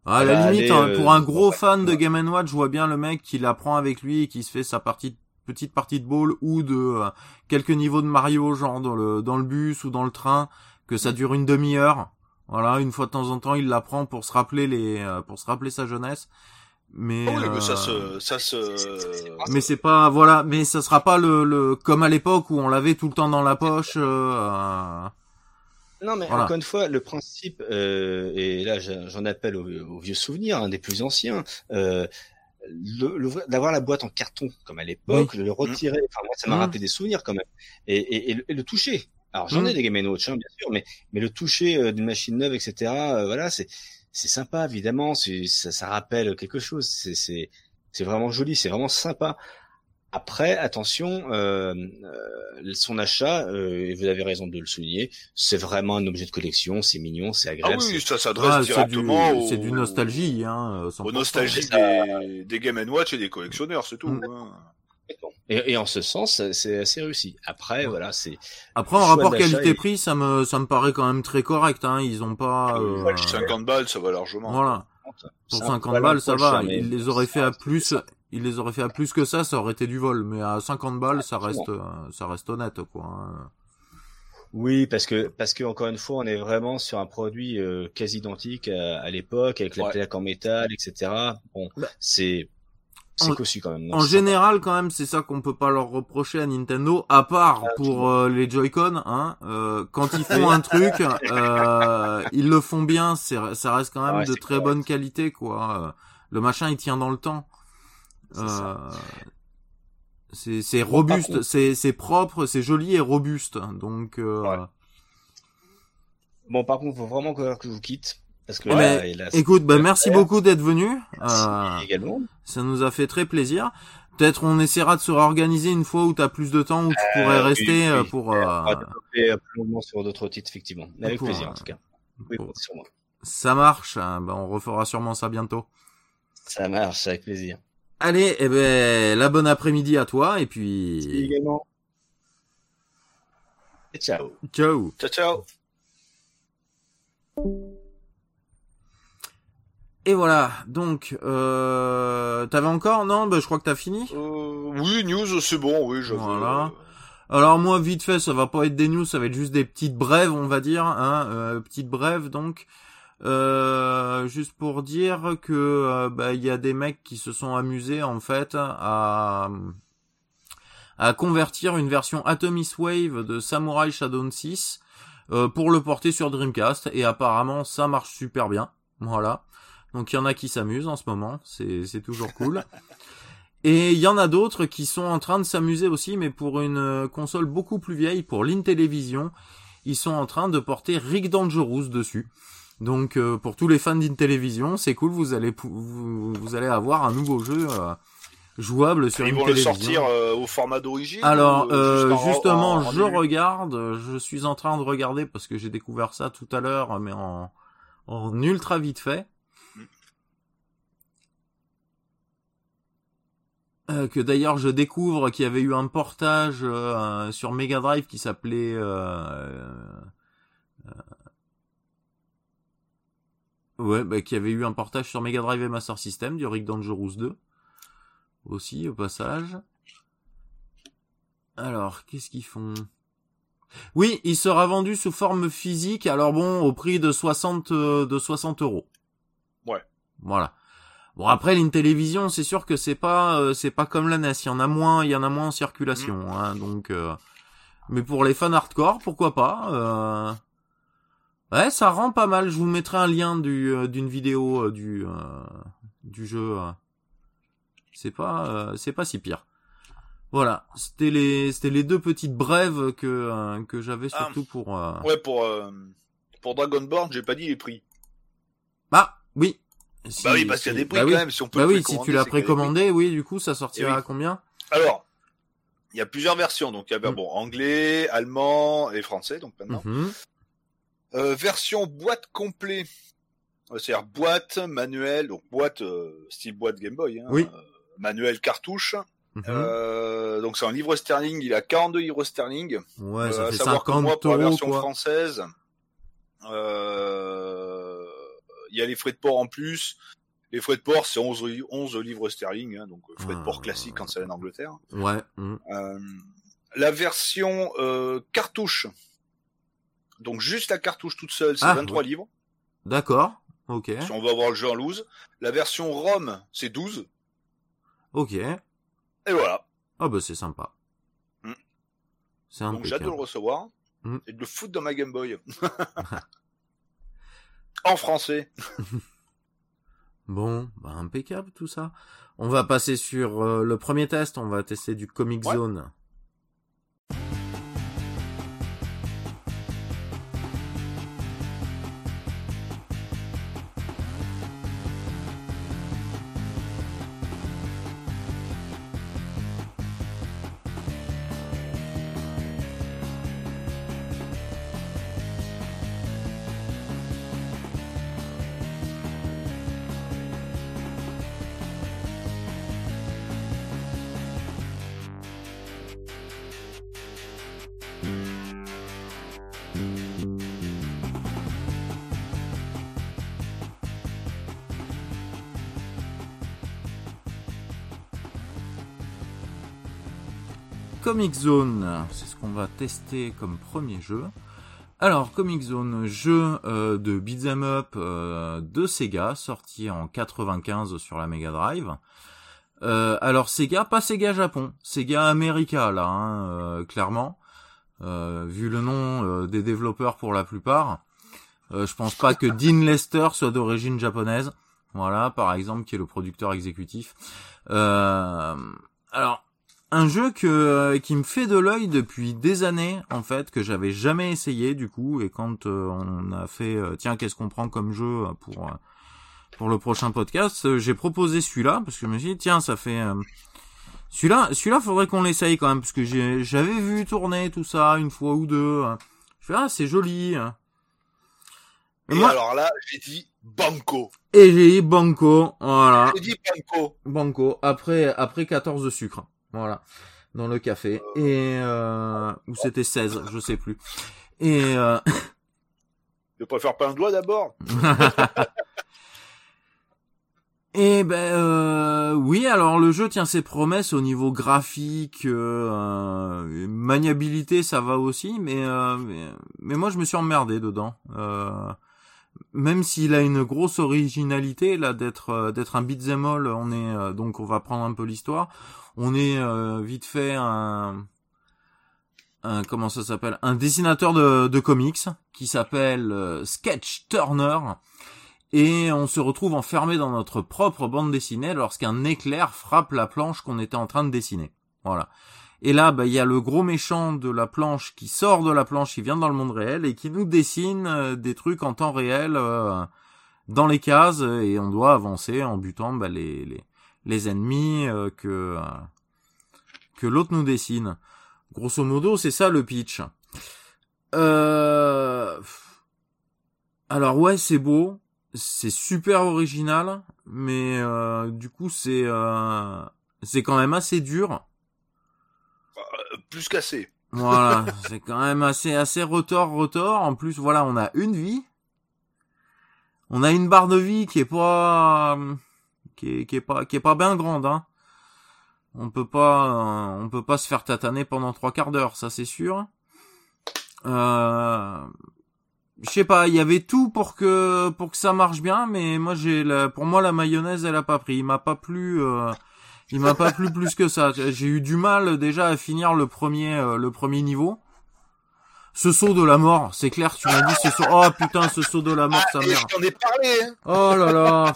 Speaker 1: À
Speaker 3: Elle
Speaker 1: la limite,
Speaker 3: aller,
Speaker 1: hein,
Speaker 3: euh,
Speaker 1: pour un gros
Speaker 3: ouais,
Speaker 1: fan de. Game Watch, je vois bien le mec qui la prend avec lui et qui se fait sa partie, petite partie de ball ou de euh, quelques niveaux de Mario, genre dans le dans le bus ou dans le train, que ça dure une demi-heure. Voilà, une fois de temps en temps, il la prend pour se rappeler les, euh, pour se rappeler sa jeunesse. Mais,
Speaker 2: oui, mais ça
Speaker 1: euh,
Speaker 2: se, ça se.
Speaker 1: mais c'est pas, voilà, mais ça sera pas le, le comme à l'époque où on l'avait tout le temps dans la poche. euh,
Speaker 3: Non, mais
Speaker 1: Voilà.
Speaker 3: encore une fois, le principe, euh, et là j'en appelle aux, aux vieux souvenirs, un des plus anciens, euh, d'avoir la boîte en carton comme à l'époque, le retirer, enfin moi ça m'a
Speaker 1: Mhm.
Speaker 3: rappelé des souvenirs quand même, et, et, et le, et le toucher. Alors j'en ai
Speaker 1: Mhm.
Speaker 3: des Game Watch, hein, bien sûr, mais mais le toucher euh, d'une machine neuve, etc. euh, voilà, c'est c'est sympa évidemment, c'est ça, ça rappelle quelque chose, c'est c'est c'est vraiment joli, c'est vraiment sympa. Après, attention, euh, euh, son achat, euh, et vous avez raison de le souligner, c'est vraiment un objet de collection, c'est mignon, c'est
Speaker 2: Ah
Speaker 3: agréable.
Speaker 2: oui,
Speaker 3: c'est-
Speaker 2: ça s'adresse
Speaker 1: ah, c'est du,
Speaker 2: directement au-
Speaker 1: c'est du nostalgie, hein. 100%.
Speaker 2: aux nostalgiques
Speaker 3: Ça-
Speaker 2: des, des Game Watch et des collectionneurs, c'est tout.
Speaker 1: Mm.
Speaker 2: hein.
Speaker 3: Et, et en ce sens, c'est assez réussi. Après, voilà, c'est
Speaker 1: Après, en rapport qualité-prix, ça me, ça me paraît quand même très correct, hein. Ils ont pas, euh,
Speaker 2: Ouais, 50 balles, ça va largement.
Speaker 1: voilà. Pour
Speaker 3: c'est un
Speaker 1: 50
Speaker 3: poil
Speaker 1: balles, ça va.
Speaker 3: mais
Speaker 1: Ils les auraient fait à plus, ils les auraient fait à plus que ça, ça aurait été du vol. Mais à 50 balles, ça reste, euh, ça reste honnête, quoi. hein.
Speaker 3: Oui, parce que parce que encore une fois, on est vraiment sur un produit euh, quasi identique à, à l'époque, avec la
Speaker 2: Ouais.
Speaker 3: plaque en métal, etc. Bon,
Speaker 1: Bah,
Speaker 3: c'est c'est
Speaker 1: en-
Speaker 3: cossu quand même. donc
Speaker 1: En
Speaker 3: c'est
Speaker 1: général, quand même, c'est ça qu'on peut pas leur reprocher à Nintendo, à part
Speaker 3: Ah,
Speaker 1: pour euh, les Joy-Con, hein. euh, quand ils font un truc, euh, ils le font bien. Ça reste quand même
Speaker 3: Ah ouais,
Speaker 1: de très
Speaker 3: correct.
Speaker 1: bonne qualité, quoi. Le machin, il tient dans le temps.
Speaker 3: C'est.
Speaker 1: Euh, robuste, c'est propre, c'est joli et robuste. Donc euh,
Speaker 3: Ouais. Bon, par contre, faut vraiment que que je vous quitte parce que là,
Speaker 1: écoute, bah, merci
Speaker 3: faire.
Speaker 1: beaucoup d'être venu.
Speaker 3: merci
Speaker 1: Euh,
Speaker 3: également.
Speaker 1: ça nous a fait très plaisir. Peut-être on essaiera de se réorganiser une fois où tu as plus de temps, où tu
Speaker 3: Euh,
Speaker 1: pourrais rester euh,
Speaker 3: oui.
Speaker 1: pour,
Speaker 3: On
Speaker 1: euh,
Speaker 3: va développer euh, plus longuement sur d'autres titres, effectivement. Mais avec
Speaker 1: pour,
Speaker 3: plaisir,
Speaker 1: euh,
Speaker 3: en tout cas. Oui,
Speaker 1: pour-
Speaker 3: sur moi.
Speaker 1: Ça marche. hein. Ben, on refera sûrement ça bientôt.
Speaker 3: Ça marche, avec plaisir.
Speaker 1: Allez, eh ben, la bonne après-midi à toi et puis
Speaker 3: également. Et ciao.
Speaker 1: ciao.
Speaker 2: Ciao, ciao.
Speaker 1: Et voilà. Donc, euh, t'avais encore Non, ben, je crois que t'as fini.
Speaker 2: Euh, oui, news, c'est bon, oui, j'avais...
Speaker 1: Voilà.
Speaker 2: euh,
Speaker 1: Alors moi, vite fait, ça va pas être des news, ça va être juste des petites brèves, on va dire, hein, euh, petites brèves donc. Euh, juste pour dire que euh, bah, il y a des mecs qui se sont amusés en fait à à convertir une version Atomis Wave de Samurai Shodown 6 euh, pour le porter sur Dreamcast et apparemment ça marche super bien. Voilà. Donc il y en a qui s'amusent en ce moment, c'est c'est toujours cool. Et il y en a d'autres qui sont en train de s'amuser aussi, mais pour une euh, console beaucoup plus vieille, pour l'Intellivision, ils sont en train de porter Rick Dangerous dessus. Donc euh, pour tous les fans d'Intellivision, c'est cool, vous allez vous, vous allez avoir un nouveau jeu euh, jouable sur
Speaker 2: Ils vont le sortir euh, au format d'origine
Speaker 1: Alors euh,
Speaker 2: juste en-
Speaker 1: justement,
Speaker 2: en- en
Speaker 1: je regarde, je suis en train de regarder parce que j'ai découvert ça tout à l'heure, mais en, en ultra vite fait. Euh, que d'ailleurs je découvre qu'il y avait eu un portage euh, sur Mega Drive qui s'appelait euh, euh, ouais bah, qu'il y avait eu un portage sur Mega Drive et Master System du Rick Dangerous 2 aussi au passage. Alors qu'est-ce qu'ils font? Oui il sera vendu sous forme physique alors bon au prix de 60 euh, de 60 euros.
Speaker 2: Ouais.
Speaker 1: voilà Bon après l'Intellivision, c'est sûr que c'est pas euh, c'est pas comme la NES, il y en a moins, il y en a moins en circulation hein, donc euh, mais pour les fans hardcore, pourquoi pas euh... Ouais, ça rend pas mal, je vous mettrai un lien du euh, d'une vidéo euh, du euh, du jeu. C'est pas euh, c'est pas si pire. Voilà, c'était les c'était les deux petites brèves que que j'avais
Speaker 2: Ah.
Speaker 1: surtout pour euh...
Speaker 2: Ouais, pour, euh, pour Dragonborn, j'ai pas dit les prix.
Speaker 1: Bah, oui. Si-
Speaker 2: bah oui, parce qu'il y a des prix
Speaker 1: bah
Speaker 2: quand
Speaker 1: oui.
Speaker 2: même, si on peut
Speaker 1: Bah oui, si tu l'as précommandé, oui, du coup, ça sortira
Speaker 2: Eh oui.
Speaker 1: à combien?
Speaker 2: Alors, il y a plusieurs versions, donc il y a
Speaker 1: Mm.
Speaker 2: bon, anglais, allemand et français, donc maintenant.
Speaker 1: Mhm.
Speaker 2: Euh, version boîte complet. Euh, C'est-à-dire boîte, manuel, donc boîte, euh, style boîte Game Boy, hein,
Speaker 1: Oui.
Speaker 2: euh, manuel cartouche.
Speaker 1: Mhm.
Speaker 2: Euh, donc c'est un livre sterling, il a 42 livres sterling.
Speaker 1: Ouais, ça
Speaker 2: Euh,
Speaker 1: fait
Speaker 2: savoir que
Speaker 1: 50
Speaker 2: moi, pour la version
Speaker 1: quoi.
Speaker 2: française, euh, il y a les frais de port en plus. Les frais de port, c'est 11, li- 11 livres sterling, hein, donc euh, frais de port
Speaker 1: Ah.
Speaker 2: classique quand c'est en Angleterre.
Speaker 1: Ouais. mhm.
Speaker 2: Euh, la version euh, cartouche, donc juste la cartouche toute seule, c'est
Speaker 1: Ah,
Speaker 2: 23
Speaker 1: ouais.
Speaker 2: livres.
Speaker 1: D'accord. Ok.
Speaker 2: Si on veut avoir le jeu en loose. La version ROM, c'est 12.
Speaker 1: Ok.
Speaker 2: Et voilà.
Speaker 1: Ah bah c'est sympa.
Speaker 2: Mm.
Speaker 1: C'est
Speaker 2: Donc j'ai hâte de le recevoir
Speaker 1: Mm.
Speaker 2: et de le foutre dans ma Game Boy. en français.
Speaker 1: Bon, bah impeccable tout ça. On va passer sur euh, le premier test. On va tester du Comic
Speaker 2: Ouais.
Speaker 1: Zone. Comic Zone, c'est ce qu'on va tester comme premier jeu. Alors, Comic Zone, jeu euh, de beat'em up euh, de Sega, sorti en 95 sur la Mega Drive. Euh, alors Sega, pas Sega Japon, Sega America là, hein, euh, clairement. Euh, vu le nom des développeurs pour la plupart, je pense pas que Dean Lester soit d'origine japonaise. Voilà, par exemple, qui est le producteur exécutif. Alors, un jeu que euh, qui me fait de l'œil depuis des années en fait que j'avais jamais essayé du coup et quand euh, on a fait euh, tiens qu'est-ce qu'on prend comme jeu pour euh, pour le prochain podcast j'ai proposé celui-là parce que je me suis dit tiens ça fait euh, celui-là celui-là faudrait qu'on l'essaye quand même parce que j'ai j'avais vu tourner tout ça une fois ou deux je fais ah c'est joli
Speaker 2: Et
Speaker 1: Moi-
Speaker 2: alors là, j'ai dit banco.
Speaker 1: Et j'ai dit banco, voilà.
Speaker 2: J'ai dit banco.
Speaker 1: Banco, après, après 14 de sucre. Voilà. Dans le café. Et, euh, ou c'était 16, je sais plus. Et, euh,
Speaker 2: Je préfère pas un doigt d'abord?
Speaker 1: Et ben euh, oui, alors le jeu tient ses promesses au niveau graphique, euh, euh, maniabilité, ça va aussi, mais, euh, mais mais moi je me suis emmerdé dedans. Même s'il a une grosse originalité là d'être euh, d'être un beat'em all, on est euh, donc on va prendre un peu l'histoire. On est euh, vite fait un un comment ça s'appelle? Un dessinateur de, comics qui s'appelle Sketch Turner et on se retrouve enfermé dans notre propre bande dessinée lorsqu'un éclair frappe la planche qu'on était en train de dessiner. Voilà. Et là, bah, il y a le gros méchant de la planche qui sort de la planche, qui vient dans le monde réel et qui nous dessine euh, des trucs en temps réel euh, dans les cases et on doit avancer en butant bah, les, les, ennemis euh, que que l'autre nous dessine. Grosso modo, c'est ça le pitch. Alors ouais, c'est beau, c'est super original, mais du coup c'est c'est quand même assez dur.
Speaker 2: Plus qu'assez.
Speaker 1: Voilà, c'est quand même assez assez retors retors. En plus, voilà, on a une vie, on a une barre de vie qui est pas qui est, qui pas qui est pas bien grande. Hein. On peut pas euh, on peut pas se faire tataner pendant trois quarts d'heure, ça c'est sûr. Euh, je sais pas, il y avait tout pour que pour que ça marche bien, mais moi j'ai pour moi la mayonnaise elle a pas pris, il m'a pas plu, euh, il m'a pas plu plus que ça. J'ai eu du mal déjà à finir le premier euh, le premier niveau. Ce saut de la mort, c'est clair, tu m'as dit ce saut. Oh putain, ce saut de la mort, sa
Speaker 2: Ah,
Speaker 1: mère.
Speaker 2: je t'en ai parlé. Hein.
Speaker 1: Oh là là.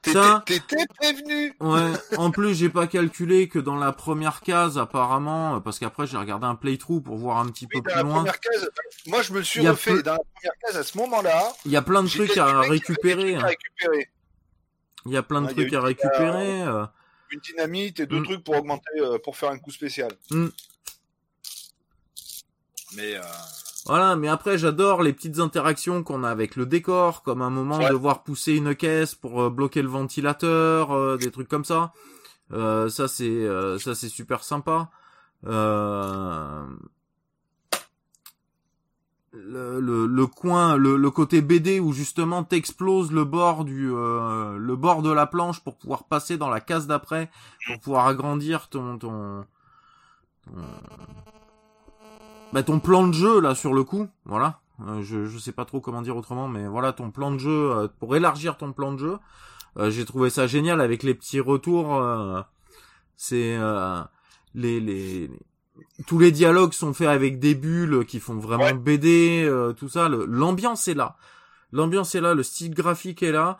Speaker 2: T'étais
Speaker 1: Ça-
Speaker 2: t'étais prévenu.
Speaker 1: Ouais. En plus, j'ai pas calculé que dans la première case, apparemment, parce qu'après j'ai regardé un playthrough pour voir un petit peu
Speaker 2: Oui,
Speaker 1: plus loin.
Speaker 2: première case, moi je me suis refait
Speaker 1: peu-
Speaker 2: dans la première case à ce moment-là.
Speaker 1: Il y a plein de trucs à récupérer. hein. Il y a plein de
Speaker 2: Ouais,
Speaker 1: trucs à récupérer. euh.
Speaker 2: Une dynamite et deux
Speaker 1: Mm.
Speaker 2: trucs pour augmenter, euh, pour faire un coup spécial.
Speaker 1: Mm.
Speaker 2: Mais euh,
Speaker 1: Voilà, mais après j'adore les petites interactions qu'on a avec le décor, comme un moment
Speaker 2: Ouais.
Speaker 1: devoir pousser une caisse pour euh, bloquer le ventilateur, euh, des trucs comme ça. Euh, ça c'est euh, ça c'est super sympa. Euh, Le, le, le coin, le, le côté BD où justement t'exploses le bord du euh, le bord de la planche pour pouvoir passer dans la case d'après, pour pouvoir agrandir ton ton, ton bah, ton plan de jeu là sur le coup, voilà. Euh, je je sais pas trop comment dire autrement, mais voilà ton plan de jeu euh, pour élargir ton plan de jeu. Euh, J'ai trouvé ça génial avec les petits retours. c'est euh, les, les tous les dialogues sont faits avec des bulles qui font vraiment
Speaker 2: Ouais.
Speaker 1: BD, euh, tout ça. L'ambiance est là, l'ambiance est là, le style graphique est là.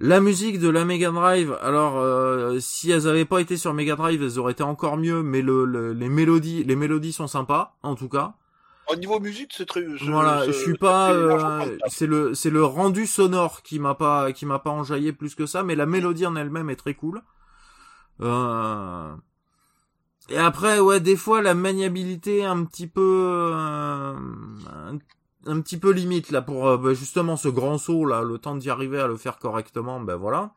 Speaker 1: La musique de la Mega Drive, alors euh, si elles avaient pas été sur Mega Drive, elles auraient été encore mieux, mais le, le- les mélodies, les mélodies sont sympas, en tout cas.
Speaker 2: au niveau musique, c'est très.
Speaker 1: Voilà, je suis pas, euh,
Speaker 2: le,
Speaker 1: c'est le rendu sonore qui m'a pas, qui m'a pas enjaillé plus que ça, mais la mélodie en elle-même est très cool. Euh... Et après, ouais, des fois la maniabilité un petit peu, euh, un, petit peu limite là pour euh, bah, justement ce grand saut là, le temps d'y arriver à le faire correctement, ben voilà.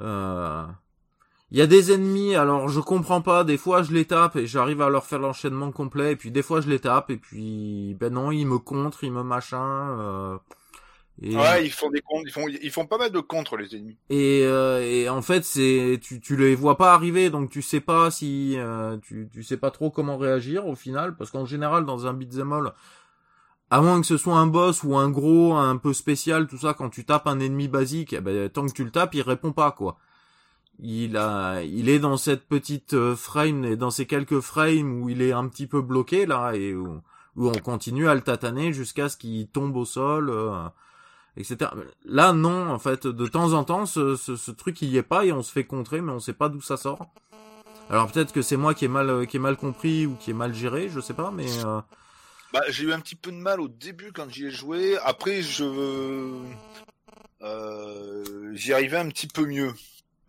Speaker 1: Euh... Il y a des ennemis, alors je comprends pas, des fois je les tape et j'arrive à leur faire l'enchaînement complet, et puis des fois je les tape, et puis ben non, ils me contrent, ils me machin. Euh, et,
Speaker 2: Ouais, ils font des contres, ils font, ils font pas mal de contres les ennemis.
Speaker 1: et, euh, et en fait c'est tu tu les vois pas arriver, donc tu sais pas si euh, tu tu sais pas trop comment réagir au final, parce qu'en général dans un beat'em all, à moins que ce soit un boss ou un gros un peu spécial, tout ça, quand tu tapes un ennemi basique, eh ben tant que tu le tapes, il répond pas quoi il a, il est dans cette petite euh, frame, et dans ces quelques frames où il est un petit peu bloqué là et où, où on continue à le tataner jusqu'à ce qu'il tombe au sol, euh, etc. Là non, en fait, de temps en temps, ce, ce, ce truc il y est pas et on se fait contrer, mais on sait pas d'où ça sort. Alors peut-être que c'est moi qui ai mal, qui ai mal compris ou qui ai mal géré, je sais pas, mais euh,
Speaker 2: Bah, j'ai eu un petit peu de mal au début quand j'y ai joué. Après, je, euh, j'y arrivais un petit peu mieux.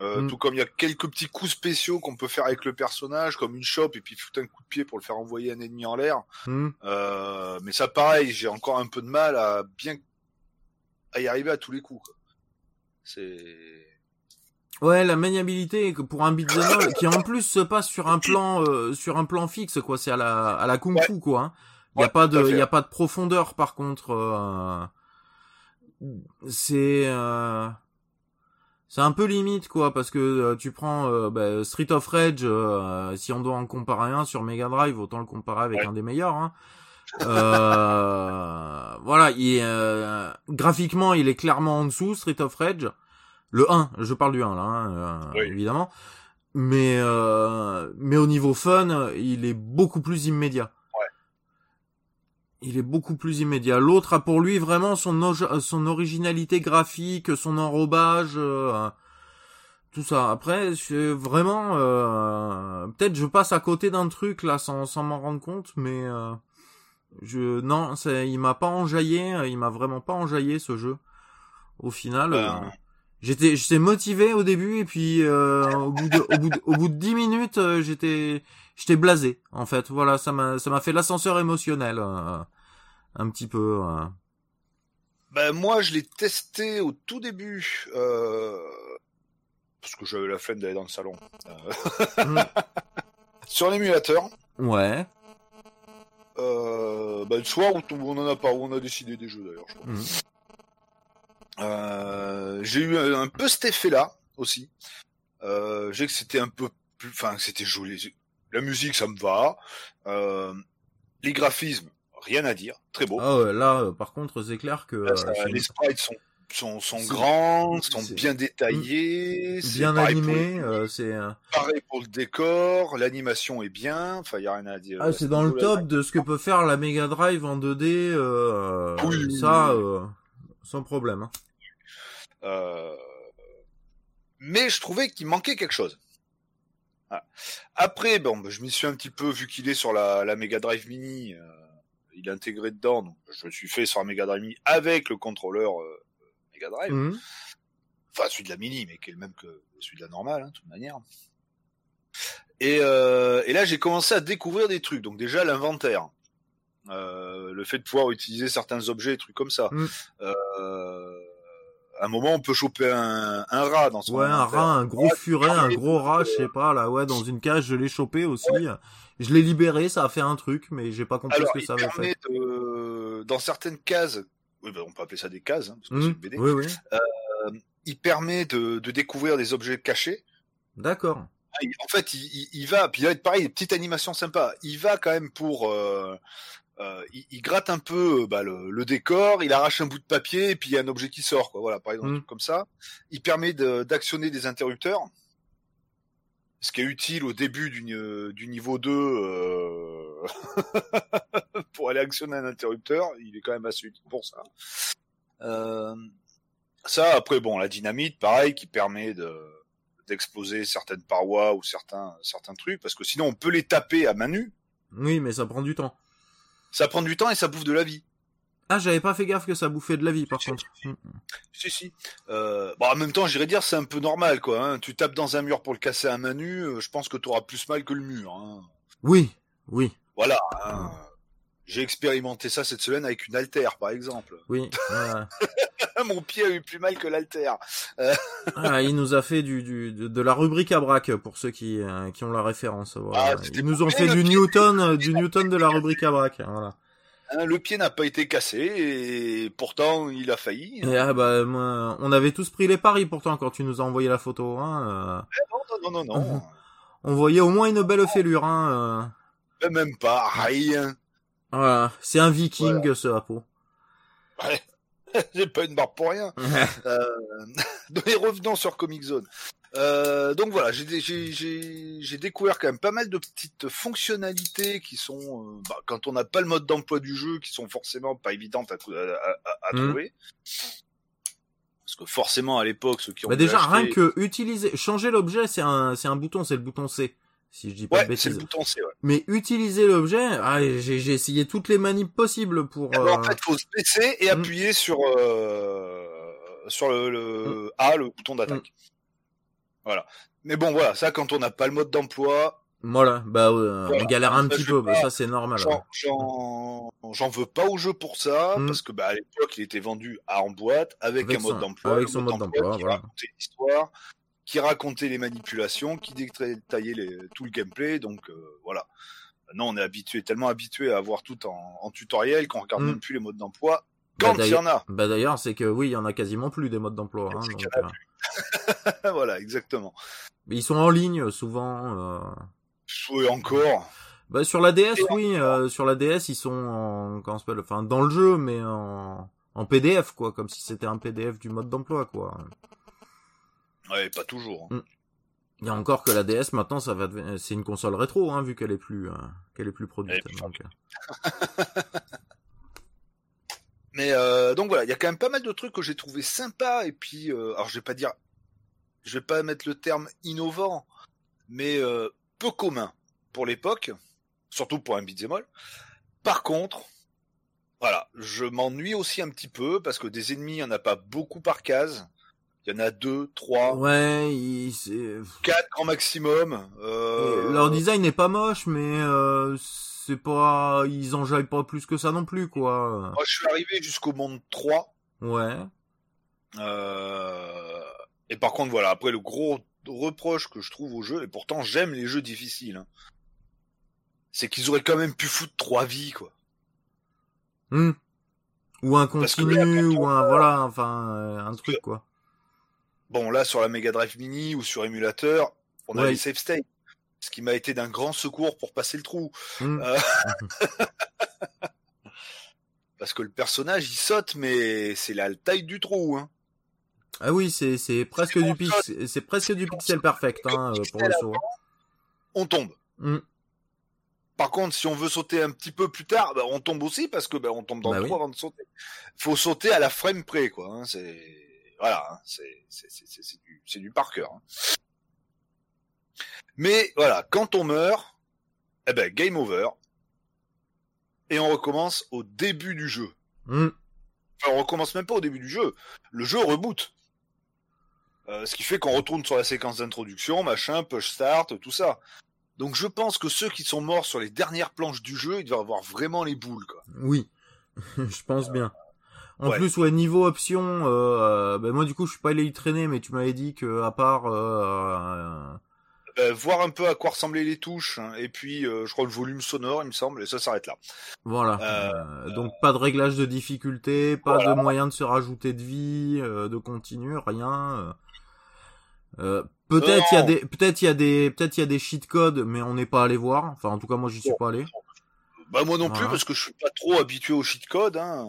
Speaker 2: Euh,
Speaker 1: Mm.
Speaker 2: Tout comme il y a quelques petits coups spéciaux qu'on peut faire avec le personnage, comme une chope et puis foutre un coup de pied pour le faire envoyer un ennemi en l'air.
Speaker 1: Hmm.
Speaker 2: Euh, mais ça, pareil, j'ai encore un peu de mal à bien à y arriver à tous les coups. C'est
Speaker 1: Ouais, la maniabilité pour un beat'em qui en plus se passe sur un plan euh, sur un plan fixe quoi, c'est à la à la kung fu quoi. hein. Il y a
Speaker 2: Ouais,
Speaker 1: pas de il y a pas de profondeur par contre euh, c'est euh, c'est un peu limite quoi parce que euh, tu prends euh, bah, Street of Rage euh, si on doit en comparer un sur Mega Drive autant le comparer avec
Speaker 2: Ouais.
Speaker 1: un des meilleurs hein. Euh, voilà, il est, euh, graphiquement, il est clairement en dessous, Street of Rage. Le 1, je parle du 1 là, hein, euh,
Speaker 2: Oui.
Speaker 1: évidemment. Mais euh, mais au niveau fun, il est beaucoup plus immédiat. Il est beaucoup plus immédiat. L'autre a pour lui vraiment son son originalité graphique, son enrobage, euh, tout ça. Après, c'est vraiment euh, peut-être je passe à côté d'un truc là sans sans m'en rendre compte, mais euh, je non, c'est il m'a pas enjaillé, euh, il m'a vraiment pas enjaillé ce jeu. Au final,
Speaker 2: Ben,
Speaker 1: euh, j'étais j'étais motivé au début et puis euh, au bout de au bout de, au bout de 10 minutes, euh, j'étais j'étais blasé en fait. Voilà, ça m'a ça m'a fait l'ascenseur émotionnel euh, un petit peu. euh.
Speaker 2: Ben moi, je l'ai testé au tout début, euh, parce que j'avais la flemme d'aller dans le salon. Euh,
Speaker 1: Mm.
Speaker 2: sur l'émulateur,
Speaker 1: Ouais.
Speaker 2: Euh, ben, le soir où on en a pas, où on a décidé des jeux d'ailleurs, je crois. Euh, j'ai eu un, peu cet effet-là aussi. Euh, j'ai que c'était un peu plus, enfin, que c'était joli. La musique, ça me va. Euh, les graphismes, rien à dire, très beau.
Speaker 1: Ah ouais, là par contre, c'est clair que
Speaker 2: Là, ça- les sprites sont sont, grands, sont bien détaillés, c'est
Speaker 1: bien
Speaker 2: pareil pour
Speaker 1: animé,
Speaker 2: le-
Speaker 1: euh, c'est euh,
Speaker 2: pareil pour le décor, l'animation est bien, enfin y a rien à dire.
Speaker 1: ah, c'est dans le top de ce que peut faire la Mega Drive en 2D euh,
Speaker 2: Oui,
Speaker 1: ça euh, sans problème. hein.
Speaker 2: Euh, Mais je trouvais qu'il manquait quelque chose. Voilà. Après, bon, bah, je m'y suis un petit peu vu qu'il est sur la, la Mega Drive Mini, il est intégré dedans, donc je me suis fait sur la Mega Drive Mini avec le contrôleur euh, Mega Drive,
Speaker 1: Mhm.
Speaker 2: enfin celui de la Mini, mais qui est le même que celui de la normale, hein, de toute manière. Et, euh, et là, j'ai commencé à découvrir des trucs. Donc déjà l'inventaire, Euh, le fait de pouvoir utiliser certains objets, des trucs comme ça.
Speaker 1: Mm.
Speaker 2: Euh, à un moment, on peut choper un, un rat dans son
Speaker 1: Ouais, un rat, un gros furet, un gros rat, je sais pas, là, ouais, dans une cage, je l'ai chopé aussi. Je l'ai libéré, ça a fait un truc, mais j'ai pas compris
Speaker 2: Alors,
Speaker 1: ce que
Speaker 2: il
Speaker 1: ça avait
Speaker 2: permet
Speaker 1: fait.
Speaker 2: de, dans certaines cases, oui, ben, on peut appeler ça des cases, hein, parce que c'est une BD.
Speaker 1: Oui, oui.
Speaker 2: Il permet de, de découvrir des objets cachés.
Speaker 1: D'accord.
Speaker 2: Ah, En fait, il, il- il va, puis il va être pareil, petite animation sympa. Il va quand même pour, euh, euh, il, il gratte un peu euh, bah, le, le décor, il arrache un bout de papier et puis il y a un objet qui sort, quoi. Voilà, par exemple,
Speaker 1: Mm.
Speaker 2: truc comme ça. Il permet de- d'actionner des interrupteurs, ce qui est utile au début du, ni- du niveau 2 euh, pour aller actionner un interrupteur. Il est quand même assez utile pour ça. Euh, ça, après, bon, la dynamite, pareil, qui permet de d'exploser certaines parois ou certains certains trucs, parce que sinon on peut les taper à main nue.
Speaker 1: Oui, mais ça prend du temps.
Speaker 2: Ça prend du temps et ça bouffe de la vie.
Speaker 1: Ah, j'avais pas fait gaffe que ça bouffait de la vie, par
Speaker 2: Si,
Speaker 1: contre. Mhm.
Speaker 2: Si, si. Euh, bon, en même temps, j'irais dire, c'est un peu normal, quoi. Hein. Tu tapes dans un mur pour le casser à main nue, euh, je pense que tu auras plus mal que le mur. Hein.
Speaker 1: Oui, oui,
Speaker 2: Voilà. hein. J'ai expérimenté ça cette semaine avec une altère, par exemple.
Speaker 1: oui.
Speaker 2: Mon pied a eu plus mal que l'altère.
Speaker 1: Ah, il nous a fait du, du de, de la rubrique à braque pour ceux qui euh, qui ont la référence. Voilà.
Speaker 2: Ah,
Speaker 1: Ils nous ont fait du. Newton, euh, du Newton de la rubrique à braque. Voilà.
Speaker 2: Hein, le pied n'a pas été cassé et pourtant il a failli.
Speaker 1: Et ah bah moi, on avait tous pris les paris pourtant quand tu nous as envoyé la photo. Hein,
Speaker 2: Non, non, non, non.
Speaker 1: Euh, on voyait au moins une belle fêlure. Hein, euh.
Speaker 2: Même pas, rien.
Speaker 1: Voilà, c'est un Viking ce Apo.
Speaker 2: Ouais. J'ai pas une barbe pour rien. Euh, revenons sur Comic Zone. Euh, donc voilà, j'ai dé- j'ai- j'ai j'ai découvert quand même pas mal de petites fonctionnalités qui sont, euh, bah, quand on n'a pas le mode d'emploi du jeu, qui sont forcément pas évidentes à, trou- à, à- à
Speaker 1: Mhm.
Speaker 2: trouver. Parce que forcément à l'époque, ceux qui ont
Speaker 1: Bah déjà
Speaker 2: acheté-
Speaker 1: rien que utiliser, changer l'objet, c'est un c'est un bouton, c'est le bouton C. Si je dis pas de
Speaker 2: ouais, c'est le
Speaker 1: bêtises.
Speaker 2: bouton C. Ouais.
Speaker 1: Mais utiliser l'objet, ah, j'ai essayé toutes les manips possibles pour.
Speaker 2: Alors,
Speaker 1: euh,
Speaker 2: en fait, faut se baisser et
Speaker 1: Mhm.
Speaker 2: appuyer sur euh, sur le, le A, le bouton d'attaque. Voilà. Mais bon, voilà, ça, quand on n'a pas le mode d'emploi,
Speaker 1: Voilà, bah euh,
Speaker 2: Voilà.
Speaker 1: on galère un
Speaker 2: Ça,
Speaker 1: petit peu, bah,
Speaker 2: pas.
Speaker 1: ça c'est normal. ouais.
Speaker 2: j'en, j'en, j'en veux pas au jeu pour ça,
Speaker 1: Mm.
Speaker 2: parce que bah, à l'époque, il était vendu à en boîte avec,
Speaker 1: Avec
Speaker 2: un mode d'emploi.
Speaker 1: avec son mode d'emploi,
Speaker 2: qui
Speaker 1: voilà.
Speaker 2: racontait l'histoire, qui racontait les manipulations, qui détaillait les, tout le gameplay, donc euh, voilà. Maintenant, on est habitué, tellement habitué à avoir tout en, en tutoriel qu'on regarde
Speaker 1: Mm.
Speaker 2: même plus les modes d'emploi.
Speaker 1: Bah,
Speaker 2: Quand il y en a.
Speaker 1: Bah d'ailleurs, c'est que oui, il y en a quasiment plus des modes d'emploi. Hein, Euh,
Speaker 2: voilà, exactement.
Speaker 1: mais ils sont en ligne souvent. euh.
Speaker 2: Oui, encore.
Speaker 1: Bah sur la DS, oui, euh, sur la DS, ils sont en comment s'appelle, enfin dans le jeu, mais en en PDF quoi, comme si c'était un PDF du mode d'emploi quoi.
Speaker 2: Ouais, pas toujours. hein.
Speaker 1: Il y a encore que la DS maintenant, ça va, c'est une console rétro, hein, vu qu'elle est plus, euh, qu'elle est plus produite.
Speaker 2: Elle est plus
Speaker 1: donc, euh.
Speaker 2: Mais euh, donc voilà, il y a quand même pas mal de trucs que j'ai trouvé sympas et puis euh, alors je vais pas dire, je vais pas mettre le terme innovant, mais euh, peu commun pour l'époque, surtout pour un beat'em all. Par contre, voilà, je m'ennuie aussi un petit peu parce que des ennemis, il y en a pas beaucoup par case. Il y en a deux, trois,
Speaker 1: Ouais, il- c'est-
Speaker 2: quatre grand maximum. Euh,
Speaker 1: leur design n'est pas moche, mais euh, c'est pas, ils enjaillent pas plus que ça non plus quoi.
Speaker 2: Moi, je suis arrivé jusqu'au monde 3.
Speaker 1: Ouais.
Speaker 2: Euh, Et par contre, voilà, après le gros reproche que je trouve au jeu, et pourtant j'aime les jeux difficiles, hein, c'est qu'ils auraient quand même pu foutre trois vies, quoi.
Speaker 1: Hmm. Ou un continu,
Speaker 2: là, quand on
Speaker 1: ou un voilà, enfin euh, un truc quoi.
Speaker 2: Bon, là, sur la Mega Drive Mini ou sur émulateur, on a les save states. Ce qui m'a été d'un grand secours pour passer le trou.
Speaker 1: Hmm.
Speaker 2: Euh, Parce que le personnage, il saute, mais c'est la taille du trou, hein.
Speaker 1: Ah oui, c'est presque du pixel, c'est presque du pixel perfect hein, pour le saut.
Speaker 2: On tombe.
Speaker 1: Hmm.
Speaker 2: Par contre, si on veut sauter un petit peu plus tard, bah, on tombe aussi parce que bah, on tombe dans
Speaker 1: Bah
Speaker 2: le
Speaker 1: oui.
Speaker 2: trou avant de sauter. Faut sauter à la frame près, quoi. hein, C'est voilà, hein, c'est du du par cœur. hein. Mais voilà, quand on meurt, eh ben game over, et on recommence au début du jeu.
Speaker 1: Hmm.
Speaker 2: Enfin, on recommence même pas au début du jeu. Le jeu reboot. Euh, ce qui fait qu'on retourne sur la séquence d'introduction, machin, push start, tout ça. Donc je pense que ceux qui sont morts sur les dernières planches du jeu, ils doivent avoir vraiment les boules, quoi.
Speaker 1: Oui, je pense bien. En
Speaker 2: ouais.
Speaker 1: plus, ouais, niveau option, euh, ben moi du coup je suis pas allé y traîner, mais tu m'avais dit que à part,
Speaker 2: euh, voir un peu à quoi ressemblaient les touches, hein, et puis euh, je crois le volume sonore, il me semble, et ça s'arrête là.
Speaker 1: voilà,
Speaker 2: Euh,
Speaker 1: euh, donc pas de réglage de difficulté, pas
Speaker 2: voilà.
Speaker 1: de moyen de se rajouter de vie, euh, de continu, rien. peut-être il y a des, peut-être il y a des, peut-être il y a des cheat codes, mais on n'est pas allé voir. Enfin, en tout cas moi j'y suis pas allé.
Speaker 2: Bah moi non plus, parce que je suis pas trop habitué au cheat code. Hein.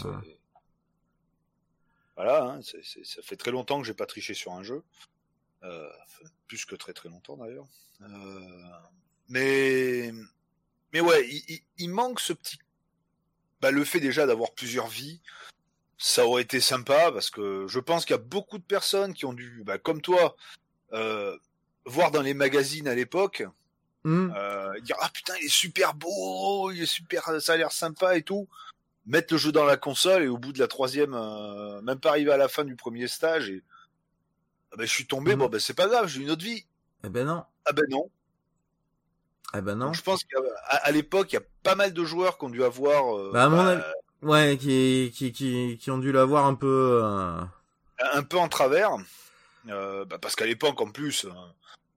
Speaker 1: Voilà.
Speaker 2: Voilà, hein, ça fait très longtemps que j'ai pas triché sur un jeu. Euh, plus que très très longtemps d'ailleurs. Euh, mais mais ouais, il, il- il manque ce petit. Bah, le fait déjà d'avoir plusieurs vies, ça aurait été sympa parce que je pense qu'il y a beaucoup de personnes qui ont dû, bah, comme toi, euh, voir dans les magazines à l'époque,
Speaker 1: Hmm.
Speaker 2: euh, dire ah putain il est super beau, il est super, ça a l'air sympa et tout. Mettre le jeu dans la console et au bout de la troisième, euh, même pas arriver à la fin du premier stage et ah ben, je suis tombé, bon ben c'est pas grave, j'ai une autre vie.
Speaker 1: Eh ben non,
Speaker 2: Ah ben non.
Speaker 1: eh ben non.
Speaker 2: Donc, je pense qu'à l'époque il y a pas mal de joueurs qui ont dû avoir euh,
Speaker 1: Bah, à mon
Speaker 2: bah,
Speaker 1: Ouais, qui, qui, qui, qui ont dû l'avoir un peu. euh,
Speaker 2: un peu en travers. Euh, bah, parce qu'à l'époque en plus.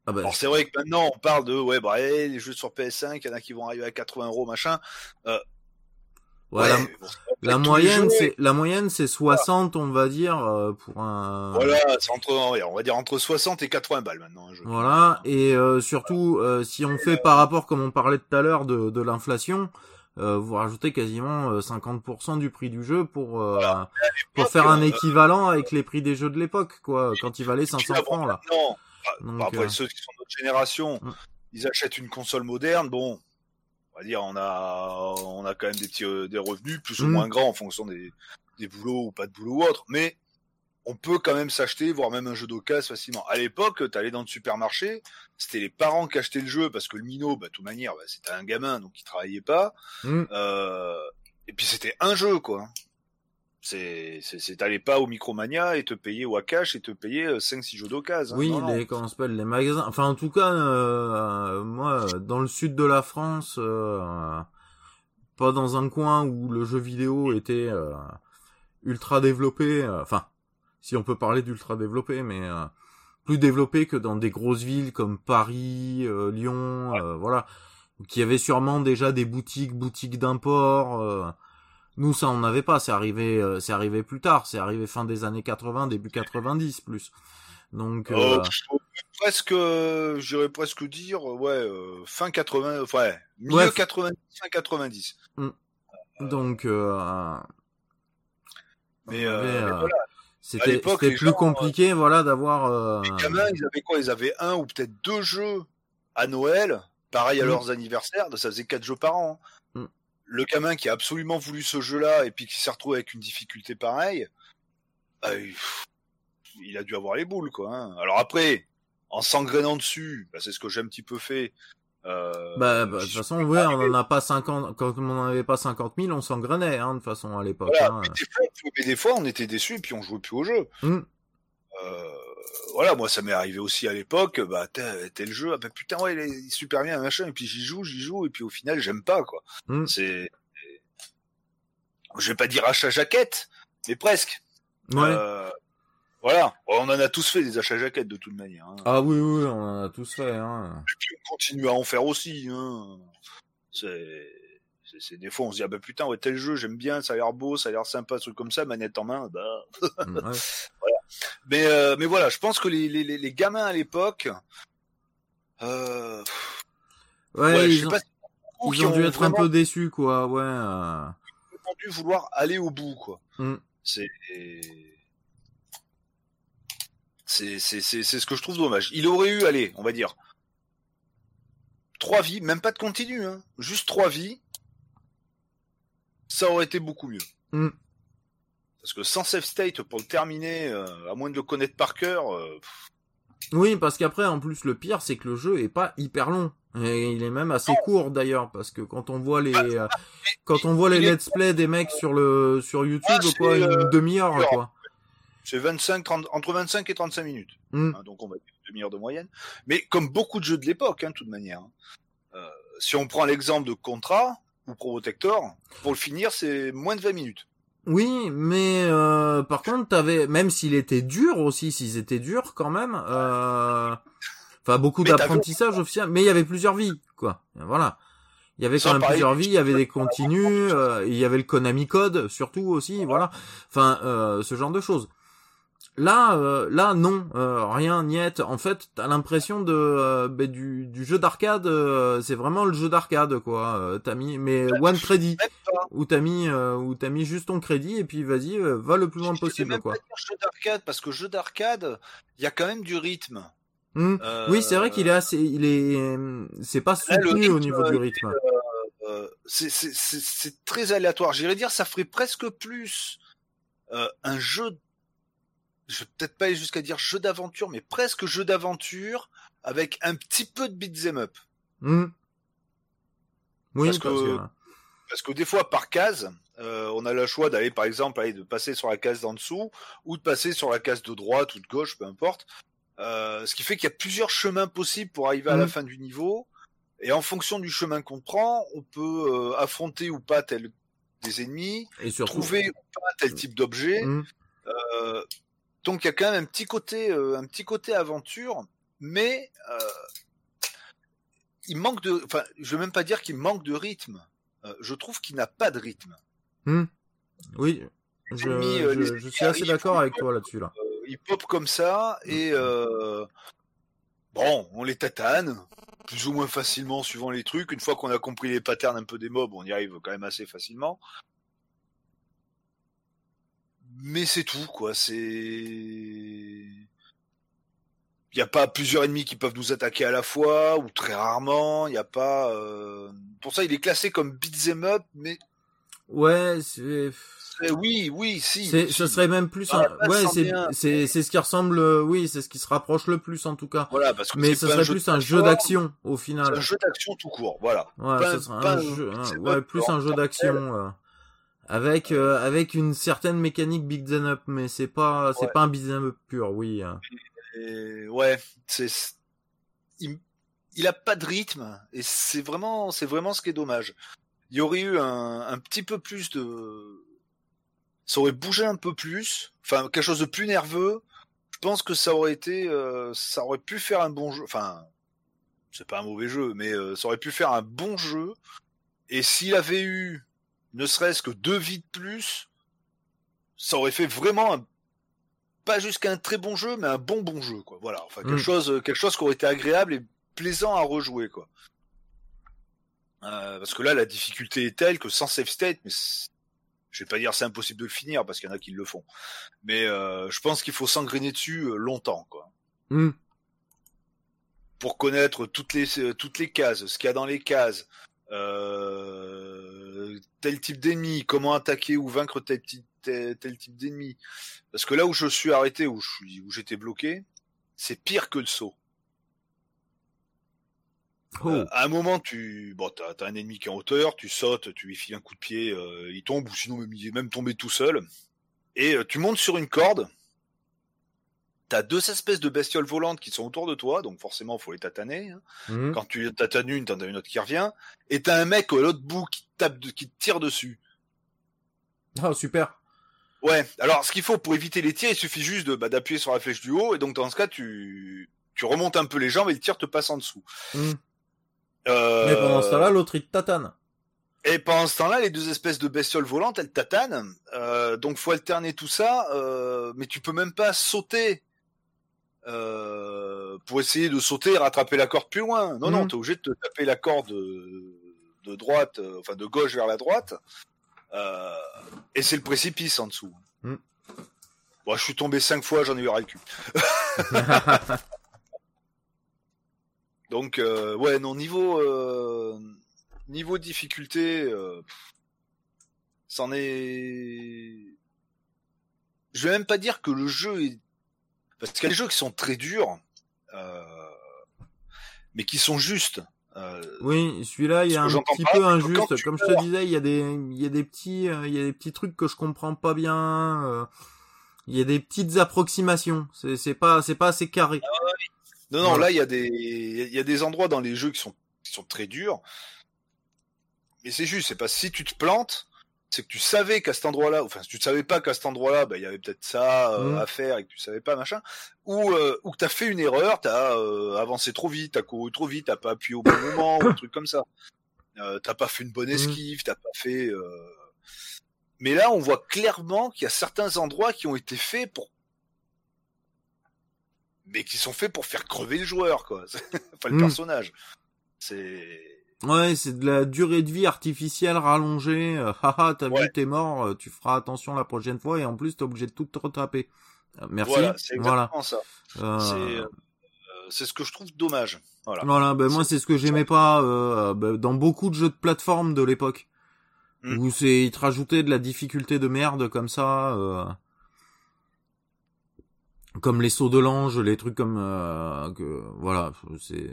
Speaker 1: Ah bah,
Speaker 2: Alors c'est vrai que maintenant on parle de ouais bah eh, les jeux sur PS5, il y en a qui vont arriver à 80 euros machin.
Speaker 1: Ouais, la-
Speaker 2: Ouais,
Speaker 1: moyenne, c'est la moyenne, c'est 60, on va dire, euh, pour un.
Speaker 2: Voilà, c'est entre, on va dire entre 60 et 80 balles maintenant. un jeu.
Speaker 1: Voilà. Et euh, surtout, euh, si on fait par rapport, comme on parlait tout à l'heure, de, de l'inflation, euh, vous rajoutez quasiment euh, 50% du prix du jeu pour euh, pour faire un
Speaker 2: euh,
Speaker 1: équivalent avec les prix des jeux de l'époque, quoi, quand il valait
Speaker 2: Tu
Speaker 1: 500
Speaker 2: la
Speaker 1: francs là.
Speaker 2: Non,
Speaker 1: Donc,
Speaker 2: bah, après
Speaker 1: euh,
Speaker 2: ceux qui sont de notre génération,
Speaker 1: Mm.
Speaker 2: ils achètent une console moderne. Bon, on va dire on a on a quand même des petits euh, des revenus plus ou
Speaker 1: Mm.
Speaker 2: moins grands en fonction des des boulots ou pas de boulot ou autre, mais on peut quand même s'acheter, voire même un jeu d'occasion facilement. À l'époque, t'allais dans le supermarché, c'était les parents qui achetaient le jeu parce que le minot, bah, de toute manière, bah, c'était un gamin donc il travaillait pas.
Speaker 1: hmm.
Speaker 2: Euh, et puis c'était un jeu quoi. C'est, c'est, t'allais pas au Micromania et te payer ou à cash et te payer 5-6 jeux d'occasion.
Speaker 1: Oui,
Speaker 2: non, non.
Speaker 1: les comment s'appelle les magasins. Enfin, en tout cas, euh, moi, dans le sud de la France, euh, pas dans un coin où le jeu vidéo était euh, ultra développé. euh, Enfin, si on peut parler d'ultra développé, mais euh, plus développé que dans des grosses villes comme Paris, euh, Lyon, euh, voilà, qui avait sûrement déjà des boutiques, boutiques d'import. Nous, ça, on n'avait pas. C'est arrivé, euh, c'est arrivé plus tard. C'est arrivé fin des années 80, début 90 plus. Donc, euh,
Speaker 2: Euh, presque, euh, j'irais presque dire, ouais, fin 80, ouais, milieu
Speaker 1: Ouais.
Speaker 2: 90, fin 90.
Speaker 1: donc, euh,
Speaker 2: Mais, voilà,
Speaker 1: c'était plus
Speaker 2: gens,
Speaker 1: compliqué, voilà, d'avoir.
Speaker 2: les gamins, ils avaient quoi? Ils avaient un ou peut-être deux jeux à Noël, pareil à
Speaker 1: Mm.
Speaker 2: leurs anniversaires, ça faisait quatre jeux par an.
Speaker 1: Mm.
Speaker 2: Le gamin qui a absolument voulu ce jeu-là et puis qui s'est retrouvé avec une difficulté pareille, euh, il- a dû avoir les boules, quoi. hein. Alors après, en s'engrainant dessus, bah, c'est ce que j'ai un petit peu fait. Euh,
Speaker 1: Bah, bah, de toute façon, ouais, on en a pas 50, quand on n'en avait pas 50 000, on s'engrenait, hein, de toute façon, à l'époque.
Speaker 2: Voilà,
Speaker 1: hein.
Speaker 2: mais, des fois, mais des fois, on était déçus et puis on jouait plus au jeu.
Speaker 1: Mm.
Speaker 2: Euh, voilà, moi, ça m'est arrivé aussi à l'époque. Bah, tel tel jeu, ah, bah, putain, ouais, il est super bien, machin. Et puis j'y joue, j'y joue, et puis au final, j'aime pas, quoi.
Speaker 1: Mm.
Speaker 2: C'est, je vais pas dire achat jaquette, mais presque.
Speaker 1: Ouais.
Speaker 2: Euh, voilà, on en a tous fait des achats jaquettes de toute manière. Hein.
Speaker 1: Ah oui, oui, on en a tous fait, hein.
Speaker 2: Et puis on continue à en faire aussi. Hein. C'est, c'est, des fois on se dit ah bah putain ouais tel jeu j'aime bien, ça a l'air beau, ça a l'air sympa, truc comme ça, manette en main. Bah.
Speaker 1: Mm, ouais.
Speaker 2: Mais euh, mais voilà, je pense que les les, les- gamins à l'époque, euh,
Speaker 1: Ouais,
Speaker 2: ouais, je
Speaker 1: ils,
Speaker 2: sais
Speaker 1: ont,
Speaker 2: pas, si beaucoup
Speaker 1: ils
Speaker 2: qui
Speaker 1: ont dû être un peu déçus, quoi, ouais. euh.
Speaker 2: dû vouloir aller au bout quoi.
Speaker 1: Mm.
Speaker 2: C'est c'est c'est c'est c'est ce que je trouve dommage. Il aurait eu, allez, on va dire trois vies, même pas de continu, hein, juste trois vies. Ça aurait été beaucoup mieux.
Speaker 1: Mm.
Speaker 2: Parce que sans save state pour le terminer, euh, à moins de le connaître par cœur, euh,
Speaker 1: Oui, parce qu'après, en plus, le pire, c'est que le jeu est pas hyper long. Et il est même assez court, d'ailleurs, parce que quand on voit les, euh, quand on voit les let's play des mecs sur le, sur YouTube,
Speaker 2: Ah,
Speaker 1: quoi, une demi-heure,
Speaker 2: heure.
Speaker 1: quoi.
Speaker 2: c'est 25, 30, entre 25 et 35 minutes.
Speaker 1: Mm.
Speaker 2: hein, donc on va dire une demi-heure de moyenne. Mais comme beaucoup de jeux de l'époque, hein, de toute manière. hein. Euh, si on prend l'exemple de Contra ou Protector, pour le finir, c'est moins de 20 minutes.
Speaker 1: Oui, mais euh, par contre, t'avais même s'il était dur aussi, s'ils étaient durs quand même. euh, Enfin, beaucoup d'apprentissage officiel, mais il y avait plusieurs vies, quoi. Voilà. Il y avait quand même plusieurs vies, il y avait des continues, euh, il y avait le Konami Code surtout aussi, voilà. Enfin, euh, ce genre de choses. Là, euh, là, non, euh, rien, niet. En fait, t'as l'impression de euh, ben, du, du jeu d'arcade. euh, c'est vraiment le jeu d'arcade, quoi. Euh, t'as mis, mais one crédit, où t'as mis, euh, où t'as mis juste ton crédit et puis vas-y, va le plus loin
Speaker 2: Je
Speaker 1: possible,
Speaker 2: même
Speaker 1: quoi.
Speaker 2: pas dire jeu d'arcade, parce que jeu d'arcade, il y a quand même du rythme. Euh,
Speaker 1: Oui, c'est vrai qu'il est assez, il est, euh, c'est pas soutenu au niveau du rythme.
Speaker 2: c'est très aléatoire. J'irais dire, ça ferait presque plus euh, un jeu. Je vais peut-être pas aller jusqu'à dire jeu d'aventure, mais presque jeu d'aventure avec un petit peu de beat'em up.
Speaker 1: Hmm. Oui,
Speaker 2: Parce
Speaker 1: parce
Speaker 2: que-
Speaker 1: que,
Speaker 2: Parce que des fois, par case, euh, on a le choix d'aller, par exemple, aller de passer sur la case d'en dessous ou de passer sur la case de droite ou de gauche, peu importe. Euh, ce qui fait qu'il y a plusieurs chemins possibles pour arriver à la
Speaker 1: Mhm.
Speaker 2: fin du niveau. Et en fonction du chemin qu'on prend, on peut euh, affronter ou pas tel des ennemis,
Speaker 1: et surtout,
Speaker 2: trouver ou pas tel type d'objet.
Speaker 1: Hmm.
Speaker 2: Euh, donc il y a quand même un petit côté, euh, un petit côté aventure, mais euh, il manque de, enfin, je veux même pas dire qu'il manque de rythme. Euh, je trouve qu'il n'a pas de rythme.
Speaker 1: oui, je, suis assez d'accord avec toi là-dessus là.
Speaker 2: Il pop comme ça et euh, bon, on les tatane plus ou moins facilement suivant les trucs. Une fois qu'on a compris les patterns un peu des mobs, on y arrive quand même assez facilement. Mais c'est tout, quoi. C'est. Il n'y a pas plusieurs ennemis qui peuvent nous attaquer à la fois, ou très rarement. Il n'y a pas. euh, Pour ça, il est classé comme beat'em up, mais
Speaker 1: Ouais, c'est,
Speaker 2: oui, oui, si.
Speaker 1: c'est, ce serait même plus, un- ouais, c'est, c'est, c'est ce qui ressemble, euh, oui, c'est ce qui se rapproche le plus en tout cas.
Speaker 2: Voilà, parce que
Speaker 1: Mais ce serait plus un jeu d'action au final.
Speaker 2: un jeu d'action tout court, voilà.
Speaker 1: Ouais,
Speaker 2: pas-
Speaker 1: ce serait un jeu,
Speaker 2: up,
Speaker 1: ouais, plus un jeu d'action, euh, Avec euh, avec une certaine mécanique beat'em up, mais c'est pas c'est
Speaker 2: Ouais.
Speaker 1: pas un beat'em up pur, oui.
Speaker 2: Et ouais, c'est il, il a pas de rythme et c'est vraiment c'est vraiment ce qui est dommage. Il y aurait eu un, un petit peu plus de ça aurait bougé un peu plus, enfin quelque chose de plus nerveux. Je pense que ça aurait été euh, ça aurait pu faire un bon jeu, enfin c'est pas un mauvais jeu, mais euh, ça aurait pu faire un bon jeu. Et s'il avait eu ne serait-ce que deux vies de plus, ça aurait fait vraiment un pas jusqu'à un très bon jeu, mais un bon bon jeu, quoi. Voilà, enfin quelque
Speaker 1: Mm.
Speaker 2: chose, quelque chose qui aurait été agréable et plaisant à rejouer, quoi. Euh, parce que là, la difficulté est telle que sans save state, mais je vais pas dire c'est impossible de le finir parce qu'il y en a qui le font, mais euh, je pense qu'il faut s'engrainer dessus euh, longtemps, quoi,
Speaker 1: Hmm.
Speaker 2: pour connaître toutes les euh, toutes les cases, ce qu'il y a dans les cases, euh, tel type d'ennemi, comment attaquer ou vaincre tel, type- tel, tel type d'ennemi. Parce que là où je suis arrêté, où je suis, où j'étais bloqué, c'est pire que le saut.
Speaker 1: Oh.
Speaker 2: Euh, à un moment, tu, bon, t'as, t'as un ennemi qui est en hauteur, tu sautes, tu lui files un coup de pied, euh, il tombe, ou sinon même, il est même tombé tout seul. Et euh, tu montes sur une corde. T'as deux espèces de bestioles volantes qui sont autour de toi, donc forcément, faut les tataner. hein.
Speaker 1: Hmm.
Speaker 2: Quand tu tatanes une, t'en as une autre qui revient. Et t'as un mec à l'autre bout qui te tape, de- qui te tire dessus.
Speaker 1: Ah super.
Speaker 2: Ouais. Alors, ce qu'il faut pour éviter les tirs, il suffit juste de, bah, d'appuyer sur la flèche du haut, et donc dans ce cas, tu, tu remontes un peu les jambes et le tir te passe en dessous.
Speaker 1: Hmm.
Speaker 2: Euh,
Speaker 1: Mais pendant ce temps-là, l'autre il te tatane.
Speaker 2: Et pendant ce temps-là, les deux espèces de bestioles volantes, elles tatanent. Euh, donc faut alterner tout ça, euh, mais tu peux même pas sauter euh, pour essayer de sauter et rattraper la corde plus loin. Non, non,
Speaker 1: Mhm.
Speaker 2: t'es obligé de te taper la corde de, droite, euh, enfin de gauche vers la droite. Euh, et c'est le précipice en dessous.
Speaker 1: Mhm.
Speaker 2: Bon, je suis tombé cinq fois, j'en ai eu ras le cul. Donc euh, ouais, non niveau niveau difficulté, c'en est. Je vais même pas dire que le jeu est parce qu'il y a des jeux qui sont très durs, euh, mais qui sont justes. Euh,
Speaker 1: Oui, celui-là, il y a un petit peu injuste. Comme je te disais, il y a des, il y a des petits, euh, il y a des petits trucs que je comprends pas bien. euh, Il y a des petites approximations. C'est, c'est pas, c'est pas assez carré.
Speaker 2: Non, non,
Speaker 1: Voilà.
Speaker 2: là, il y a des, il y a des endroits dans les jeux qui sont, qui sont très durs. Mais c'est juste, c'est pas si tu te plantes, c'est que tu savais qu'à cet endroit-là, enfin, si tu ne savais pas qu'à cet endroit-là, bah, il y avait peut-être ça euh,
Speaker 1: Mhm.
Speaker 2: à faire et que tu savais pas, machin. Ou, euh, ou que t'as fait une erreur, t'as euh, avancé trop vite, t'as couru trop vite, t'as pas appuyé au bon moment, ou un truc comme ça. Euh, t'as pas fait une bonne
Speaker 1: Mhm.
Speaker 2: esquive, t'as pas fait, euh... Mais là, on voit clairement qu'il y a certains endroits qui ont été faits pour mais qui sont faits pour faire crever le joueur, quoi. enfin, le
Speaker 1: Mm.
Speaker 2: personnage. C'est.
Speaker 1: Ouais, c'est de la durée de vie artificielle rallongée. Euh, haha, t'as
Speaker 2: Ouais.
Speaker 1: vu, t'es mort. euh, Tu feras attention la prochaine fois et en plus t'es obligé de tout te retraper. Euh, Merci.
Speaker 2: Voilà, c'est exactement
Speaker 1: Voilà.
Speaker 2: ça.
Speaker 1: Euh,
Speaker 2: C'est, euh, ce que je trouve dommage. Voilà.
Speaker 1: Voilà, ben moi c'est ce que j'aimais pas euh, ben, dans beaucoup de jeux de plateforme de l'époque.
Speaker 2: Mm.
Speaker 1: Où c'est ils te rajoutaient de la difficulté de merde comme ça euh, comme les sauts de l'ange, les trucs comme euh, que voilà, c'est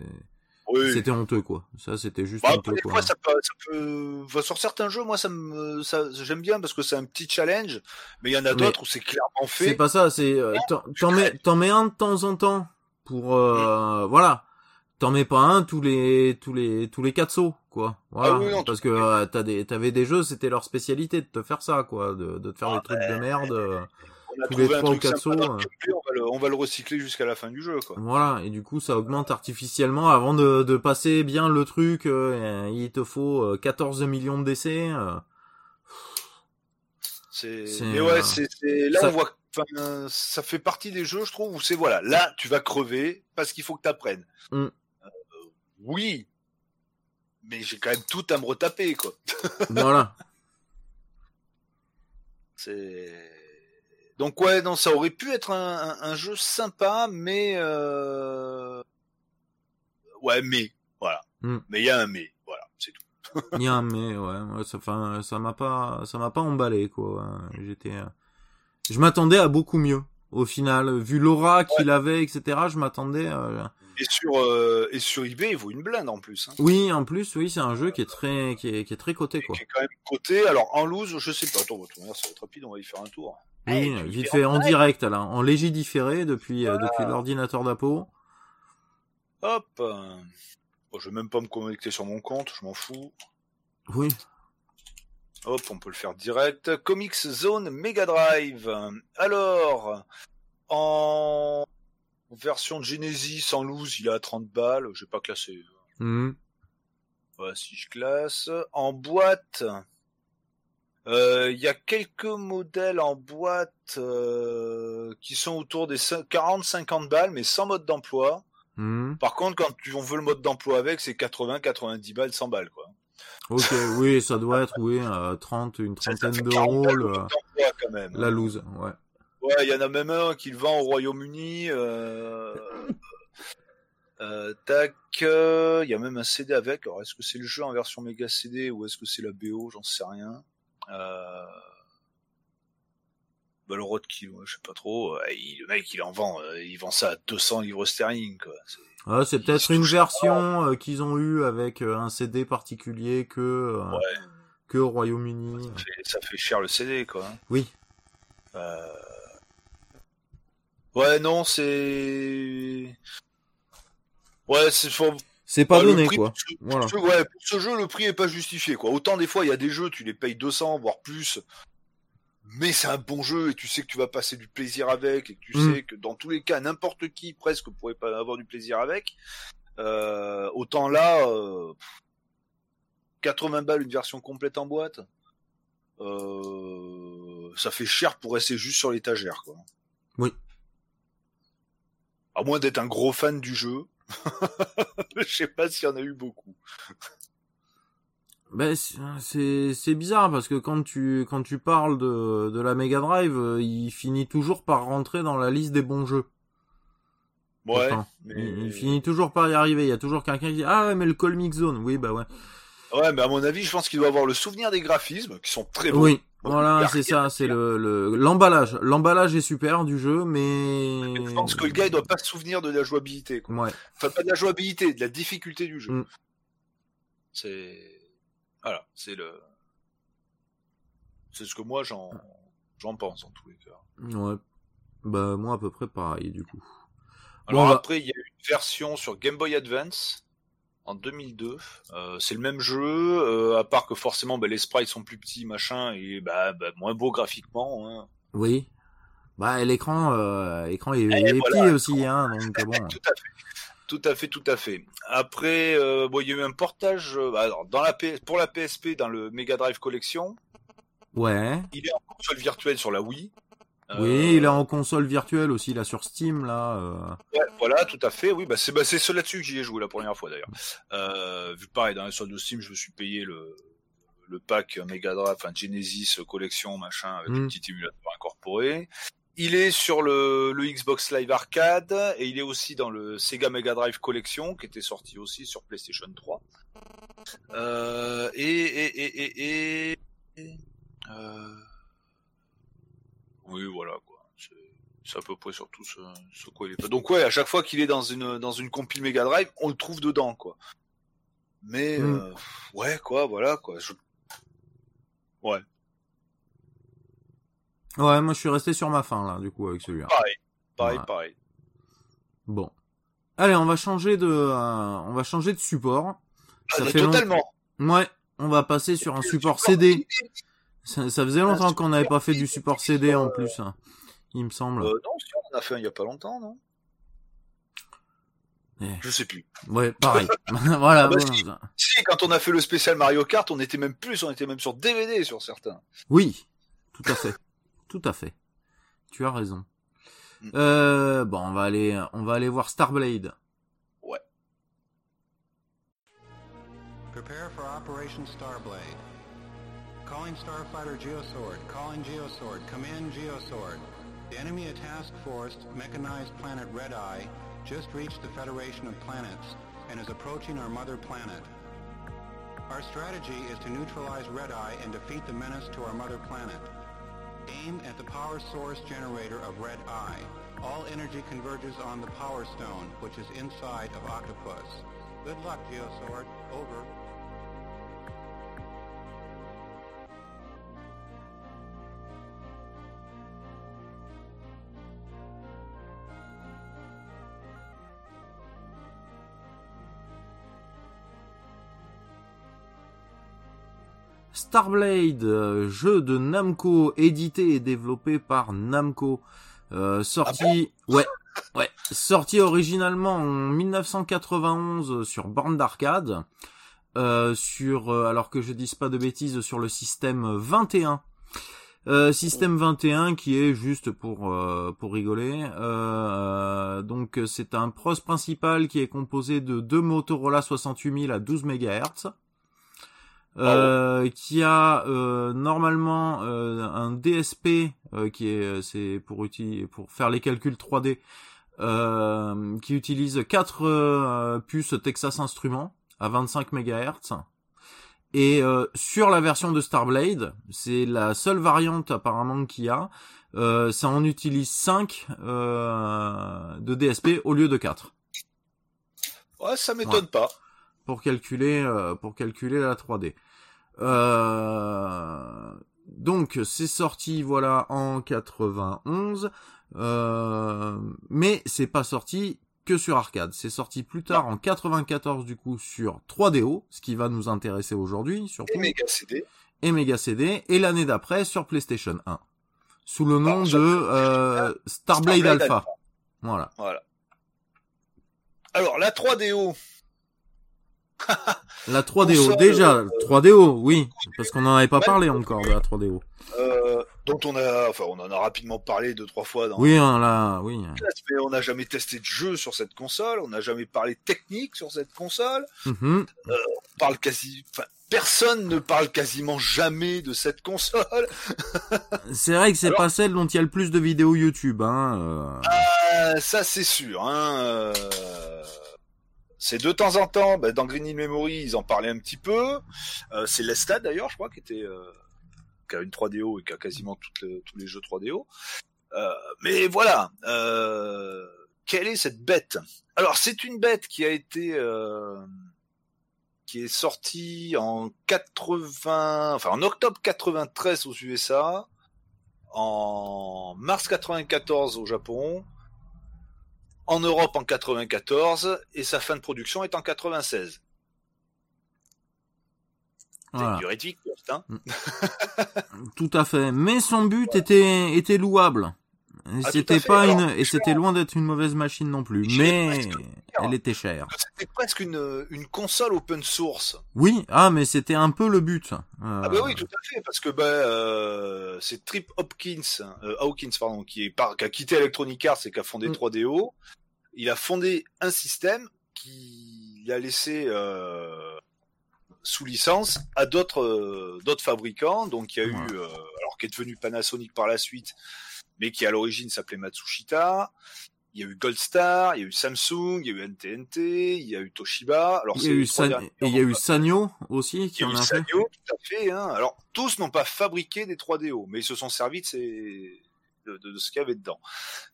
Speaker 2: Oui.
Speaker 1: c'était honteux quoi. Ça c'était juste
Speaker 2: après,
Speaker 1: honteux
Speaker 2: des
Speaker 1: quoi.
Speaker 2: fois, ça peut, ça peut... enfin, sur certains jeux, moi, ça me, ça, j'aime bien parce que c'est un petit challenge, mais il y en a d'autres où c'est clairement
Speaker 1: C'est
Speaker 2: fait.
Speaker 1: pas ça, c'est euh, t'en- mets t'en mets un de temps en temps pour euh, voilà. T'en mets pas un tous les tous les tous les quatre sauts quoi. Voilà,
Speaker 2: Ah oui, non,
Speaker 1: parce que euh, t'as des t'avais des jeux, c'était leur spécialité de te faire ça quoi, de, de te faire
Speaker 2: Ah
Speaker 1: des trucs de merde. Euh,
Speaker 2: On a
Speaker 1: tous les
Speaker 2: trouvé un
Speaker 1: trois ou
Speaker 2: truc
Speaker 1: quatre
Speaker 2: sympa dans
Speaker 1: sauts,
Speaker 2: le
Speaker 1: euh.
Speaker 2: gameplay, on va le, on va le recycler jusqu'à la fin du jeu, quoi.
Speaker 1: Voilà, et du coup ça augmente artificiellement avant de, de passer bien le truc, euh, il te faut euh, 14 millions de décès. euh.
Speaker 2: C'est, mais ouais,
Speaker 1: euh,
Speaker 2: c'est, c'est- là
Speaker 1: ça-
Speaker 2: on voit, enfin, ça fait partie des jeux, je trouve, où c'est voilà, là tu vas crever parce qu'il faut que t'apprennes.
Speaker 1: Mm.
Speaker 2: Euh, oui, mais j'ai quand même tout à me retaper, quoi.
Speaker 1: voilà.
Speaker 2: C'est donc ouais, non, ça aurait pu être un, un- un jeu sympa, mais euh... ouais, mais voilà,
Speaker 1: Mm.
Speaker 2: mais il y a un mais, voilà, c'est tout.
Speaker 1: Il y a un mais ouais, ouais, ça enfin ça m'a pas ça m'a pas emballé quoi. J'étais euh, je m'attendais à beaucoup mieux au final vu l'aura qu'il avait etc. Je m'attendais euh,
Speaker 2: Et sur euh, et sur eBay, il vaut une blinde en plus. Hein.
Speaker 1: Oui, en plus, oui, c'est un jeu qui est très qui est, qui est très coté quoi.
Speaker 2: Qui est quand même coté. Alors en loose, je sais pas. Attends, on va ça va être rapide. On va y faire un tour.
Speaker 1: Oui, vite fait
Speaker 2: en
Speaker 1: en direct là, en léger différé depuis euh, depuis l'ordinateur d'Apo.
Speaker 2: Hop. euh, Bon, je vais même pas me connecter sur mon compte. Je m'en fous.
Speaker 1: Oui.
Speaker 2: Hop, on peut le faire direct. Comics Zone Mega Drive. Alors, en version de Genesis en loose, il est à 30 balles. J'ai pas classé.
Speaker 1: Mhm.
Speaker 2: Voilà, si je classe. En boîte, il y a quelques modèles en boîte euh, qui sont autour des 40-50 balles, mais sans mode d'emploi.
Speaker 1: Mhm.
Speaker 2: Par contre, quand tu- on veut le mode d'emploi avec, c'est 80-90 balles, 100 balles, quoi.
Speaker 1: Ok, oui, ça doit être oui, euh, 30, une trentaine
Speaker 2: fait 40
Speaker 1: d'euros la loose, ouais.
Speaker 2: Ouais, il y en a même un qui le vend au Royaume-Uni. Euh... euh, tac, euh, il y a même un CD avec. Alors, est-ce que c'est le jeu en version méga CD ou est-ce que c'est la BO J'en sais rien. Euh... Bah, le Roadkill, ouais, je sais pas trop. Il- le mec, il en vend, euh, il vend ça à 200 livres sterling, quoi. C'est-
Speaker 1: Ah, c'est peut-être une version euh, qu'ils ont eu avec euh, un CD particulier que euh,
Speaker 2: Ouais,
Speaker 1: que au Royaume-Uni.
Speaker 2: ça fait, ça fait cher le CD, quoi.
Speaker 1: Oui.
Speaker 2: Euh... Ouais, non, c'est. Ouais, c'est faut...
Speaker 1: C'est pas donné
Speaker 2: prix
Speaker 1: quoi.
Speaker 2: pour ce-
Speaker 1: Voilà.
Speaker 2: pour ce- ouais, pour ce jeu, le prix est pas justifié, quoi. Autant des fois, il y a des jeux, tu les payes 200, voire plus. Mais c'est un bon jeu et tu sais que tu vas passer du plaisir avec et que tu
Speaker 1: Mm.
Speaker 2: sais que dans tous les cas, n'importe qui presque pourrait pas avoir du plaisir avec. Euh, autant là, euh, 80 balles une version complète en boîte, euh, ça fait cher pour rester juste sur l'étagère, quoi.
Speaker 1: Oui.
Speaker 2: À moins d'être un gros fan du jeu. Je sais pas s'il y en a eu beaucoup.
Speaker 1: Ben, c'est- bizarre parce que quand tu quand tu parles de de la Mega Drive, euh, il finit toujours par rentrer dans la liste des bons jeux.
Speaker 2: Ouais,
Speaker 1: Pourtant.
Speaker 2: mais...
Speaker 1: Il, il finit toujours par y arriver. Il y a toujours quelqu'un qui dit ah ouais mais le Colmic Zone. Oui bah ouais.
Speaker 2: ouais, mais à mon avis, je pense qu'il doit avoir le souvenir des graphismes qui sont très bons.
Speaker 1: Oui. Voilà c'est ça. C'est le le l'emballage. L'emballage est super du jeu mais.
Speaker 2: Je pense que le gars, il doit pas se souvenir de la jouabilité. Quoi.
Speaker 1: Ouais.
Speaker 2: Enfin, pas de la jouabilité, de la difficulté du jeu.
Speaker 1: Mm.
Speaker 2: C'est voilà, c'est le, c'est ce que moi j'en j'en pense en tous les cas.
Speaker 1: Ouais. Bah moi à peu près pareil du coup.
Speaker 2: Alors
Speaker 1: Bon,
Speaker 2: après, il y a une version sur Game Boy Advance en 2002. Euh, c'est le même jeu, euh, à part que forcément, bah, les sprites sont plus petits, machin, et bah, bah, moins beau graphiquement. Hein.
Speaker 1: Oui. Bah et l'écran euh, l'écran est,
Speaker 2: Eh,
Speaker 1: est
Speaker 2: voilà,
Speaker 1: petit aussi hein donc bon.
Speaker 2: Tout à fait. Tout à fait, tout à fait. Après, euh, bon, il y a eu un portage alors, dans la P- pour la PSP dans le Mega Drive Collection.
Speaker 1: Ouais.
Speaker 2: Il est en console virtuelle sur la Wii. Euh,
Speaker 1: Oui, il est en console virtuelle aussi, là, sur Steam, là. euh.
Speaker 2: ouais, voilà, tout à fait. Oui, bah c'est bah, c'est ce là-dessus que j'y ai joué la première fois d'ailleurs. Euh, vu pareil, dans la solde de Steam, je me suis payé le le pack Mega Drive, enfin Genesis collection machin avec
Speaker 1: Mm.
Speaker 2: le petit émulateur incorporé. Il est sur le, le Xbox Live Arcade et il est aussi dans le Sega Mega Drive Collection qui était sorti aussi sur PlayStation 3. Euh, et et et et, et euh, oui voilà quoi. C'est à peu près sur tout ce, ce quoi il est. Donc ouais, à chaque fois qu'il est dans une dans une compile Mega Drive, on le trouve dedans quoi. Mais
Speaker 1: Mm.
Speaker 2: euh, ouais quoi, voilà quoi. Je... Ouais,
Speaker 1: Ouais, moi, je suis resté sur ma fin, là, du coup, avec celui-là.
Speaker 2: pareil, pareil, pareil.
Speaker 1: Bon. Allez, on va changer de, euh, on va changer de support.
Speaker 2: Ah,
Speaker 1: Ça fait long-
Speaker 2: totalement.
Speaker 1: Ouais, on va passer sur un support CD. Ça, ça faisait longtemps qu'on n'avait pas fait du support CD en plus, hein, il me semble.
Speaker 2: Euh, non, si, on en a fait un il y a pas longtemps, non?
Speaker 1: Eh.
Speaker 2: Je sais plus.
Speaker 1: Ouais, pareil. voilà.
Speaker 2: Ah bah
Speaker 1: bon,
Speaker 2: si.
Speaker 1: ça-
Speaker 2: Si, quand on a fait le spécial Mario Kart, on était même plus, on était même sur DVD sur certains.
Speaker 1: Oui, tout à fait. tout à fait. Tu as raison.
Speaker 2: Mm.
Speaker 1: Euh, bon, on va aller, on va aller voir Starblade.
Speaker 4: Prepare for Operation Starblade. Calling Starfighter Geosword. Calling Geosword. Command Geosword. The enemy task force mechanized planet Red Eye just reached the Federation of Planets and is approaching our mother planet. Our strategy is to neutralize Red Eye and defeat the menace to our mother planet. Aim at the power source generator of Red Eye. All energy converges on the Power Stone, which is inside of Octopus. Good luck, Geosword. Over.
Speaker 1: Starblade, euh, jeu de Namco, édité et développé par Namco, euh, sorti, ouais, ouais, sorti originalement en 1991 sur borne d'arcade, euh, sur, euh, alors que je dise pas de bêtises, sur le système 21. Euh, système 21 qui est juste pour euh, pour rigoler. Euh, donc c'est un pros principal qui est composé de deux Motorola 68000 à 12 MHz. Euh, qui a euh, normalement euh, un DSP euh, qui est c'est pour utiliser pour faire les calculs 3D euh, qui utilise quatre euh, puces Texas Instruments à 25 MHz et euh, sur la version de Starblade c'est la seule variante apparemment qu'il y a euh, ça en utilise 5 euh, de DSP au lieu de 4
Speaker 2: Ouais, ça m'étonne pas.
Speaker 1: Pour calculer euh, pour calculer la 3D. Euh, donc c'est sorti voilà en 91, euh, mais c'est pas sorti que sur arcade. C'est sorti plus tard en 94 du coup sur 3DO, ce qui va nous intéresser aujourd'hui surtout,
Speaker 2: Et Mega CD.
Speaker 1: et Mega CD, et l'année d'après sur PlayStation 1, sous le nom de
Speaker 2: sur
Speaker 1: euh, Starblade,
Speaker 2: Starblade
Speaker 1: Alpha.
Speaker 2: Alpha.
Speaker 1: Voilà.
Speaker 2: Voilà. Alors, la 3DO.
Speaker 1: La 3DO
Speaker 2: Console,
Speaker 1: déjà,
Speaker 2: euh,
Speaker 1: 3DO, oui, parce qu'on n'en avait pas
Speaker 2: Ouais.
Speaker 1: parlé encore de la 3DO.
Speaker 2: Euh, dont on a, enfin, on en a rapidement parlé deux, trois fois dans
Speaker 1: Oui, hein, là, oui.
Speaker 2: podcast, mais on n'a jamais testé de jeu sur cette console, on n'a jamais parlé technique sur cette console,
Speaker 1: Mhm.
Speaker 2: on parle quasi, enfin, personne ne parle quasiment jamais de cette console.
Speaker 1: C'est vrai que c'est
Speaker 2: Alors-
Speaker 1: pas celle dont il y a le plus de vidéos YouTube, hein. euh.
Speaker 2: Euh, ça c'est sûr, hein. C'est de temps en temps, bah, dans Green Hill Memory, ils en parlaient un petit peu. Euh, c'est Lestat d'ailleurs, je crois, qui était euh, qui a une 3DO et qui a quasiment les- tous les jeux 3DO. Euh, mais voilà, euh, quelle est cette bête? Alors c'est une bête qui a été euh, qui est sortie en 80, enfin en octobre 93 aux USA, en mars 94 au Japon, en Europe en 94 et sa fin de production est en 96. C'est une durée de vie courte, hein.
Speaker 1: tout à fait. Mais son but était était louable. Et
Speaker 2: Ah,
Speaker 1: c'était pas
Speaker 2: Alors,
Speaker 1: une et c'était loin d'être une mauvaise machine non plus. Mais
Speaker 2: presque
Speaker 1: elle était chère.
Speaker 2: C'était presque une, une console open source.
Speaker 1: Oui, ah mais c'était un peu le but. Euh,
Speaker 2: Ah bah oui, tout à fait, parce que bah, euh, c'est Trip Hopkins, euh, Hawkins pardon, qui, est par, qui a quitté Electronic Arts et qui a fondé
Speaker 1: Mm.
Speaker 2: 3DO. Il a fondé un système qui a laissé euh, sous licence à d'autres euh, d'autres fabricants. Donc il y a
Speaker 1: Ouais.
Speaker 2: eu, euh, alors qui est devenu Panasonic par la suite, mais qui à l'origine s'appelait Matsushita. Il y a eu Goldstar, il y a eu Samsung, il y a eu NTNT, il y a eu Toshiba. Alors
Speaker 1: il y a eu San-
Speaker 2: derniers
Speaker 1: et il y a eu Sanyo aussi
Speaker 2: il y
Speaker 1: qui
Speaker 2: a eu. Sanyo, tout à fait. Hein. Alors, tous n'ont pas fabriqué des 3DO, mais ils se sont servis de, ces... de, de- de ce qu'il y avait dedans.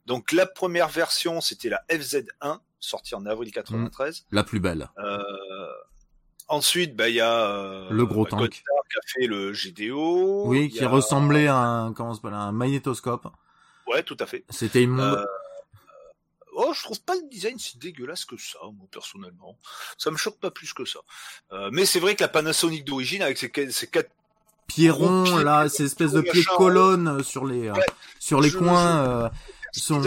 Speaker 2: Donc, la première version, c'était la FZ1, sortie en avril 93.
Speaker 1: La plus belle.
Speaker 2: Euh, Ensuite, bah, il y a euh,
Speaker 1: Le gros tank.
Speaker 2: Goldstar qui a fait le GDO.
Speaker 1: Oui, qui
Speaker 2: a-
Speaker 1: ressemblait à un comment ça s'appelle un magnétoscope.
Speaker 2: Ouais, tout à fait.
Speaker 1: C'était immonde.
Speaker 2: Euh, Oh, je trouve pas le design si dégueulasse que ça, moi personnellement. Ça me choque pas plus que ça. Euh, mais c'est vrai que la Panasonic d'origine avec ses, ses quatre
Speaker 1: Pierron,
Speaker 2: pieds,
Speaker 1: là, ces espèces de pieds de colonne sur les euh,
Speaker 2: Ouais.
Speaker 1: sur les
Speaker 2: Je-
Speaker 1: coins.
Speaker 2: je-
Speaker 1: euh, son,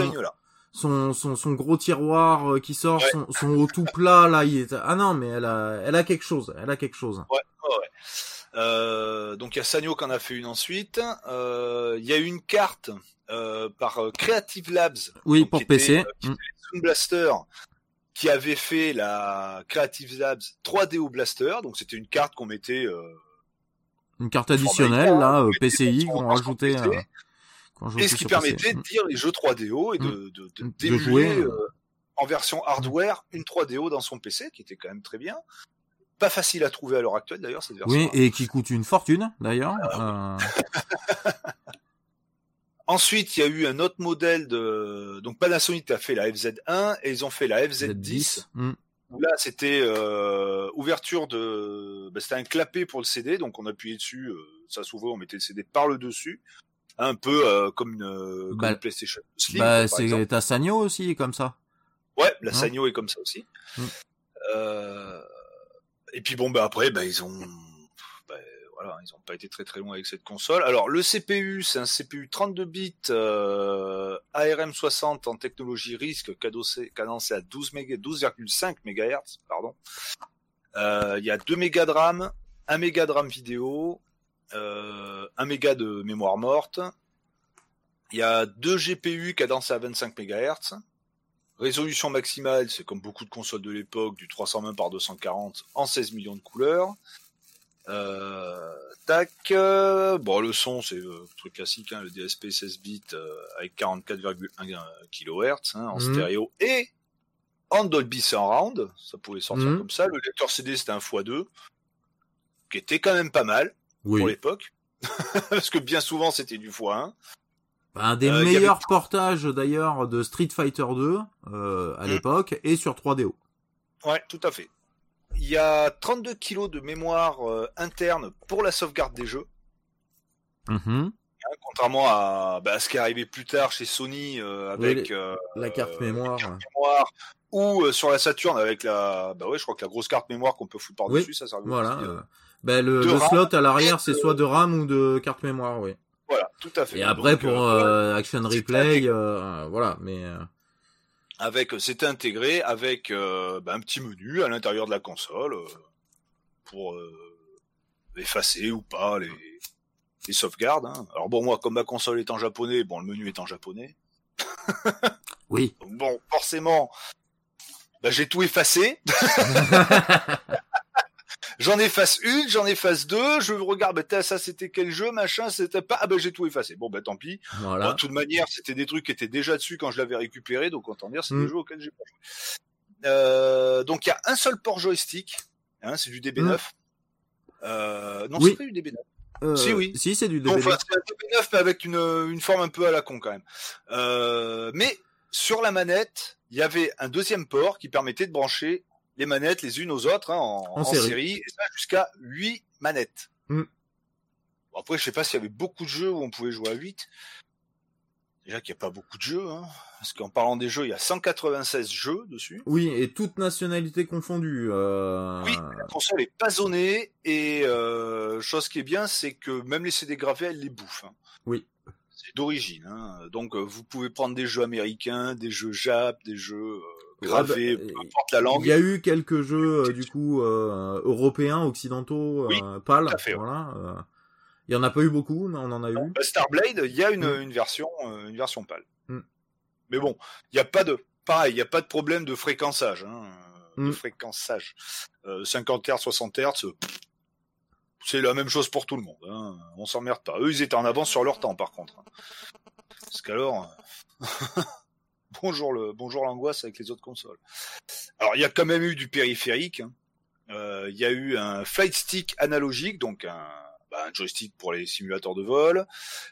Speaker 1: son, son, son gros tiroir euh, qui sort,
Speaker 2: Ouais.
Speaker 1: son, son haut tout plat, là, il est... Ah non, mais elle a, elle a quelque chose, elle a quelque chose.
Speaker 2: Ouais, ouais. Euh, donc il y a Sanyo qui en a fait une ensuite. Euh, Il y a eu une carte euh, par euh, Creative Labs,
Speaker 1: Oui,
Speaker 2: Donc,
Speaker 1: pour
Speaker 2: qui était,
Speaker 1: PC.
Speaker 2: euh, qui
Speaker 1: Mm.
Speaker 2: Blaster, qui avait fait la Creative Labs 3DO Blaster. Donc c'était une carte qu'on mettait. euh,
Speaker 1: Une carte additionnelle, là, PCI,
Speaker 2: on
Speaker 1: qu'on rajoutait,
Speaker 2: et ce qui permettait
Speaker 1: PC.
Speaker 2: de dire les jeux 3DO et de, de, de,
Speaker 1: De
Speaker 2: d'émuler,
Speaker 1: jouer,
Speaker 2: euh, en version hardware une 3DO dans son PC, qui était quand même très bien. Pas facile à trouver à l'heure actuelle d'ailleurs cette version.
Speaker 1: Oui, et qui coûte une fortune, d'ailleurs.
Speaker 2: Ah
Speaker 1: Euh,
Speaker 2: Ensuite, il y a eu un autre modèle de donc Panasonic a fait la FZ1 et ils ont fait la FZ10.
Speaker 1: Z10. Hmm.
Speaker 2: où Là, c'était euh, ouverture de, bah, c'était un clapet pour le CD, donc on appuyait dessus, euh, ça s'ouvrait, on mettait le CD par le dessus, un peu euh, comme une, comme
Speaker 1: Bah,
Speaker 2: une PlayStation Slim.
Speaker 1: Bah, c'est ta Sanyo aussi, comme ça.
Speaker 2: Ouais, la
Speaker 1: Hein
Speaker 2: Sanyo est comme ça aussi.
Speaker 1: Mm.
Speaker 2: Euh, et puis bon, bah après, bah ils ont, bah, voilà, ils ont pas été très très loin avec cette console. Alors le CPU, c'est un CPU 32 bits euh, ARM60 en technologie RISC cadencé, cadencé à 12 méga, 12,5 MHz, pardon. Euh, Il y a 2 mégas de RAM, 1 méga de RAM vidéo, euh, 1 méga de mémoire morte. Il y a 2 GPU cadencés à 25 MHz. Résolution maximale, c'est comme beaucoup de consoles de l'époque, du 320 par 240 en 16 millions de couleurs. Euh, tac. euh, bon, le son, c'est euh, le truc classique, hein, le DSP 16 bits euh, avec 44,1 kHz hein, en
Speaker 1: Mhm.
Speaker 2: stéréo et en Dolby Surround. Ça pouvait sortir
Speaker 1: Mhm.
Speaker 2: comme ça. Le lecteur CD, c'était un x2 qui était quand même pas mal
Speaker 1: Oui.
Speaker 2: pour l'époque. Parce que bien souvent, c'était du x1.
Speaker 1: Un des
Speaker 2: Euh,
Speaker 1: meilleurs portages d'ailleurs de Street Fighter 2 euh, à
Speaker 2: Mm.
Speaker 1: l'époque et sur 3DO.
Speaker 2: Ouais, tout à fait. Il y a 32 kilos de mémoire euh, interne pour la sauvegarde des jeux,
Speaker 1: Mhm.
Speaker 2: hein, contrairement à, bah, à ce qui est arrivé plus tard chez Sony euh, avec
Speaker 1: Oui,
Speaker 2: euh,
Speaker 1: La carte mémoire.
Speaker 2: mémoire ou euh, sur la Saturn avec la, bah ouais, je crois que la grosse carte mémoire qu'on peut foutre par dessus,
Speaker 1: Oui,
Speaker 2: ça, arrive
Speaker 1: Voilà.
Speaker 2: aussi,
Speaker 1: ben, le, le
Speaker 2: RAM
Speaker 1: slot à l'arrière, c'est soit de RAM ou de carte mémoire, oui.
Speaker 2: Voilà, tout à fait.
Speaker 1: Et après
Speaker 2: Donc,
Speaker 1: pour
Speaker 2: euh,
Speaker 1: euh, Action Replay, euh, voilà. Mais
Speaker 2: avec c'était intégré avec bah, un petit menu à l'intérieur de la console pour effacer ou pas les, les sauvegardes. hein. Alors bon, moi, comme ma console est en japonais, bon, le menu est en japonais.
Speaker 1: oui.
Speaker 2: Donc bon, forcément, bah, j'ai tout effacé. J'en efface une, j'en efface deux, je regarde, bah, ça c'était quel jeu, machin, c'était pas, ah bah j'ai tout effacé. Bon bah tant pis. Bon,
Speaker 1: Voilà.
Speaker 2: de toute manière, c'était des trucs qui étaient déjà dessus quand je l'avais récupéré, donc autant dire c'est
Speaker 1: Mm.
Speaker 2: des jeux auxquels j'ai pas joué. Euh, donc il y a un seul port joystick, hein, c'est du DB9. Euh, non,
Speaker 1: Oui.
Speaker 2: c'est pas du DB9.
Speaker 1: Euh,
Speaker 2: Si, oui.
Speaker 1: Si, c'est du
Speaker 2: Non,
Speaker 1: DVD.
Speaker 2: enfin, c'est un DB9 mais avec une, une forme un peu à la con quand même. Euh, mais sur la manette, il y avait un deuxième port qui permettait de brancher les manettes les unes aux autres hein, en,
Speaker 1: En
Speaker 2: en
Speaker 1: série.
Speaker 2: série. et ça jusqu'à 8 manettes.
Speaker 1: Mm.
Speaker 2: Bon, après, je sais pas s'il y avait beaucoup de jeux où on pouvait jouer à 8. Déjà qu'il n'y a pas beaucoup de jeux, hein, parce qu'en parlant des jeux, il y a 196 jeux dessus.
Speaker 1: Oui, et toute nationalité confondue. Euh...
Speaker 2: Oui, la console est pas zonée et euh, chose qui est bien, c'est que même les CD gravés, elle les bouffe. hein.
Speaker 1: Oui.
Speaker 2: C'est d'origine, hein. donc euh, vous pouvez prendre des jeux américains, des jeux Jap, des jeux euh,
Speaker 1: Ouais,
Speaker 2: gravés,
Speaker 1: bah,
Speaker 2: peu importe la langue.
Speaker 1: Il y a eu quelques jeux euh, du coup euh, européens, occidentaux,
Speaker 2: Oui,
Speaker 1: pâles.
Speaker 2: tout à fait, ouais.
Speaker 1: voilà. Il y en a pas eu beaucoup, mais on en a eu.
Speaker 2: Bah, Starblade, il y a une,
Speaker 1: Mm.
Speaker 2: une version, une version pâle.
Speaker 1: Mm.
Speaker 2: Mais bon, il n'y a pas de, pareil, il n'y a pas de problème de fréquençage, hein, de
Speaker 1: Mm.
Speaker 2: fréquençage. Euh, 50 Hz, 60 Hz, c'est la même chose pour tout le monde. Hein. On s'emmerde pas. Eux, ils étaient en avance sur leur temps, par contre. Parce qu'alors, bonjour le, bonjour l'angoisse avec les autres consoles. Alors, il y a quand même eu du périphérique. hein. Euh, Il y a eu un flight stick analogique, donc un, bah, un joystick pour les simulateurs de vol.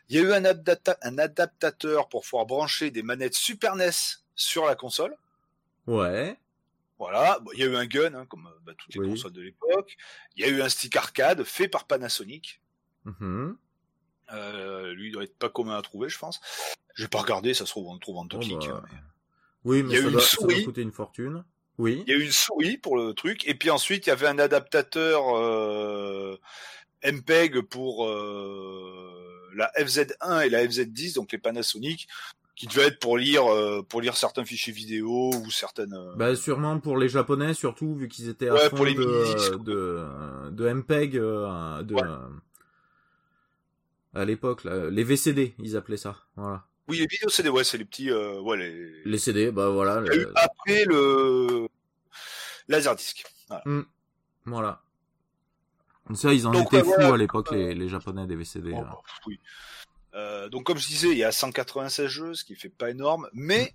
Speaker 2: Il y a eu un, adapta- un adaptateur pour pouvoir brancher des manettes Super NES sur la console.
Speaker 1: Ouais.
Speaker 2: Voilà, Bon, il y a eu un gun, hein, comme bah, toutes les
Speaker 1: Oui.
Speaker 2: consoles de l'époque. Il y a eu un stick arcade fait par Panasonic.
Speaker 1: Mhm.
Speaker 2: Euh, lui, il doit être pas commun à trouver, je pense. J'ai pas regardé, ça se trouve, on le trouve en deux clics.
Speaker 1: bah,
Speaker 2: hein, mais-
Speaker 1: Oui,
Speaker 2: Il y
Speaker 1: mais
Speaker 2: a
Speaker 1: ça doit,
Speaker 2: une
Speaker 1: ça doit
Speaker 2: souris.
Speaker 1: coûter une fortune. Oui.
Speaker 2: Il y a eu une souris pour le truc, et puis ensuite il y avait un adaptateur euh, MPEG pour euh, la FZ1 et la FZ10, donc les Panasonic, qui devait être pour lire euh, pour lire certains fichiers vidéo ou certaines. euh,
Speaker 1: Bah sûrement pour les japonais surtout vu qu'ils étaient à
Speaker 2: Ouais,
Speaker 1: fond
Speaker 2: pour les
Speaker 1: de, de de MPEG euh, de
Speaker 2: Ouais.
Speaker 1: Euh, à l'époque les VCD ils appelaient ça voilà
Speaker 2: Oui, les vidéos CD, ouais, c'est les petits, euh, ouais, les.
Speaker 1: les CD bah voilà le-
Speaker 2: après le Laserdisc. Voilà.
Speaker 1: voilà ça ils en
Speaker 2: Donc,
Speaker 1: étaient
Speaker 2: ouais,
Speaker 1: fous
Speaker 2: voilà.
Speaker 1: à l'époque les, les japonais des VCD là.
Speaker 2: bah, oui. Euh, donc comme je disais, il y a 196 jeux, ce qui fait pas énorme, mais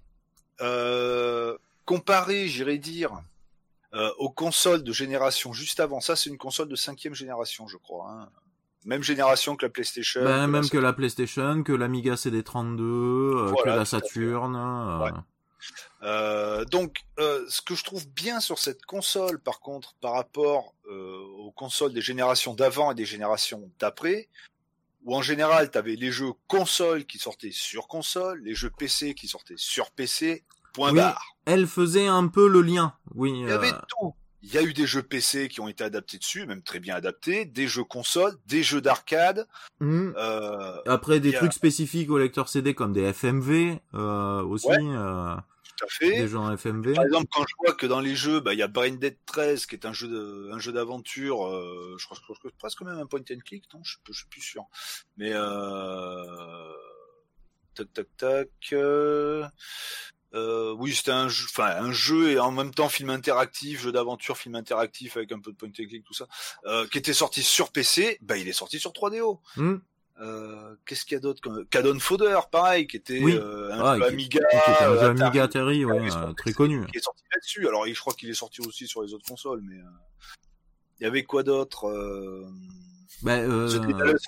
Speaker 2: euh, comparé, j'irais dire, euh, aux consoles de génération juste avant, ça c'est une console de cinquième génération, je crois. Hein. Même génération que la PlayStation.
Speaker 1: Ben,
Speaker 2: que
Speaker 1: même
Speaker 2: la
Speaker 1: que la PlayStation, que l'Amiga CD32, euh, que la Saturn. euh,
Speaker 2: Ouais. Euh, donc, euh, ce que je trouve bien sur cette console, par contre, par rapport euh, aux consoles des générations d'avant et des générations d'après, où en général, tu avais les jeux console qui sortaient sur console, les jeux PC qui sortaient sur PC, point
Speaker 1: Oui.
Speaker 2: barre.
Speaker 1: Elle faisait un peu le lien, oui.
Speaker 2: Il y avait tout. Il y a eu des jeux PC qui ont été adaptés dessus, même très bien adaptés, des jeux console, des jeux d'arcade.
Speaker 1: hmm.
Speaker 2: Euh,
Speaker 1: Après des
Speaker 2: a-
Speaker 1: trucs spécifiques au lecteur CD comme des FMV euh, aussi,
Speaker 2: Ouais.
Speaker 1: euh,
Speaker 2: tout à fait.
Speaker 1: des jeux en FMV.
Speaker 2: Par exemple, quand je vois que dans les jeux, bah, il y a Brain Dead 13, qui est un jeu de, un jeu d'aventure, euh, je crois, que c'est presque même un point and click, non, je, suis- je suis plus sûr. Mais euh, tac tac tac. Euh, euh, oui, c'était un jeu, enfin un jeu et en même temps film interactif, jeu d'aventure, film interactif avec un peu de point and click, tout ça, euh, qui était sorti sur PC. Bah, il est sorti sur 3DO.
Speaker 1: Hmm.
Speaker 2: Euh, Qu'est-ce qu'il y a d'autre Cadon Fodder, pareil, qui était
Speaker 1: Oui.
Speaker 2: euh, un
Speaker 1: Ah,
Speaker 2: jeu Amiga,
Speaker 1: Qui était un jeu
Speaker 2: euh, Atari
Speaker 1: Amiga Atari, ouais, euh, très connu.
Speaker 2: qui est sorti là-dessus. Alors, je crois qu'il est sorti aussi sur les autres consoles, mais euh, il y avait quoi d'autre
Speaker 1: Ben, euh,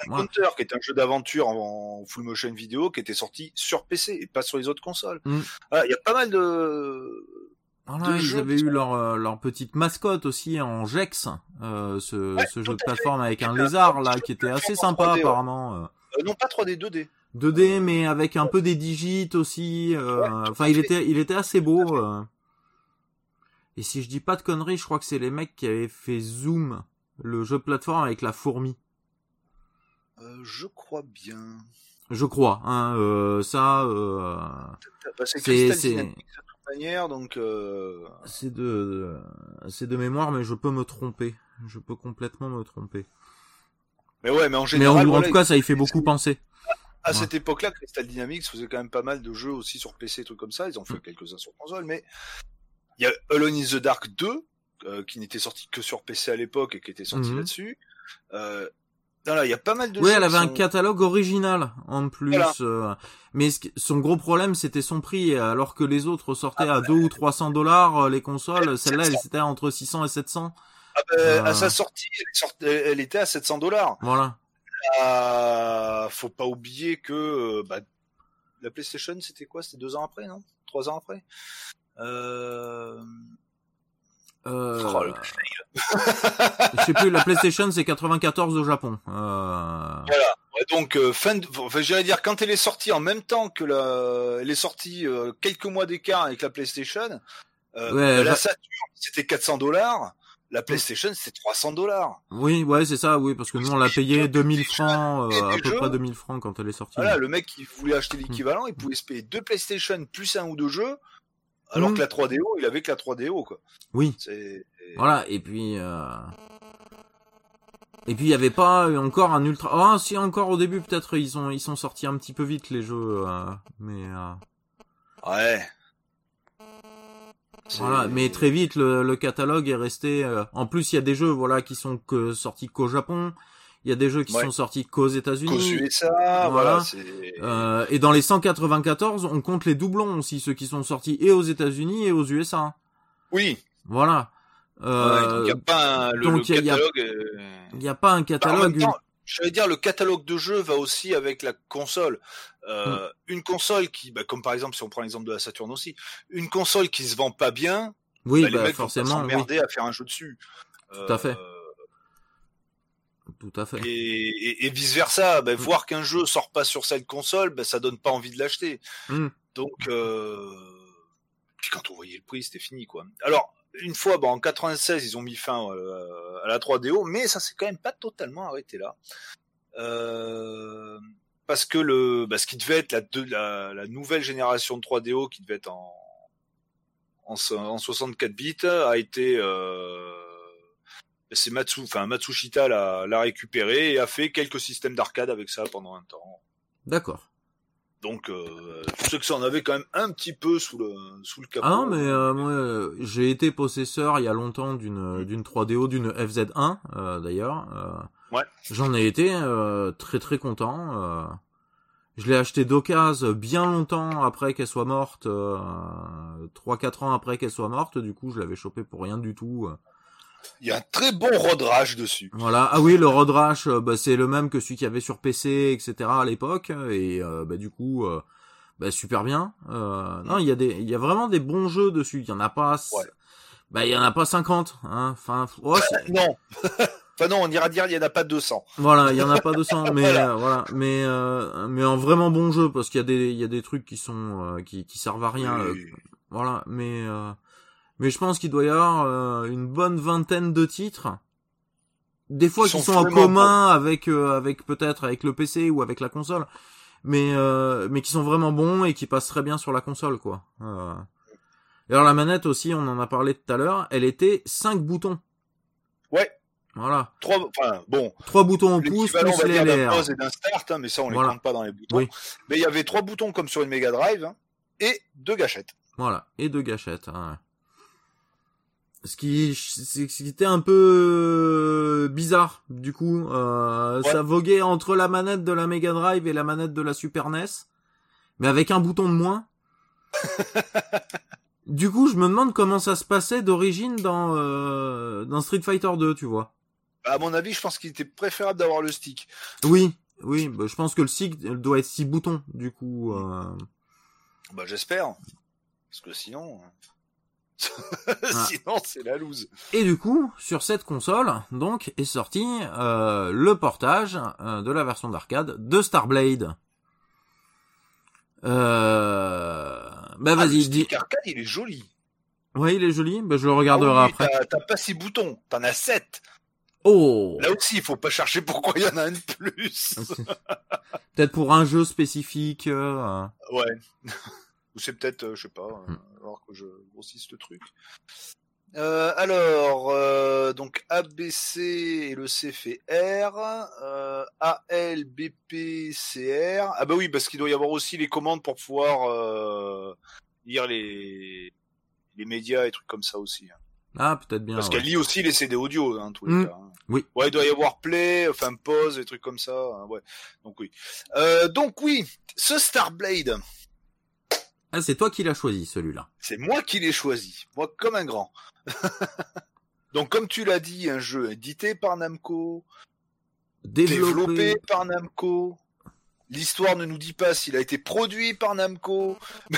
Speaker 1: moi-
Speaker 2: Encounter, qui est un jeu d'aventure en, en full motion vidéo, qui était sorti sur PC et pas sur les autres consoles.
Speaker 1: Mm.
Speaker 2: Voilà, Il y a pas mal de
Speaker 1: Voilà,
Speaker 2: de
Speaker 1: ils
Speaker 2: jeux
Speaker 1: avaient eu
Speaker 2: sont-
Speaker 1: leur, euh, leur petite mascotte aussi en Gex, euh, ce,
Speaker 2: Ouais,
Speaker 1: ce jeu de
Speaker 2: fait.
Speaker 1: plateforme avec un
Speaker 2: C'était
Speaker 1: lézard là qui était assez sympa
Speaker 2: 3D, ouais.
Speaker 1: apparemment. euh.
Speaker 2: euh, non pas 3D 2D.
Speaker 1: 2D mais avec un peu des digits aussi. euh, Enfin, il était, il était assez beau. euh. Et si je dis pas de conneries, je crois que c'est les mecs qui avaient fait Zoom, le jeu de plateforme avec la fourmi.
Speaker 2: Euh, je crois bien.
Speaker 1: Je crois. Hein, euh, ça, euh,
Speaker 2: Bah, c'est manière, donc euh...
Speaker 1: c'est de, c'est de mémoire, mais je peux me tromper. Je peux complètement me tromper.
Speaker 2: mais ouais, mais en
Speaker 1: Mais
Speaker 2: général,
Speaker 1: en, en
Speaker 2: voilà,
Speaker 1: tout cas, ça y fait beaucoup penser.
Speaker 2: à
Speaker 1: Ouais.
Speaker 2: cette époque-là, Crystal Dynamics faisait quand même pas mal de jeux aussi sur PC, trucs comme ça. Ils ont fait
Speaker 1: Mm.
Speaker 2: quelques-uns sur console, mais il y a Alone in the Dark 2, euh, qui n'était sorti que sur PC à l'époque et qui était sorti
Speaker 1: Mhm.
Speaker 2: là-dessus. Euh, voilà, il y a pas mal de
Speaker 1: Oui, elle avait un catalogue original en plus.
Speaker 2: Voilà.
Speaker 1: euh, mais son gros problème, c'était son prix. Alors que les autres sortaient
Speaker 2: Ah
Speaker 1: à 2 ou 300 dollars, euh, les consoles, celle-là, elle
Speaker 2: 700.
Speaker 1: était entre 600 et 700.
Speaker 2: Ah bah. À sa sortie, elle, sorti- était à 700 dollars.
Speaker 1: Voilà.
Speaker 2: faut pas oublier que bah, la PlayStation, c'était quoi? C'était deux ans après, non? Trois ans après? Euh...
Speaker 1: Euh,
Speaker 2: Oh, le
Speaker 1: je sais plus, la PlayStation, c'est 94 au Japon. Euh,
Speaker 2: Voilà. Donc euh, fin de... enfin, j'allais dire quand elle est sortie en même temps que la elle est sortie euh, quelques mois d'écart avec la PlayStation euh,
Speaker 1: Ouais,
Speaker 2: la Saturn c'était 400 dollars la PlayStation c'était 300 dollars
Speaker 1: Oui, ouais, c'est ça, oui, parce que nous, on l'a payé 2000 francs, euh, à
Speaker 2: des
Speaker 1: peu
Speaker 2: jeux.
Speaker 1: près 2000 francs quand elle est sortie.
Speaker 2: voilà le mec qui voulait acheter l'équivalent il pouvait se payer deux PlayStation plus un ou deux jeux alors
Speaker 1: Mhm.
Speaker 2: que la 3DO il avait que la 3DO quoi
Speaker 1: Oui.
Speaker 2: c'est
Speaker 1: Voilà, et puis... Euh... Et puis il y avait pas encore un ultra. Ah si encore au début peut-être ils ont ils sont sortis un petit peu vite les jeux, euh, mais euh,
Speaker 2: ouais
Speaker 1: voilà. Mais très vite le, le catalogue est resté. euh, En plus il y a des jeux voilà qui sont que sortis qu'au Japon. Il y a des jeux qui
Speaker 2: Ouais.
Speaker 1: sont sortis qu'aux
Speaker 2: qu'aux
Speaker 1: États-Unis.
Speaker 2: USA
Speaker 1: Voilà.
Speaker 2: voilà,
Speaker 1: Euh, et dans les 194, on compte les doublons aussi, ceux qui sont sortis et aux États-Unis et aux USA.
Speaker 2: oui
Speaker 1: Voilà.
Speaker 2: Ouais,
Speaker 1: Euh,
Speaker 2: donc il y a pas un, le,
Speaker 1: donc
Speaker 2: le
Speaker 1: il y a-
Speaker 2: catalogue euh,
Speaker 1: Il n'y a pas un
Speaker 2: Bah,
Speaker 1: catalogue.
Speaker 2: j'allais dire le catalogue de jeux va aussi avec la console. Euh. Une console qui, bah, comme par exemple si on prend l'exemple de la Saturn aussi, une console qui se vend pas bien,
Speaker 1: oui,
Speaker 2: bah, les
Speaker 1: bah,
Speaker 2: mecs vont
Speaker 1: forcément. oui.
Speaker 2: s'emmerder à faire un jeu dessus.
Speaker 1: Tout à fait. Tout à fait.
Speaker 2: Et, et, et vice versa, bah,
Speaker 1: Hmm.
Speaker 2: voir qu'un jeu sort pas sur cette console, bah, ça donne pas envie de l'acheter.
Speaker 1: Hmm.
Speaker 2: Donc, euh... puis quand on voyait le prix, c'était fini quoi. Alors une fois, bon, en 96, ils ont mis fin euh, à la 3DO, mais ça s'est quand même pas totalement arrêté là. Euh, parce que le, bah, ce qui devait être la, la, la nouvelle génération de 3DO, qui devait être en, en, en 64 bits, a été, euh, c'est Matsu, enfin Matsushita l'a, l'a récupéré et a fait quelques systèmes d'arcade avec ça pendant un temps.
Speaker 1: D'accord.
Speaker 2: Donc, euh, je sais que ça en avait quand même un petit peu sous le, sous le capot.
Speaker 1: Ah non, mais euh, moi, euh, j'ai été possesseur il y a longtemps d'une d'une 3DO, d'une FZ1 euh, d'ailleurs. Euh,
Speaker 2: Ouais.
Speaker 1: J'en ai été euh, très très content. euh. je l'ai acheté d'occasion bien longtemps après qu'elle soit morte, euh, 3-4 ans après qu'elle soit morte. Du coup, je l'avais chopé pour rien du tout.
Speaker 2: Il y a un très bon road rash dessus.
Speaker 1: Voilà. Ah oui, le Road Rash, euh, bah, c'est le même que celui qu'il y avait sur PC, etc. à l'époque. Et euh, bah, du coup, euh, bah, super bien. Euh, non, il y a des, il y a vraiment des bons jeux dessus. Il y en a pas,
Speaker 2: Ouais.
Speaker 1: bah, il y en a pas 50. Hein. Enfin,
Speaker 2: Non. enfin non, on ira dire il y en a pas 200.
Speaker 1: voilà, il y en a pas 200, mais voilà, mais mais en vraiment bon jeu parce qu'il y a des, il y a des trucs qui sont, qui, qui servent à rien.
Speaker 2: Oui.
Speaker 1: Voilà, mais mais je pense qu'il doit y avoir euh, une bonne vingtaine de titres. Des fois qui
Speaker 2: sont
Speaker 1: sont en commun avec euh, avec peut-être avec le PC ou avec la console, mais euh, mais qui sont vraiment bons et qui passent très bien sur la console quoi. Euh. Et alors la manette aussi, on en a parlé tout à l'heure, elle était 5 boutons.
Speaker 2: Ouais.
Speaker 1: Voilà,
Speaker 2: Trois, enfin bon,
Speaker 1: trois boutons au pouce plus les
Speaker 2: d'un pause et d'un start, hein, mais ça on
Speaker 1: Voilà.
Speaker 2: les compte pas dans les boutons.
Speaker 1: Oui.
Speaker 2: Mais il y avait trois boutons comme sur une Mega Drive hein, et deux gâchettes.
Speaker 1: Voilà, et deux gâchettes. hein. Ce qui, ce qui était un peu euh, bizarre, du coup. Euh,
Speaker 2: Ouais.
Speaker 1: Ça voguait entre la manette de la Mega Drive et la manette de la Super NES, mais avec un bouton de moins. du coup, je me demande comment ça se passait d'origine dans, euh, dans Street Fighter 2, tu vois.
Speaker 2: À mon avis, je pense qu'il était préférable d'avoir le stick.
Speaker 1: Oui, oui, bah, je pense que le SIG doit être six boutons, du coup. euh.
Speaker 2: Bah j'espère. Parce que sinon...
Speaker 1: Ah.
Speaker 2: sinon c'est la loose.
Speaker 1: Et du coup, sur cette console, donc, est sorti euh, le portage euh, de la version d'arcade de Starblade. Euh... Bah
Speaker 2: Ah,
Speaker 1: vas-y, dis.
Speaker 2: arcade, il est joli.
Speaker 1: Ouais, il est joli. Bah je le regarderai
Speaker 2: Ah oui,
Speaker 1: après.
Speaker 2: t'as- T'as pas six boutons, t'en as sept.
Speaker 1: Oh.
Speaker 2: Là aussi, il faut pas chercher pourquoi il y en a un de plus.
Speaker 1: Peut-être pour un jeu spécifique. euh,
Speaker 2: Ouais. Ou c'est peut-être, euh, je sais pas, euh,
Speaker 1: Hmm.
Speaker 2: alors que je grossisse le truc. Euh, alors, euh, donc ABC et le C fait R, euh, AL, BP, CR. Ah bah oui, parce qu'il doit y avoir aussi les commandes pour pouvoir euh, lire les les médias et trucs comme ça aussi. hein.
Speaker 1: Ah, peut-être bien.
Speaker 2: Parce
Speaker 1: ouais.
Speaker 2: qu'elle lit aussi les CD audio, hein, en tous les
Speaker 1: Hmm.
Speaker 2: cas. hein.
Speaker 1: Oui.
Speaker 2: Ouais, il doit y avoir play, enfin pause, des trucs comme ça. hein, ouais. Donc oui. Euh, donc oui, ce Starblade,
Speaker 1: Ah, c'est toi qui l'as choisi, celui-là.
Speaker 2: c'est moi qui l'ai choisi, moi comme un grand. donc comme tu l'as dit, un jeu édité par Namco,
Speaker 1: Développé.
Speaker 2: développé par Namco. L'histoire ne nous dit pas s'il a été produit par Namco,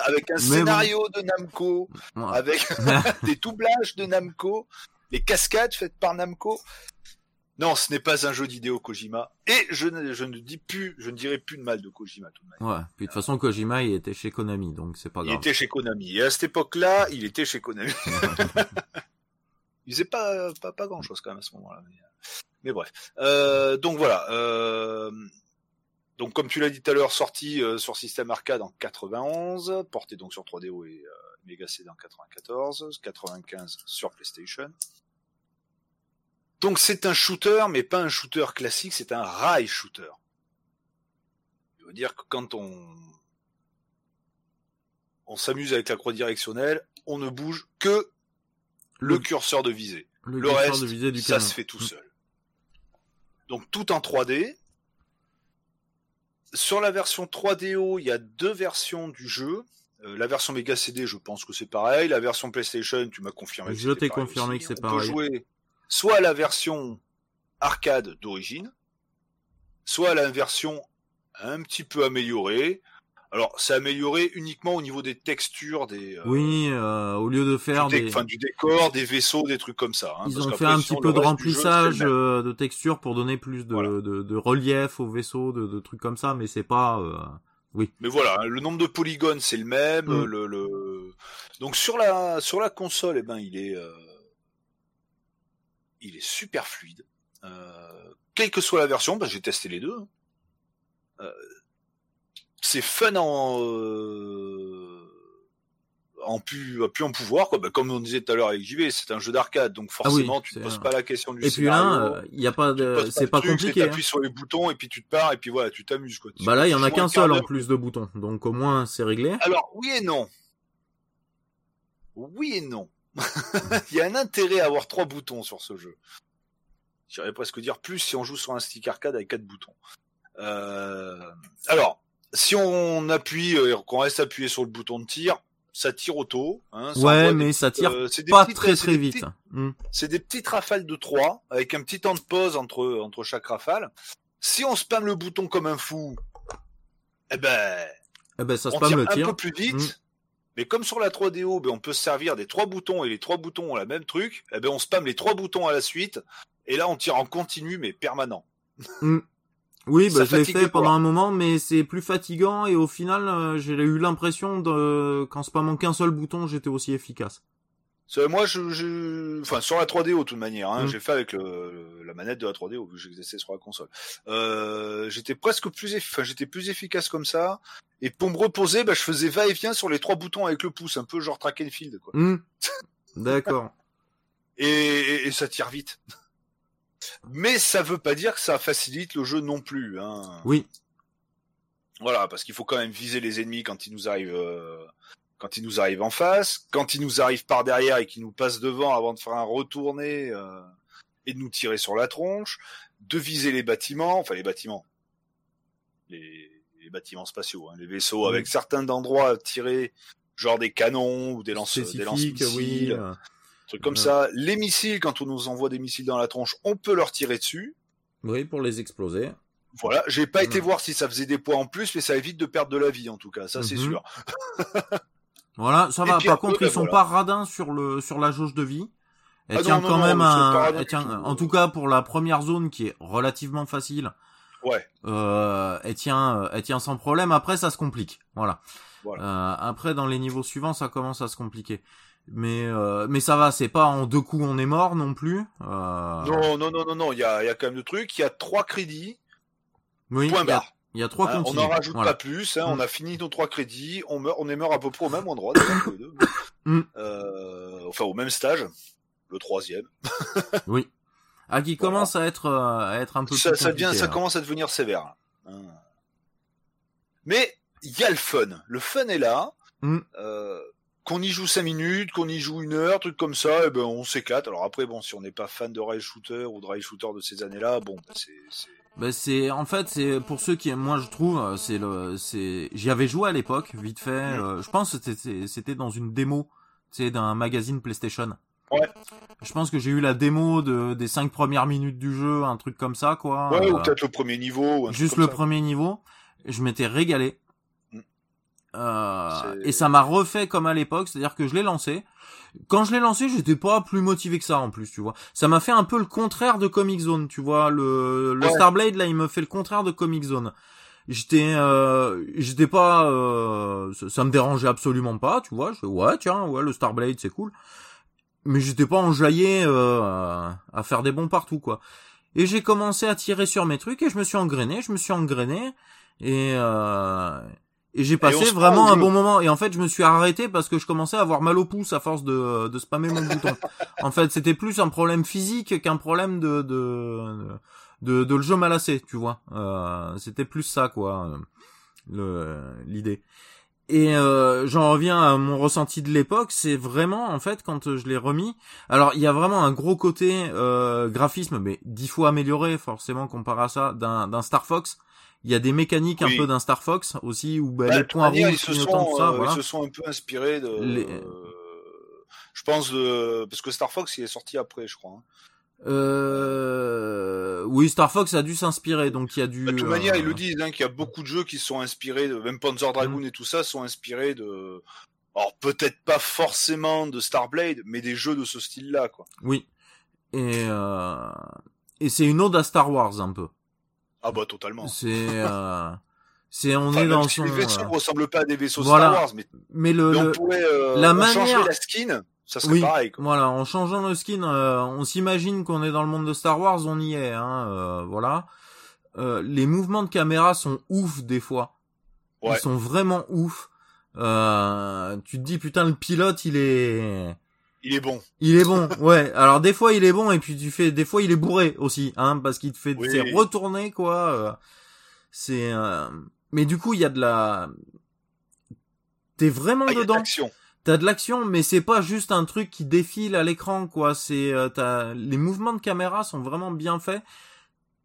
Speaker 2: avec un
Speaker 1: Mais
Speaker 2: scénario de Namco,
Speaker 1: Ouais.
Speaker 2: avec des doublages de Namco, les cascades faites par Namco. Non, ce n'est pas un jeu d'Hideo Kojima. Et je ne, je ne dis plus, je ne dirai plus de mal de Kojima tout de même.
Speaker 1: Ouais. Puis de toute façon, Kojima, il était chez Konami, donc c'est pas
Speaker 2: Il
Speaker 1: grave.
Speaker 2: était chez Konami. Et à cette époque-là, il était chez Konami. il faisait pas, pas, pas grand chose quand même à ce moment-là. Mais, mais bref. Euh, donc voilà. Euh, donc comme tu l'as dit tout à l'heure, sorti euh, sur système arcade en 91, porté donc sur 3DO et euh, Mega CD en 94, 95 sur PlayStation. Donc c'est un shooter, mais pas un shooter classique, c'est un rail shooter. Je veux dire que quand on on s'amuse avec la croix directionnelle, on ne bouge que le, curseur de visée.
Speaker 1: le
Speaker 2: reste,
Speaker 1: de visée du
Speaker 2: ça
Speaker 1: canon.
Speaker 2: se fait tout
Speaker 1: Mm.
Speaker 2: seul. Donc tout en 3D. Sur la version 3DO, il y a deux versions du jeu. Euh, la version Mega CD, je pense que c'est pareil. La version PlayStation, tu m'as confirmé. que
Speaker 1: Je t'ai confirmé
Speaker 2: aussi.
Speaker 1: que c'est
Speaker 2: peut
Speaker 1: pareil.
Speaker 2: jouer soit à la version arcade d'origine, soit la version un petit peu améliorée. Alors, c'est amélioré uniquement au niveau des textures, des euh,
Speaker 1: Oui, euh, au lieu de faire
Speaker 2: du, dé-
Speaker 1: des...
Speaker 2: enfin, du décor, des vaisseaux, des trucs comme ça. hein,
Speaker 1: Ils
Speaker 2: parce
Speaker 1: ont fait un petit peu de
Speaker 2: jeu,
Speaker 1: remplissage euh, de textures pour donner plus de,
Speaker 2: Voilà.
Speaker 1: de, de relief au vaisseau, de, de trucs comme ça, mais c'est pas... euh,
Speaker 2: Mais voilà, le nombre de polygones c'est le même.
Speaker 1: Mm.
Speaker 2: Le, le... Donc sur la sur la console, eh ben il est euh, il est super fluide. Euh, quelle que soit la version, bah, j'ai testé les deux. hein. Euh, c'est fun en euh, en pu, pu en pouvoir quoi. Bah, comme on disait tout à l'heure avec JV, c'est un jeu d'arcade, donc forcément
Speaker 1: oui,
Speaker 2: tu
Speaker 1: c'est
Speaker 2: poses pas la question du
Speaker 1: Et puis
Speaker 2: scénario.
Speaker 1: là, il y a pas
Speaker 2: tu
Speaker 1: de... C'est pas
Speaker 2: truc,
Speaker 1: compliqué.
Speaker 2: c'est
Speaker 1: hein.
Speaker 2: T'appuies sur les boutons et puis tu te pars et puis voilà, tu t'amuses quoi. Tu-
Speaker 1: Bah là, il y en
Speaker 2: tu
Speaker 1: a qu'un seul en plus de boutons, donc au moins c'est réglé.
Speaker 2: Alors, oui et non. Oui et non. Il y a un intérêt à avoir trois boutons sur ce jeu. J'irais presque dire plus si on joue sur un stick arcade avec quatre boutons. Euh, Alors, si on appuie, euh, qu'on reste appuyé sur le bouton de tir, ça tire auto. Hein, ça
Speaker 1: Ouais, mais
Speaker 2: des
Speaker 1: ça tire
Speaker 2: euh, des
Speaker 1: Pas
Speaker 2: petites-
Speaker 1: très très vite. Hmm.
Speaker 2: C'est des petites rafales de 3 avec un petit temps de pause entre entre chaque rafale. Si on spam le bouton comme un fou, eh ben
Speaker 1: Eh ben, ça
Speaker 2: on tire
Speaker 1: le
Speaker 2: un peu plus vite.
Speaker 1: Mm.
Speaker 2: Mais comme sur la 3DO, ben on peut se servir des trois boutons et les trois boutons ont la même truc. Eh ben on spam les trois boutons à la suite et là on tire en continu mais permanent.
Speaker 1: Oui,
Speaker 2: Ça
Speaker 1: bah, je l'ai fait pendant un moment, mais c'est plus fatigant et au final, euh, j'ai eu l'impression de qu'en spammant qu'un seul bouton, j'étais aussi efficace.
Speaker 2: Moi, je, je, enfin, sur la 3DO, de toute manière, hein,
Speaker 1: Mm.
Speaker 2: j'ai fait avec le, la manette de la 3DO, vu que j'exerçais sur la console. Euh, j'étais presque plus, enfin, j'étais plus efficace comme ça. Et pour me reposer, bah, je faisais va-et-vient sur les trois boutons avec le pouce, un peu genre track and field, quoi.
Speaker 1: Hmm. D'accord.
Speaker 2: Et, et, et ça tire vite. Mais ça veut pas dire que ça facilite le jeu non plus, hein.
Speaker 1: Oui.
Speaker 2: Voilà, parce qu'il faut quand même viser les ennemis quand ils nous arrivent, euh, quand ils nous arrivent en face, quand ils nous arrivent par derrière et qu'ils nous passent devant avant de faire un retourné euh, et de nous tirer sur la tronche, de viser les bâtiments, enfin les bâtiments, les, les bâtiments spatiaux, hein, les vaisseaux
Speaker 1: Oui.
Speaker 2: avec certains endroits à tirer, genre des canons ou des lance, des lance
Speaker 1: oui.
Speaker 2: missiles,
Speaker 1: euh,
Speaker 2: trucs comme
Speaker 1: Ouais.
Speaker 2: ça. Les missiles, quand on nous envoie des missiles dans la tronche, on peut leur tirer dessus.
Speaker 1: Oui, pour les exploser.
Speaker 2: Voilà, j'ai pas été
Speaker 1: Mhm.
Speaker 2: voir si ça faisait des points en plus, mais ça évite de perdre de la vie en tout cas, ça c'est
Speaker 1: Mhm.
Speaker 2: sûr.
Speaker 1: Voilà, ça va. Par contre,
Speaker 2: ben,
Speaker 1: ils sont
Speaker 2: voilà.
Speaker 1: pas radins sur le sur la jauge de vie. Elle
Speaker 2: Ah
Speaker 1: tient
Speaker 2: non,
Speaker 1: quand
Speaker 2: non,
Speaker 1: même un, elle tient, en tout cas pour la première zone qui est relativement facile.
Speaker 2: Ouais.
Speaker 1: Euh, elle tient, elle tient sans problème. Après, ça se complique. Voilà.
Speaker 2: Voilà.
Speaker 1: Euh, après, dans les niveaux suivants, ça commence à se compliquer. Mais euh, mais ça va. C'est pas en deux coups on est mort non plus. Euh,
Speaker 2: Non, non, non, non, non, il y a, il y a quand même de trucs. Il y a trois crédits,
Speaker 1: oui,
Speaker 2: point barre.
Speaker 1: Il y a trois
Speaker 2: Hein, on n'en rajoute
Speaker 1: Voilà.
Speaker 2: pas plus. Hein,
Speaker 1: Mm.
Speaker 2: On a fini nos trois crédits. On meurt, on est mort à peu près au même endroit. les deux.
Speaker 1: Mm.
Speaker 2: Euh, enfin, au même stage. Le troisième.
Speaker 1: Oui. Ah, qui
Speaker 2: Voilà.
Speaker 1: commence à être euh, à être un peu
Speaker 2: Ça,
Speaker 1: plus
Speaker 2: ça devient, ça
Speaker 1: là.
Speaker 2: commence à devenir sévère. hein. Mais il y a le fun. Le fun est là.
Speaker 1: Mm.
Speaker 2: Euh, qu'on y joue 5 minutes, qu'on y joue une heure, truc comme ça, et ben on s'éclate. Alors après, bon, si on n'est pas fan de rail shooter ou de rail shooter de ces années-là, bon, ben, c'est, c'est-
Speaker 1: Bah c'est en fait c'est pour ceux qui moi je trouve euh, c'est le c'est j'y avais joué à l'époque vite fait euh, je pense que c'était c'était dans une démo sais d'un magazine PlayStation.
Speaker 2: Ouais.
Speaker 1: Je pense que j'ai eu la démo de des cinq premières minutes du jeu un truc comme ça quoi.
Speaker 2: Ouais, ou
Speaker 1: Euh,
Speaker 2: peut-être le premier niveau. Ou un truc
Speaker 1: juste
Speaker 2: comme
Speaker 1: le
Speaker 2: ça.
Speaker 1: premier niveau, je m'étais régalé. Euh, et ça m'a refait comme à l'époque, c'est-à-dire que je l'ai lancé. Quand je l'ai lancé, j'étais pas plus motivé que ça en plus, tu vois. Ça m'a fait un peu le contraire de Comic Zone, tu vois. Le, le
Speaker 2: Ouais.
Speaker 1: Starblade là, il me fait le contraire de Comic Zone. J'étais, euh, j'étais pas, euh, ça, ça me dérangeait absolument pas, tu vois. Je ouais, tiens, ouais, le Starblade c'est cool. Mais j'étais pas enjaillé euh, à- à faire des bons partout, quoi. Et j'ai commencé à tirer sur mes trucs et je me suis engrainé, je me suis engrainé et euh, et j'ai passé vraiment un bon moment. Et en fait, je me suis arrêté parce que je commençais à avoir mal au pouce à force de de spammer mon bouton. En fait, c'était plus un problème physique qu'un problème de de de, de le jeu malassé, tu vois. Euh, c'était plus ça quoi, le l'idée. Et euh, j'en reviens à mon ressenti de l'époque, c'est vraiment en fait quand je l'ai remis. Alors il y a vraiment un gros côté euh, graphisme, mais dix fois amélioré forcément comparé à ça d'un d'un Star Fox. Il y a des mécaniques
Speaker 2: Oui.
Speaker 1: un peu d'un Star Fox aussi où ben,
Speaker 2: Bah,
Speaker 1: les points rouges
Speaker 2: ils se sont,
Speaker 1: ça,
Speaker 2: euh,
Speaker 1: voilà.
Speaker 2: ils se sont un peu inspirés de.
Speaker 1: Les-
Speaker 2: euh, je pense de parce que Star Fox il est sorti après, je crois. hein.
Speaker 1: Euh... Oui, Star Fox a dû s'inspirer, donc il y a du.
Speaker 2: Bah, de toute
Speaker 1: euh,
Speaker 2: manière, ils le disent hein, qu'il y a beaucoup de jeux qui sont inspirés, de, même Panzer Dragoon
Speaker 1: Mm.
Speaker 2: et tout ça sont inspirés de. Alors peut-être pas forcément de Starblade, mais des jeux de ce style-là, quoi.
Speaker 1: Oui. Et euh... et c'est une ode à Star Wars un peu.
Speaker 2: Ah bah totalement.
Speaker 1: C'est euh... c'est on
Speaker 2: Enfin,
Speaker 1: est dans son.
Speaker 2: les vaisseaux
Speaker 1: euh,
Speaker 2: ne ressemblent pas à des vaisseaux
Speaker 1: Voilà.
Speaker 2: Star Wars, mais,
Speaker 1: Mais le,
Speaker 2: mais on
Speaker 1: le-
Speaker 2: pourrait euh,
Speaker 1: la
Speaker 2: on
Speaker 1: manière-
Speaker 2: la skin, ça serait
Speaker 1: Oui.
Speaker 2: pareil. Quoi.
Speaker 1: Voilà, en changeant le skin, euh, on s'imagine qu'on est dans le monde de Star Wars, on y est, hein, euh, voilà. Euh, les mouvements de caméra sont ouf des fois.
Speaker 2: Ouais.
Speaker 1: Ils sont vraiment ouf. Euh, tu te dis putain le pilote il est
Speaker 2: Il est bon.
Speaker 1: il est bon ouais alors des fois il est bon et puis tu fais des fois il est bourré aussi hein parce qu'il te fait
Speaker 2: Oui.
Speaker 1: c'est retourner quoi c'est euh, mais du coup il y a de la t'es vraiment
Speaker 2: Ah,
Speaker 1: dedans
Speaker 2: l'action.
Speaker 1: T'as de l'action, mais c'est pas juste un truc qui défile à l'écran, quoi. C'est, euh, t'as, les mouvements de caméra sont vraiment bien faits.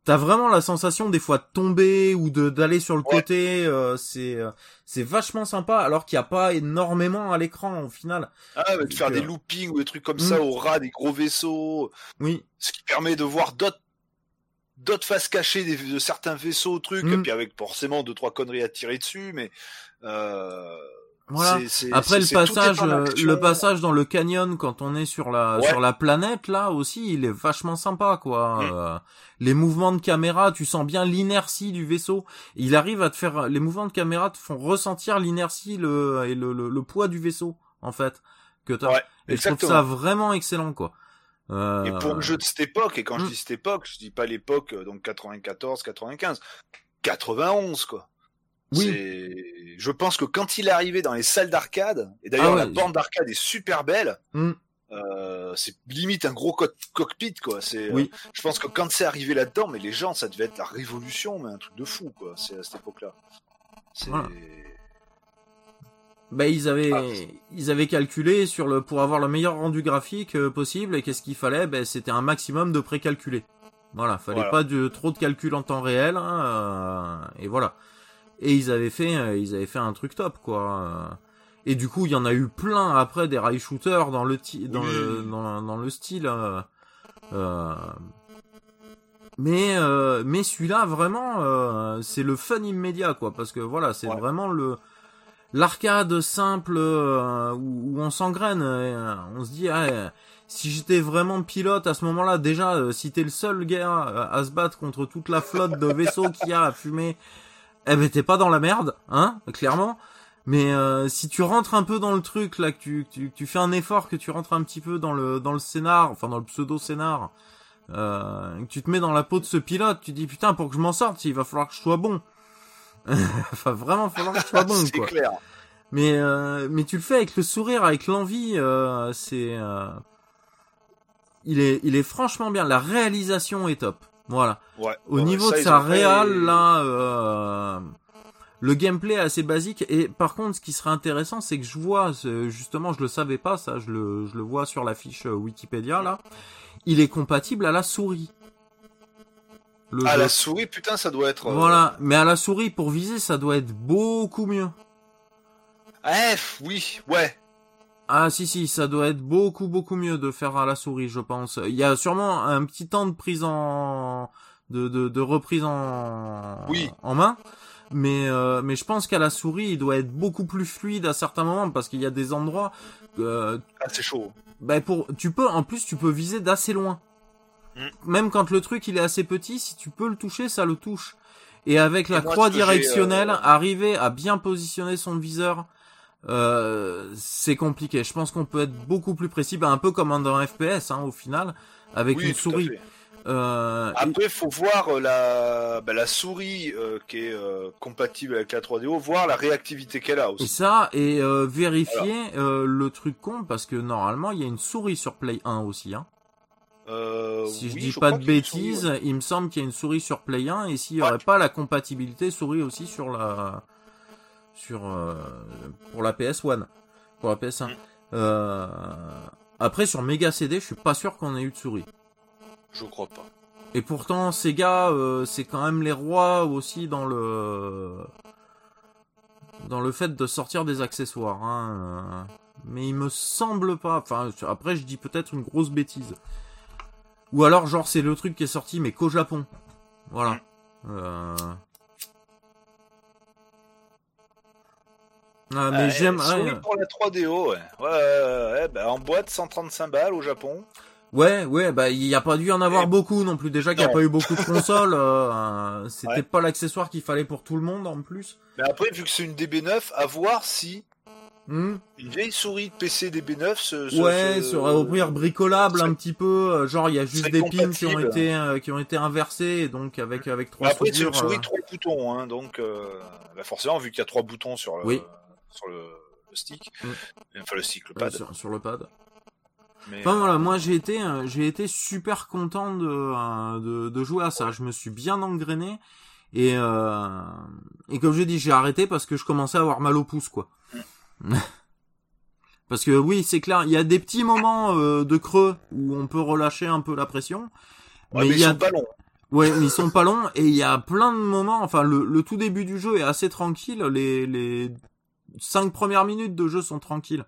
Speaker 1: T'as vraiment la sensation des fois de tomber ou de d'aller sur le
Speaker 2: Ouais.
Speaker 1: côté. euh, c'est euh, c'est vachement sympa alors qu'il y a pas énormément à l'écran au final.
Speaker 2: Ah, mais de faire des
Speaker 1: euh,
Speaker 2: loopings ou des trucs comme
Speaker 1: Mm.
Speaker 2: ça au ras des gros vaisseaux,
Speaker 1: Oui,
Speaker 2: ce qui permet de voir d'autres d'autres faces cachées des- de certains vaisseaux, trucs,
Speaker 1: Mm.
Speaker 2: et puis avec forcément deux trois conneries à tirer dessus, mais euh,
Speaker 1: voilà. Après le passage, euh, le passage dans le canyon quand on est sur la
Speaker 2: Ouais.
Speaker 1: sur la planète là aussi, il est vachement sympa quoi.
Speaker 2: Mm.
Speaker 1: Euh, les mouvements de caméra, tu sens bien l'inertie du vaisseau. Il arrive à te faire les mouvements de caméra te font ressentir l'inertie le et le, le, le poids du vaisseau en fait que t'as.
Speaker 2: Ouais,
Speaker 1: et je trouve ça vraiment excellent quoi. Euh,
Speaker 2: Et pour un jeu de cette époque, et quand je
Speaker 1: Mm.
Speaker 2: dis cette époque, je dis pas l'époque, donc 94, 95, 91, quoi.
Speaker 1: Oui.
Speaker 2: Je pense que quand il est arrivé dans les salles d'arcade, et d'ailleurs
Speaker 1: Ah
Speaker 2: la borne d'arcade est super belle,
Speaker 1: Mm.
Speaker 2: euh, c'est limite un gros co- cockpit, quoi. C'est,
Speaker 1: Oui.
Speaker 2: euh, je pense que quand c'est arrivé là-dedans, mais les gens, ça devait être la révolution, mais un truc de fou, quoi. C'est à cette époque-là.
Speaker 1: Voilà. Ben ils avaient
Speaker 2: Ah.
Speaker 1: ils avaient calculé sur le pour avoir le meilleur rendu graphique euh, possible et qu'est-ce qu'il fallait? Ben c'était un maximum de précalculé. Voilà, fallait
Speaker 2: Voilà.
Speaker 1: pas de trop de calcul en temps réel hein, euh, et voilà. Et ils avaient fait euh, ils avaient fait un truc top quoi. Et du coup, il y en a eu plein après des rail shooters dans le ti- dans
Speaker 2: Oui.
Speaker 1: le dans, dans le style euh, euh, mais euh, mais celui-là vraiment euh, c'est le fun immédiat quoi parce que voilà, c'est
Speaker 2: Ouais.
Speaker 1: vraiment le l'arcade simple euh, où, où on s'engraine, on se dit ah, si j'étais vraiment pilote à ce moment-là, déjà si t'es le seul gars à, à se battre contre toute la flotte de vaisseaux qu'il y a à fumer, eh ben t'es pas dans la merde, hein, clairement. Mais euh, si tu rentres un peu dans le truc là, que tu, tu, tu fais un effort, que tu rentres un petit peu dans le dans le scénar, enfin dans le pseudo scénar, euh, que tu te mets dans la peau de ce pilote, tu dis putain pour que je m'en sorte, il va falloir que je sois bon. enfin vraiment falloir que je sois bon quoi.
Speaker 2: clair.
Speaker 1: Mais euh, mais tu le fais avec le sourire, avec l'envie. euh, c'est euh, il est il est franchement bien. La réalisation est top. Voilà.
Speaker 2: Ouais.
Speaker 1: Au
Speaker 2: Ouais,
Speaker 1: niveau
Speaker 2: ça,
Speaker 1: de sa
Speaker 2: fait-
Speaker 1: réal là, euh, le gameplay est assez basique. Et par contre, ce qui serait intéressant, c'est que je vois justement, je le savais pas ça, je le je le vois sur la fiche euh, Wikipédia là. Il est compatible à la souris. Le
Speaker 2: Ah,
Speaker 1: jeu.
Speaker 2: la souris, putain, ça doit être. euh,
Speaker 1: Voilà, mais à la souris pour viser, ça doit être beaucoup mieux.
Speaker 2: Eh, oui, ouais.
Speaker 1: Ah si si, ça doit être beaucoup beaucoup mieux de faire à la souris, je pense. Il y a sûrement un petit temps de prise en de de, de reprise en
Speaker 2: Oui.
Speaker 1: en main, mais euh, mais je pense qu'à la souris, il doit être beaucoup plus fluide à certains moments parce qu'il y a des endroits euh,
Speaker 2: Ah, c'est chaud.
Speaker 1: bah pour tu peux en plus tu peux viser d'assez loin.
Speaker 2: Mm.
Speaker 1: Même quand le truc il est assez petit, si tu peux le toucher, ça le touche. Et avec la
Speaker 2: moi,
Speaker 1: croix
Speaker 2: j'ai,
Speaker 1: directionnelle,
Speaker 2: euh,
Speaker 1: arriver à bien positionner son viseur, euh, c'est compliqué. Je pense qu'on peut être beaucoup plus précis, bah, un peu comme dans un FPS hein, au final, avec
Speaker 2: oui,
Speaker 1: une souris. Euh,
Speaker 2: Après, faut voir euh, la, bah, la souris euh, qui est euh, compatible avec la 3DO, voir la réactivité qu'elle a
Speaker 1: et
Speaker 2: aussi.
Speaker 1: ça, et euh, vérifier euh, le truc con, parce que normalement il y a une souris sur Play 1 aussi. Hein.
Speaker 2: Euh,
Speaker 1: Si je dis
Speaker 2: je
Speaker 1: pas de
Speaker 2: souris,
Speaker 1: bêtises,
Speaker 2: ouais.
Speaker 1: il me semble qu'il y a une souris sur Play 1 et s'il y
Speaker 2: Ouais.
Speaker 1: aurait pas la compatibilité souris aussi sur la sur euh, pour la PS1, pour la PS1.
Speaker 2: Mm.
Speaker 1: Euh, après sur Mega CD, je suis pas sûr qu'on ait eu de souris.
Speaker 2: Je crois pas.
Speaker 1: Et pourtant Sega euh, c'est quand même les rois aussi dans le dans le fait de sortir des accessoires hein. Mais il me semble pas enfin après je dis peut-être une grosse bêtise. Ou alors genre c'est le truc qui est sorti mais qu'au Japon. Voilà. Euh... Ah, mais
Speaker 2: Euh,
Speaker 1: j'aime
Speaker 2: pour la 3DO, ouais. Ouais, ouais, bah, en boîte, 135 balles au Japon.
Speaker 1: ouais ouais bah il y a pas dû en avoir
Speaker 2: Et-
Speaker 1: beaucoup non plus déjà qu'il y a pas eu beaucoup de consoles euh, c'était
Speaker 2: Ouais.
Speaker 1: pas l'accessoire qu'il fallait pour tout le monde en plus.
Speaker 2: Mais après, vu que c'est une DB9, à voir si
Speaker 1: Hmm
Speaker 2: une vieille souris de PC DB9 se, se-
Speaker 1: Ouais,
Speaker 2: se-
Speaker 1: serait au pire bricolable un petit peu. euh, Genre il y a juste des pins qui ont été euh, qui ont été inversés et donc avec avec trois
Speaker 2: après, c'est
Speaker 1: soudures.
Speaker 2: une souris
Speaker 1: euh,
Speaker 2: trois boutons, hein, donc euh, bah forcément, vu qu'il y a trois boutons sur le,
Speaker 1: Oui.
Speaker 2: Sur le, le stick,
Speaker 1: Mm.
Speaker 2: enfin le stick, le
Speaker 1: euh,
Speaker 2: pad.
Speaker 1: sur, sur le pad.
Speaker 2: Mais,
Speaker 1: Enfin voilà, moi j'ai été euh, j'ai été super content de, euh, de de jouer à ça. Je me suis bien engrainé et euh, et comme je dis, j'ai arrêté parce que je commençais à avoir mal au pouce quoi. parce que oui, c'est clair, il y a des petits moments euh, de creux où on peut relâcher un peu la pression.
Speaker 2: ouais,
Speaker 1: mais
Speaker 2: mais
Speaker 1: il
Speaker 2: ils
Speaker 1: y a
Speaker 2: sont pas longs.
Speaker 1: Ouais, mais ils sont pas longs et il y a plein de moments. Enfin, le, le tout début du jeu est assez tranquille. Les les cinq premières minutes de jeu sont tranquilles.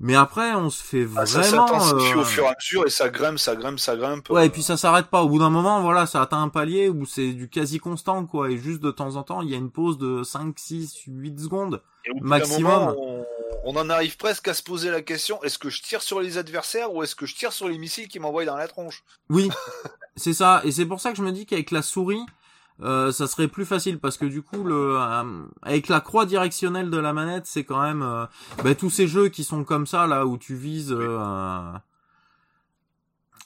Speaker 1: Mais après, on se fait
Speaker 2: Ah, ça
Speaker 1: vraiment.
Speaker 2: s'intensifie
Speaker 1: euh,
Speaker 2: au fur et à mesure et ça grimpe, ça grimpe, ça grimpe.
Speaker 1: Ouais, et puis ça s'arrête pas. Au bout d'un moment, voilà, ça atteint un palier où c'est du quasi constant, quoi. Et juste de temps en temps, il y a une pause de 5, 6, 8 secondes.
Speaker 2: Et au bout d'un
Speaker 1: maximum.
Speaker 2: moment, on, on en arrive presque à se poser la question est-ce que je tire sur les adversaires ou est-ce que je tire sur les missiles qui m'envoient dans la tronche?
Speaker 1: Oui, c'est ça. Et c'est pour ça que je me dis qu'avec la souris, euh, ça serait plus facile parce que du coup, le euh, avec la croix directionnelle de la manette, c'est quand même euh, bah, tous ces jeux qui sont comme ça là où tu vises. euh,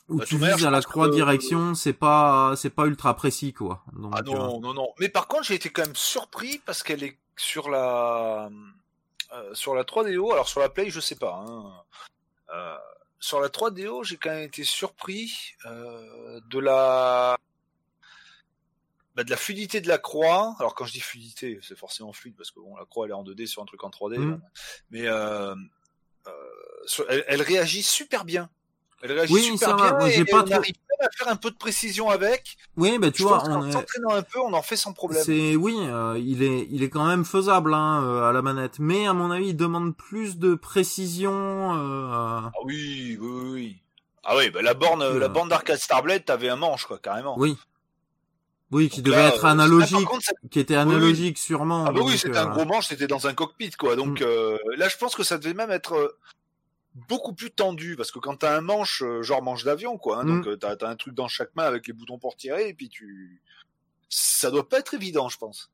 Speaker 1: où
Speaker 2: Bah,
Speaker 1: tu vises à la croix
Speaker 2: que-
Speaker 1: direction, c'est pas c'est pas ultra précis quoi. Donc,
Speaker 2: Ah
Speaker 1: euh,
Speaker 2: non, non, non. Mais par contre, j'ai été quand même surpris parce qu'elle est sur la euh, sur la 3DO. Alors sur la Play, je sais pas. Hein. Euh, sur la 3DO, j'ai quand même été surpris euh, de la bah, de la fluidité de la croix. Alors quand je dis fluidité, c'est forcément fluide parce que bon, la croix elle est en 2D sur un truc en 3D.
Speaker 1: Mm.
Speaker 2: là. Mais euh, euh, elle, elle réagit super bien. Elle réagit
Speaker 1: Oui,
Speaker 2: super
Speaker 1: ça
Speaker 2: bien
Speaker 1: va. Moi,
Speaker 2: et
Speaker 1: j'ai pas
Speaker 2: on
Speaker 1: trop-
Speaker 2: arrive même à faire un peu de précision avec.
Speaker 1: Oui, bah tu
Speaker 2: je
Speaker 1: vois, on est...
Speaker 2: s'entraînant un peu, on en fait sans problème.
Speaker 1: C'est oui, euh, il est il est quand même faisable hein, euh, à la manette, mais à mon avis, il demande plus de précision. Euh,
Speaker 2: Ah oui, oui, oui. Ah oui, bah la borne, la borne d'arcade Starblade, t'avais un manche, quoi, carrément.
Speaker 1: oui, oui, qui devait
Speaker 2: là,
Speaker 1: être
Speaker 2: euh,
Speaker 1: analogique,
Speaker 2: là, contre, ça-
Speaker 1: qui était analogique sûrement.
Speaker 2: Ah bah oui, c'était
Speaker 1: euh,
Speaker 2: un gros manche, c'était dans un cockpit, quoi. Donc
Speaker 1: Mm.
Speaker 2: euh, là, je pense que ça devait même être euh, beaucoup plus tendu, parce que quand t'as un manche, euh, genre manche d'avion, quoi, hein,
Speaker 1: Mm.
Speaker 2: donc euh, t'as un truc dans chaque main avec les boutons pour tirer, et puis tu... Ça doit pas être évident, je pense.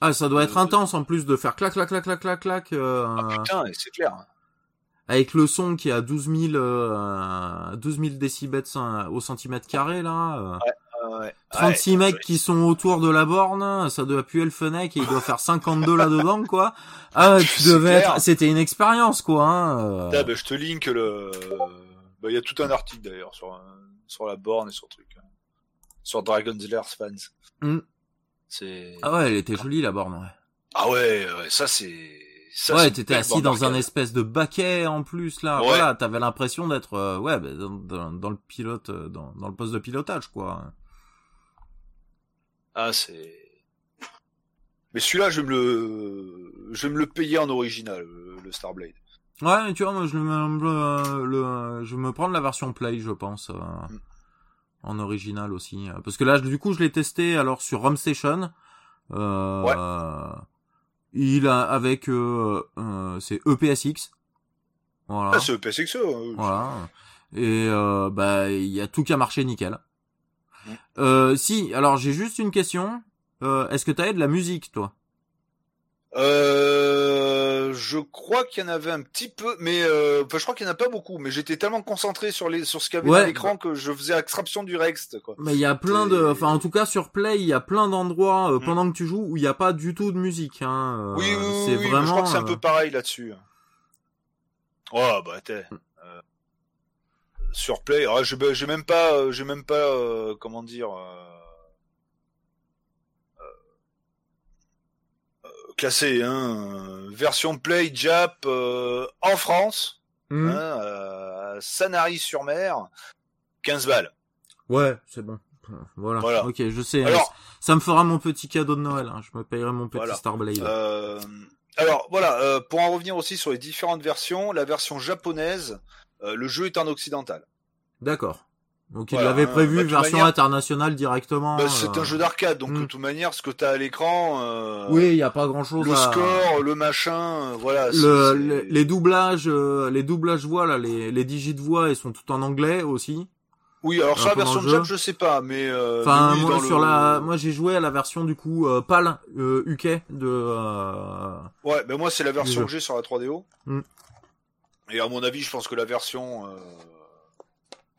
Speaker 1: Ah, ça doit être
Speaker 2: Euh,
Speaker 1: intense en plus de faire clac clac clac clac clac clac euh,
Speaker 2: Ah putain, c'est clair.
Speaker 1: avec le son qui est à 12 000 euh, 12 000 décibels euh, au centimètre carré là. euh.
Speaker 2: Ah ouais.
Speaker 1: 36
Speaker 2: Ouais,
Speaker 1: mecs qui sont autour de la borne, ça doit puer le fenêtre et il doit faire 52 là-dedans, quoi. Ah, tu devais
Speaker 2: clair.
Speaker 1: être, c'était une expérience, quoi, hein.
Speaker 2: Ah, bah, je te link le... Bah, il y a tout un article, d'ailleurs, sur, sur la borne et sur le truc. hein. Sur Dragon's Lair fans.
Speaker 1: Mm.
Speaker 2: C'est...
Speaker 1: Ah ouais, elle était jolie, la borne, ouais.
Speaker 2: Ah ouais, ouais, ça c'est. Ça,
Speaker 1: ouais, t'étais assis dans un espèce de baquet en plus, là.
Speaker 2: Ouais.
Speaker 1: Voilà, t'avais l'impression d'être, euh, ouais, bah, dans, dans, dans le pilote, euh, dans, dans le poste de pilotage, quoi.
Speaker 2: Ah c'est. Mais celui-là, je vais me le, je vais me le payer en original, le, Starblade.
Speaker 1: Ouais, mais tu vois, moi, je me, le, le- je vais me prendre la version Play, je pense, euh,
Speaker 2: Mm.
Speaker 1: en original aussi. euh, Parce que là, du coup, je l'ai testé alors sur Rom Station. Euh, Il a avec, euh, euh, c'est EPSX. Voilà.
Speaker 2: Ah, c'est hein.
Speaker 1: Voilà. Et euh, bah il y a tout qui a marché nickel. Euh, si, alors j'ai juste une question. Euh, Est-ce que t'avais de la musique, toi?
Speaker 2: Euh, je crois qu'il y en avait un petit peu, mais euh, enfin, je crois qu'il y en a pas beaucoup. Mais j'étais tellement concentré sur les, sur ce qu'il y avait
Speaker 1: Ouais,
Speaker 2: à l'écran que je faisais abstraction du reste, quoi.
Speaker 1: Mais il y a plein de, enfin en tout cas sur Play, il y a plein d'endroits euh,
Speaker 2: Mm.
Speaker 1: pendant que tu joues où il n'y a pas du tout de musique. Hein. Euh,
Speaker 2: oui, oui, oui,
Speaker 1: vraiment.
Speaker 2: je crois que c'est un
Speaker 1: euh,
Speaker 2: peu pareil là-dessus. Oh bah t'es. Euh, sur Play, ah, j'ai j'ai même pas, euh, j'ai même pas, euh, comment dire, euh, euh, classé, hein, euh, version Play Jap euh, en France,
Speaker 1: hmm.
Speaker 2: hein, euh, Sanary-sur-Mer, 15 balles.
Speaker 1: Ouais, c'est bon. Voilà.
Speaker 2: Voilà.
Speaker 1: Ok, je sais.
Speaker 2: Alors,
Speaker 1: Ça me fera mon petit cadeau de Noël. hein. Je me payerai mon petit
Speaker 2: Voilà.
Speaker 1: Starblade.
Speaker 2: Euh, alors voilà, euh, pour en revenir aussi sur les différentes versions, la version japonaise, euh, le jeu est en occidental.
Speaker 1: D'accord. Donc il
Speaker 2: Voilà,
Speaker 1: l'avait
Speaker 2: hein,
Speaker 1: prévu
Speaker 2: bah,
Speaker 1: version
Speaker 2: manière-
Speaker 1: internationale directement.
Speaker 2: Bah, c'est
Speaker 1: euh,
Speaker 2: un jeu d'arcade, donc
Speaker 1: hmm.
Speaker 2: de toute manière, ce que t'as à l'écran, euh,
Speaker 1: Oui, il y a pas grand chose
Speaker 2: le
Speaker 1: à.
Speaker 2: score, le machin, euh, voilà.
Speaker 1: Le,
Speaker 2: c'est-
Speaker 1: le- les doublages, euh, les doublages voix là, les, les digits de voix, ils sont tout en anglais aussi.
Speaker 2: Oui, alors sur la version de. Jap, je sais pas, mais. euh,
Speaker 1: Enfin,
Speaker 2: mais
Speaker 1: moi sur
Speaker 2: le-
Speaker 1: la, moi j'ai joué à la version du coup euh, PAL euh, UK de. euh,
Speaker 2: Ouais, ben moi c'est la version que j'ai sur la 3DO.
Speaker 1: Hmm.
Speaker 2: Et à mon avis, je pense que la version, euh,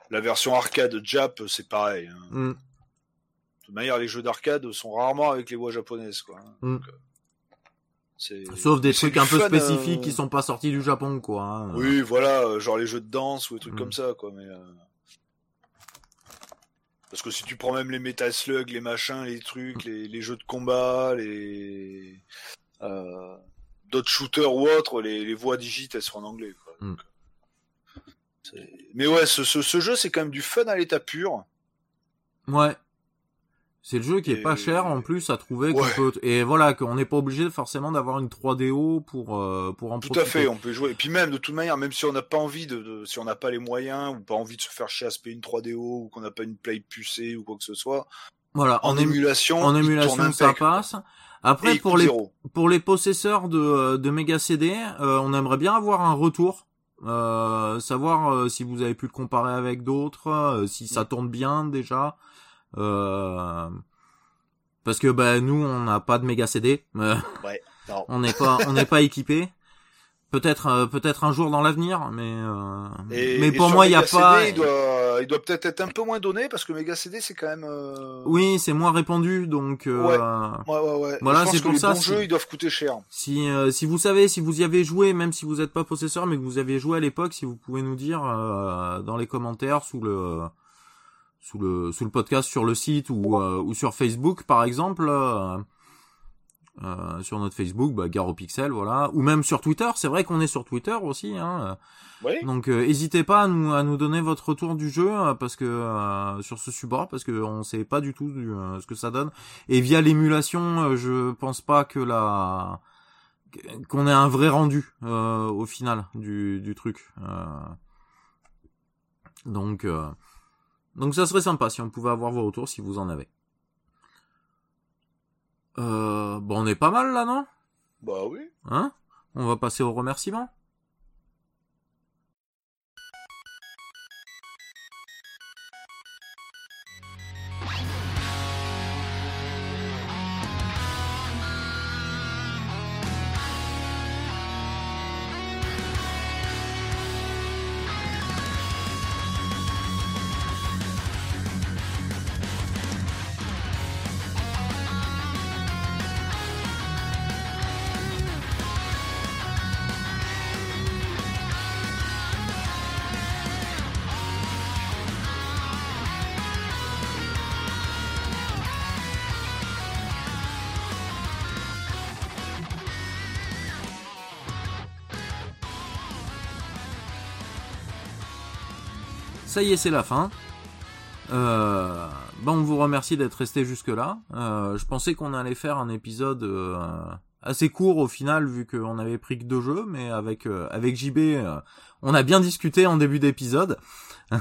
Speaker 2: la version arcade Jap, c'est pareil. hein.
Speaker 1: hmm.
Speaker 2: De toute manière, les jeux d'arcade sont rarement avec les voix japonaises, quoi.
Speaker 1: Mm.
Speaker 2: Donc, euh,
Speaker 1: Sauf des trucs un peu
Speaker 2: fun,
Speaker 1: spécifiques
Speaker 2: euh,
Speaker 1: qui sont pas sortis du Japon, quoi. hein.
Speaker 2: Oui, voilà, euh, genre les jeux de danse ou des trucs
Speaker 1: Mm.
Speaker 2: comme ça, quoi. Mais euh, parce que si tu prends même les Metal Slug, les machins, les trucs, les, les jeux de combat, les d'autres shooters ou autres, les, les voix digites, elles sont en anglais, quoi.
Speaker 1: Mm.
Speaker 2: C'est- Mais ouais, ce, ce, ce jeu, c'est quand même du fun à l'état pur.
Speaker 1: Ouais. C'est le jeu qui est
Speaker 2: Et-
Speaker 1: pas cher en plus à trouver qu'on
Speaker 2: Ouais.
Speaker 1: peut et voilà qu'on n'est pas obligé forcément d'avoir une 3DO pour euh, pour en
Speaker 2: Tout
Speaker 1: profiter.
Speaker 2: à fait, on peut jouer. Et puis même, de toute manière, même si on n'a pas envie de, de- si on n'a pas les moyens ou pas envie de se faire chier à se payer une 3DO ou qu'on n'a pas une play pucée ou quoi que ce soit,
Speaker 1: Voilà,
Speaker 2: en,
Speaker 1: en, ému-
Speaker 2: émulation,
Speaker 1: en émulation ça passe. Après pour les
Speaker 2: zéro.
Speaker 1: pour les possesseurs de euh, de Mega CD, euh, on aimerait bien avoir un retour. Euh, savoir euh, si vous avez pu le comparer avec d'autres, euh, si ça tourne bien déjà. Euh, parce que bah nous on n'a pas de méga CD, euh,
Speaker 2: Non.
Speaker 1: on n'est pas on n'est pas équipé. Peut-être euh, peut-être un jour dans l'avenir, mais euh,
Speaker 2: Et,
Speaker 1: mais pour moi il y a pas.
Speaker 2: CD, il doit, il doit peut-être être un peu moins donné parce que Mega CD c'est quand même. euh,
Speaker 1: Oui, c'est moins répandu, donc euh,
Speaker 2: Ouais. Ouais, ouais, ouais.
Speaker 1: Voilà, c'est pour
Speaker 2: les
Speaker 1: ça,
Speaker 2: bons
Speaker 1: si-
Speaker 2: jeux, ils doivent coûter cher.
Speaker 1: Si euh, si vous savez, si vous y avez joué, même si vous n'êtes pas possesseur, mais que vous aviez joué à l'époque, si vous pouvez nous dire euh, dans les commentaires sous le sous le sous le podcast sur le site ou euh, ou sur Facebook par exemple. Euh, sur notre Facebook, bah, Garo Pixel, voilà, ou même sur Twitter. C'est vrai qu'on est sur Twitter aussi, hein.
Speaker 2: Oui.
Speaker 1: Donc, euh, n'hésitez pas à nous à nous donner votre retour du jeu euh, parce que euh, sur ce support, parce que on sait pas du tout du, euh, ce que ça donne. Et via l'émulation, euh, je pense pas que la qu'on ait un vrai rendu euh, au final du, du truc. Euh, donc, euh, donc ça serait sympa si on pouvait avoir vos retours si vous en avez. Euh, bon, on est pas mal là, non?
Speaker 2: Bah oui.
Speaker 1: Hein? On va passer aux remerciements. Ça y est, c'est la fin. Euh, ben on vous remercie d'être resté jusque là. Euh, je pensais qu'on allait faire un épisode euh, assez court au final vu qu'on avait pris que deux jeux, mais avec euh, avec JB, euh, on a bien discuté en début d'épisode.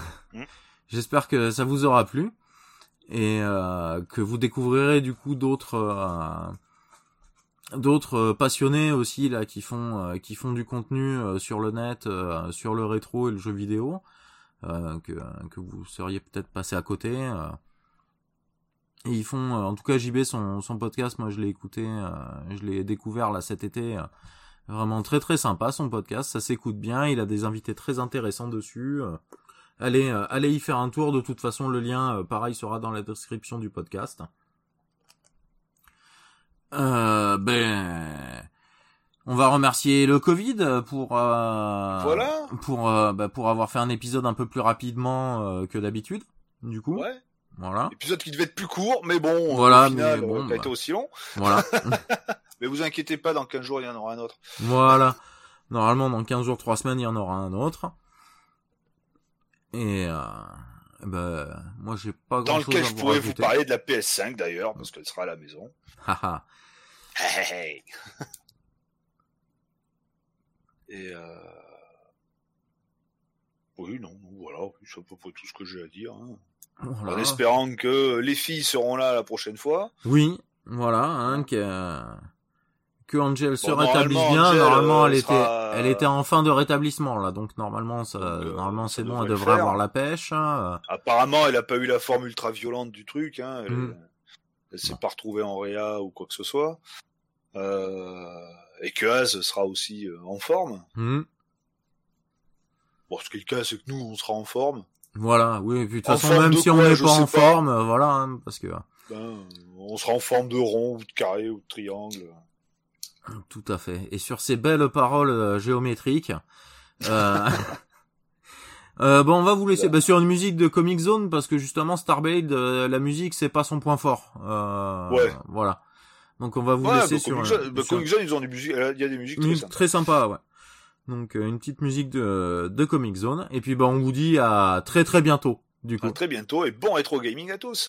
Speaker 1: J'espère que ça vous aura plu et euh, que vous découvrirez du coup d'autres euh, d'autres passionnés aussi là qui font euh, qui font du contenu sur le net, euh, sur le rétro et le jeu vidéo que que vous seriez peut-être passé à côté. euh. Et ils font, euh, en tout cas JB son son podcast, moi je l'ai écouté, euh, je l'ai découvert là cet été, euh, vraiment très très sympa son podcast, ça s'écoute bien, il a des invités très intéressants dessus. euh. Allez, euh, allez y faire un tour. De toute façon, le lien, euh, pareil, sera dans la description du podcast. Euh, ben, on va remercier le Covid pour euh,
Speaker 2: Voilà.
Speaker 1: pour euh, bah, pour avoir fait un épisode un peu plus rapidement euh, que d'habitude. Du coup,
Speaker 2: Ouais.
Speaker 1: voilà,
Speaker 2: Épisode qui devait être plus court, mais bon,
Speaker 1: Voilà,
Speaker 2: au final,
Speaker 1: mais bon, bah.
Speaker 2: été aussi long.
Speaker 1: voilà,
Speaker 2: Mais vous inquiétez pas, dans 15 jours, il y en aura un autre.
Speaker 1: voilà. Normalement, dans 15 jours, 3 semaines, il y en aura un autre. Et ben, moi, j'ai pas
Speaker 2: Dans
Speaker 1: grand chose
Speaker 2: lequel
Speaker 1: à
Speaker 2: je pourrais vous parler de la PS5 d'ailleurs, parce qu'elle sera à la maison. Hey. Et euh... Oui, non, voilà, c'est à peu près tout ce que j'ai à dire. hein.
Speaker 1: Voilà.
Speaker 2: En espérant que les filles seront là la prochaine fois.
Speaker 1: Oui, voilà, hein, que, que Angel se
Speaker 2: Bon,
Speaker 1: rétablisse bien.
Speaker 2: Angel,
Speaker 1: normalement,
Speaker 2: euh,
Speaker 1: elle
Speaker 2: sera-
Speaker 1: était, elle était en fin de rétablissement là, donc normalement, ça,
Speaker 2: euh,
Speaker 1: normalement c'est bon, elle
Speaker 2: le
Speaker 1: devrait avoir la pêche. hein.
Speaker 2: Apparemment, elle a pas eu la forme ultra violente du truc. Hein. Elle,
Speaker 1: Mm.
Speaker 2: elle s'est pas retrouvée en réa ou quoi que ce soit. Euh... Et que Az sera aussi euh, en forme.
Speaker 1: Hmm.
Speaker 2: Bon, ce qui est le cas, c'est que nous, on sera en forme.
Speaker 1: Voilà, oui, puis de toute façon, même si on n'est pas en
Speaker 2: pas.
Speaker 1: forme, euh, voilà, hein, parce que
Speaker 2: Ben, on sera en forme de rond ou de carré ou de triangle.
Speaker 1: tout à fait. Et sur ces belles paroles euh, géométriques, euh, bon, on va vous laisser bah, sur une musique de Comic Zone parce que justement Starblade, la musique, c'est pas son point fort. Euh,
Speaker 2: Ouais.
Speaker 1: Voilà. Donc on va vous
Speaker 2: Ouais,
Speaker 1: laisser sur,
Speaker 2: Comic
Speaker 1: un-
Speaker 2: Zone, bah,
Speaker 1: sur-
Speaker 2: Comic Zone, ils ont des musiques, il y a des musiques très sympas.
Speaker 1: très sympa, ouais. Donc euh, une petite musique de, de Comic Zone. Et puis bah on vous dit à très très bientôt, du coup.
Speaker 2: À très bientôt et bon rétro gaming à tous.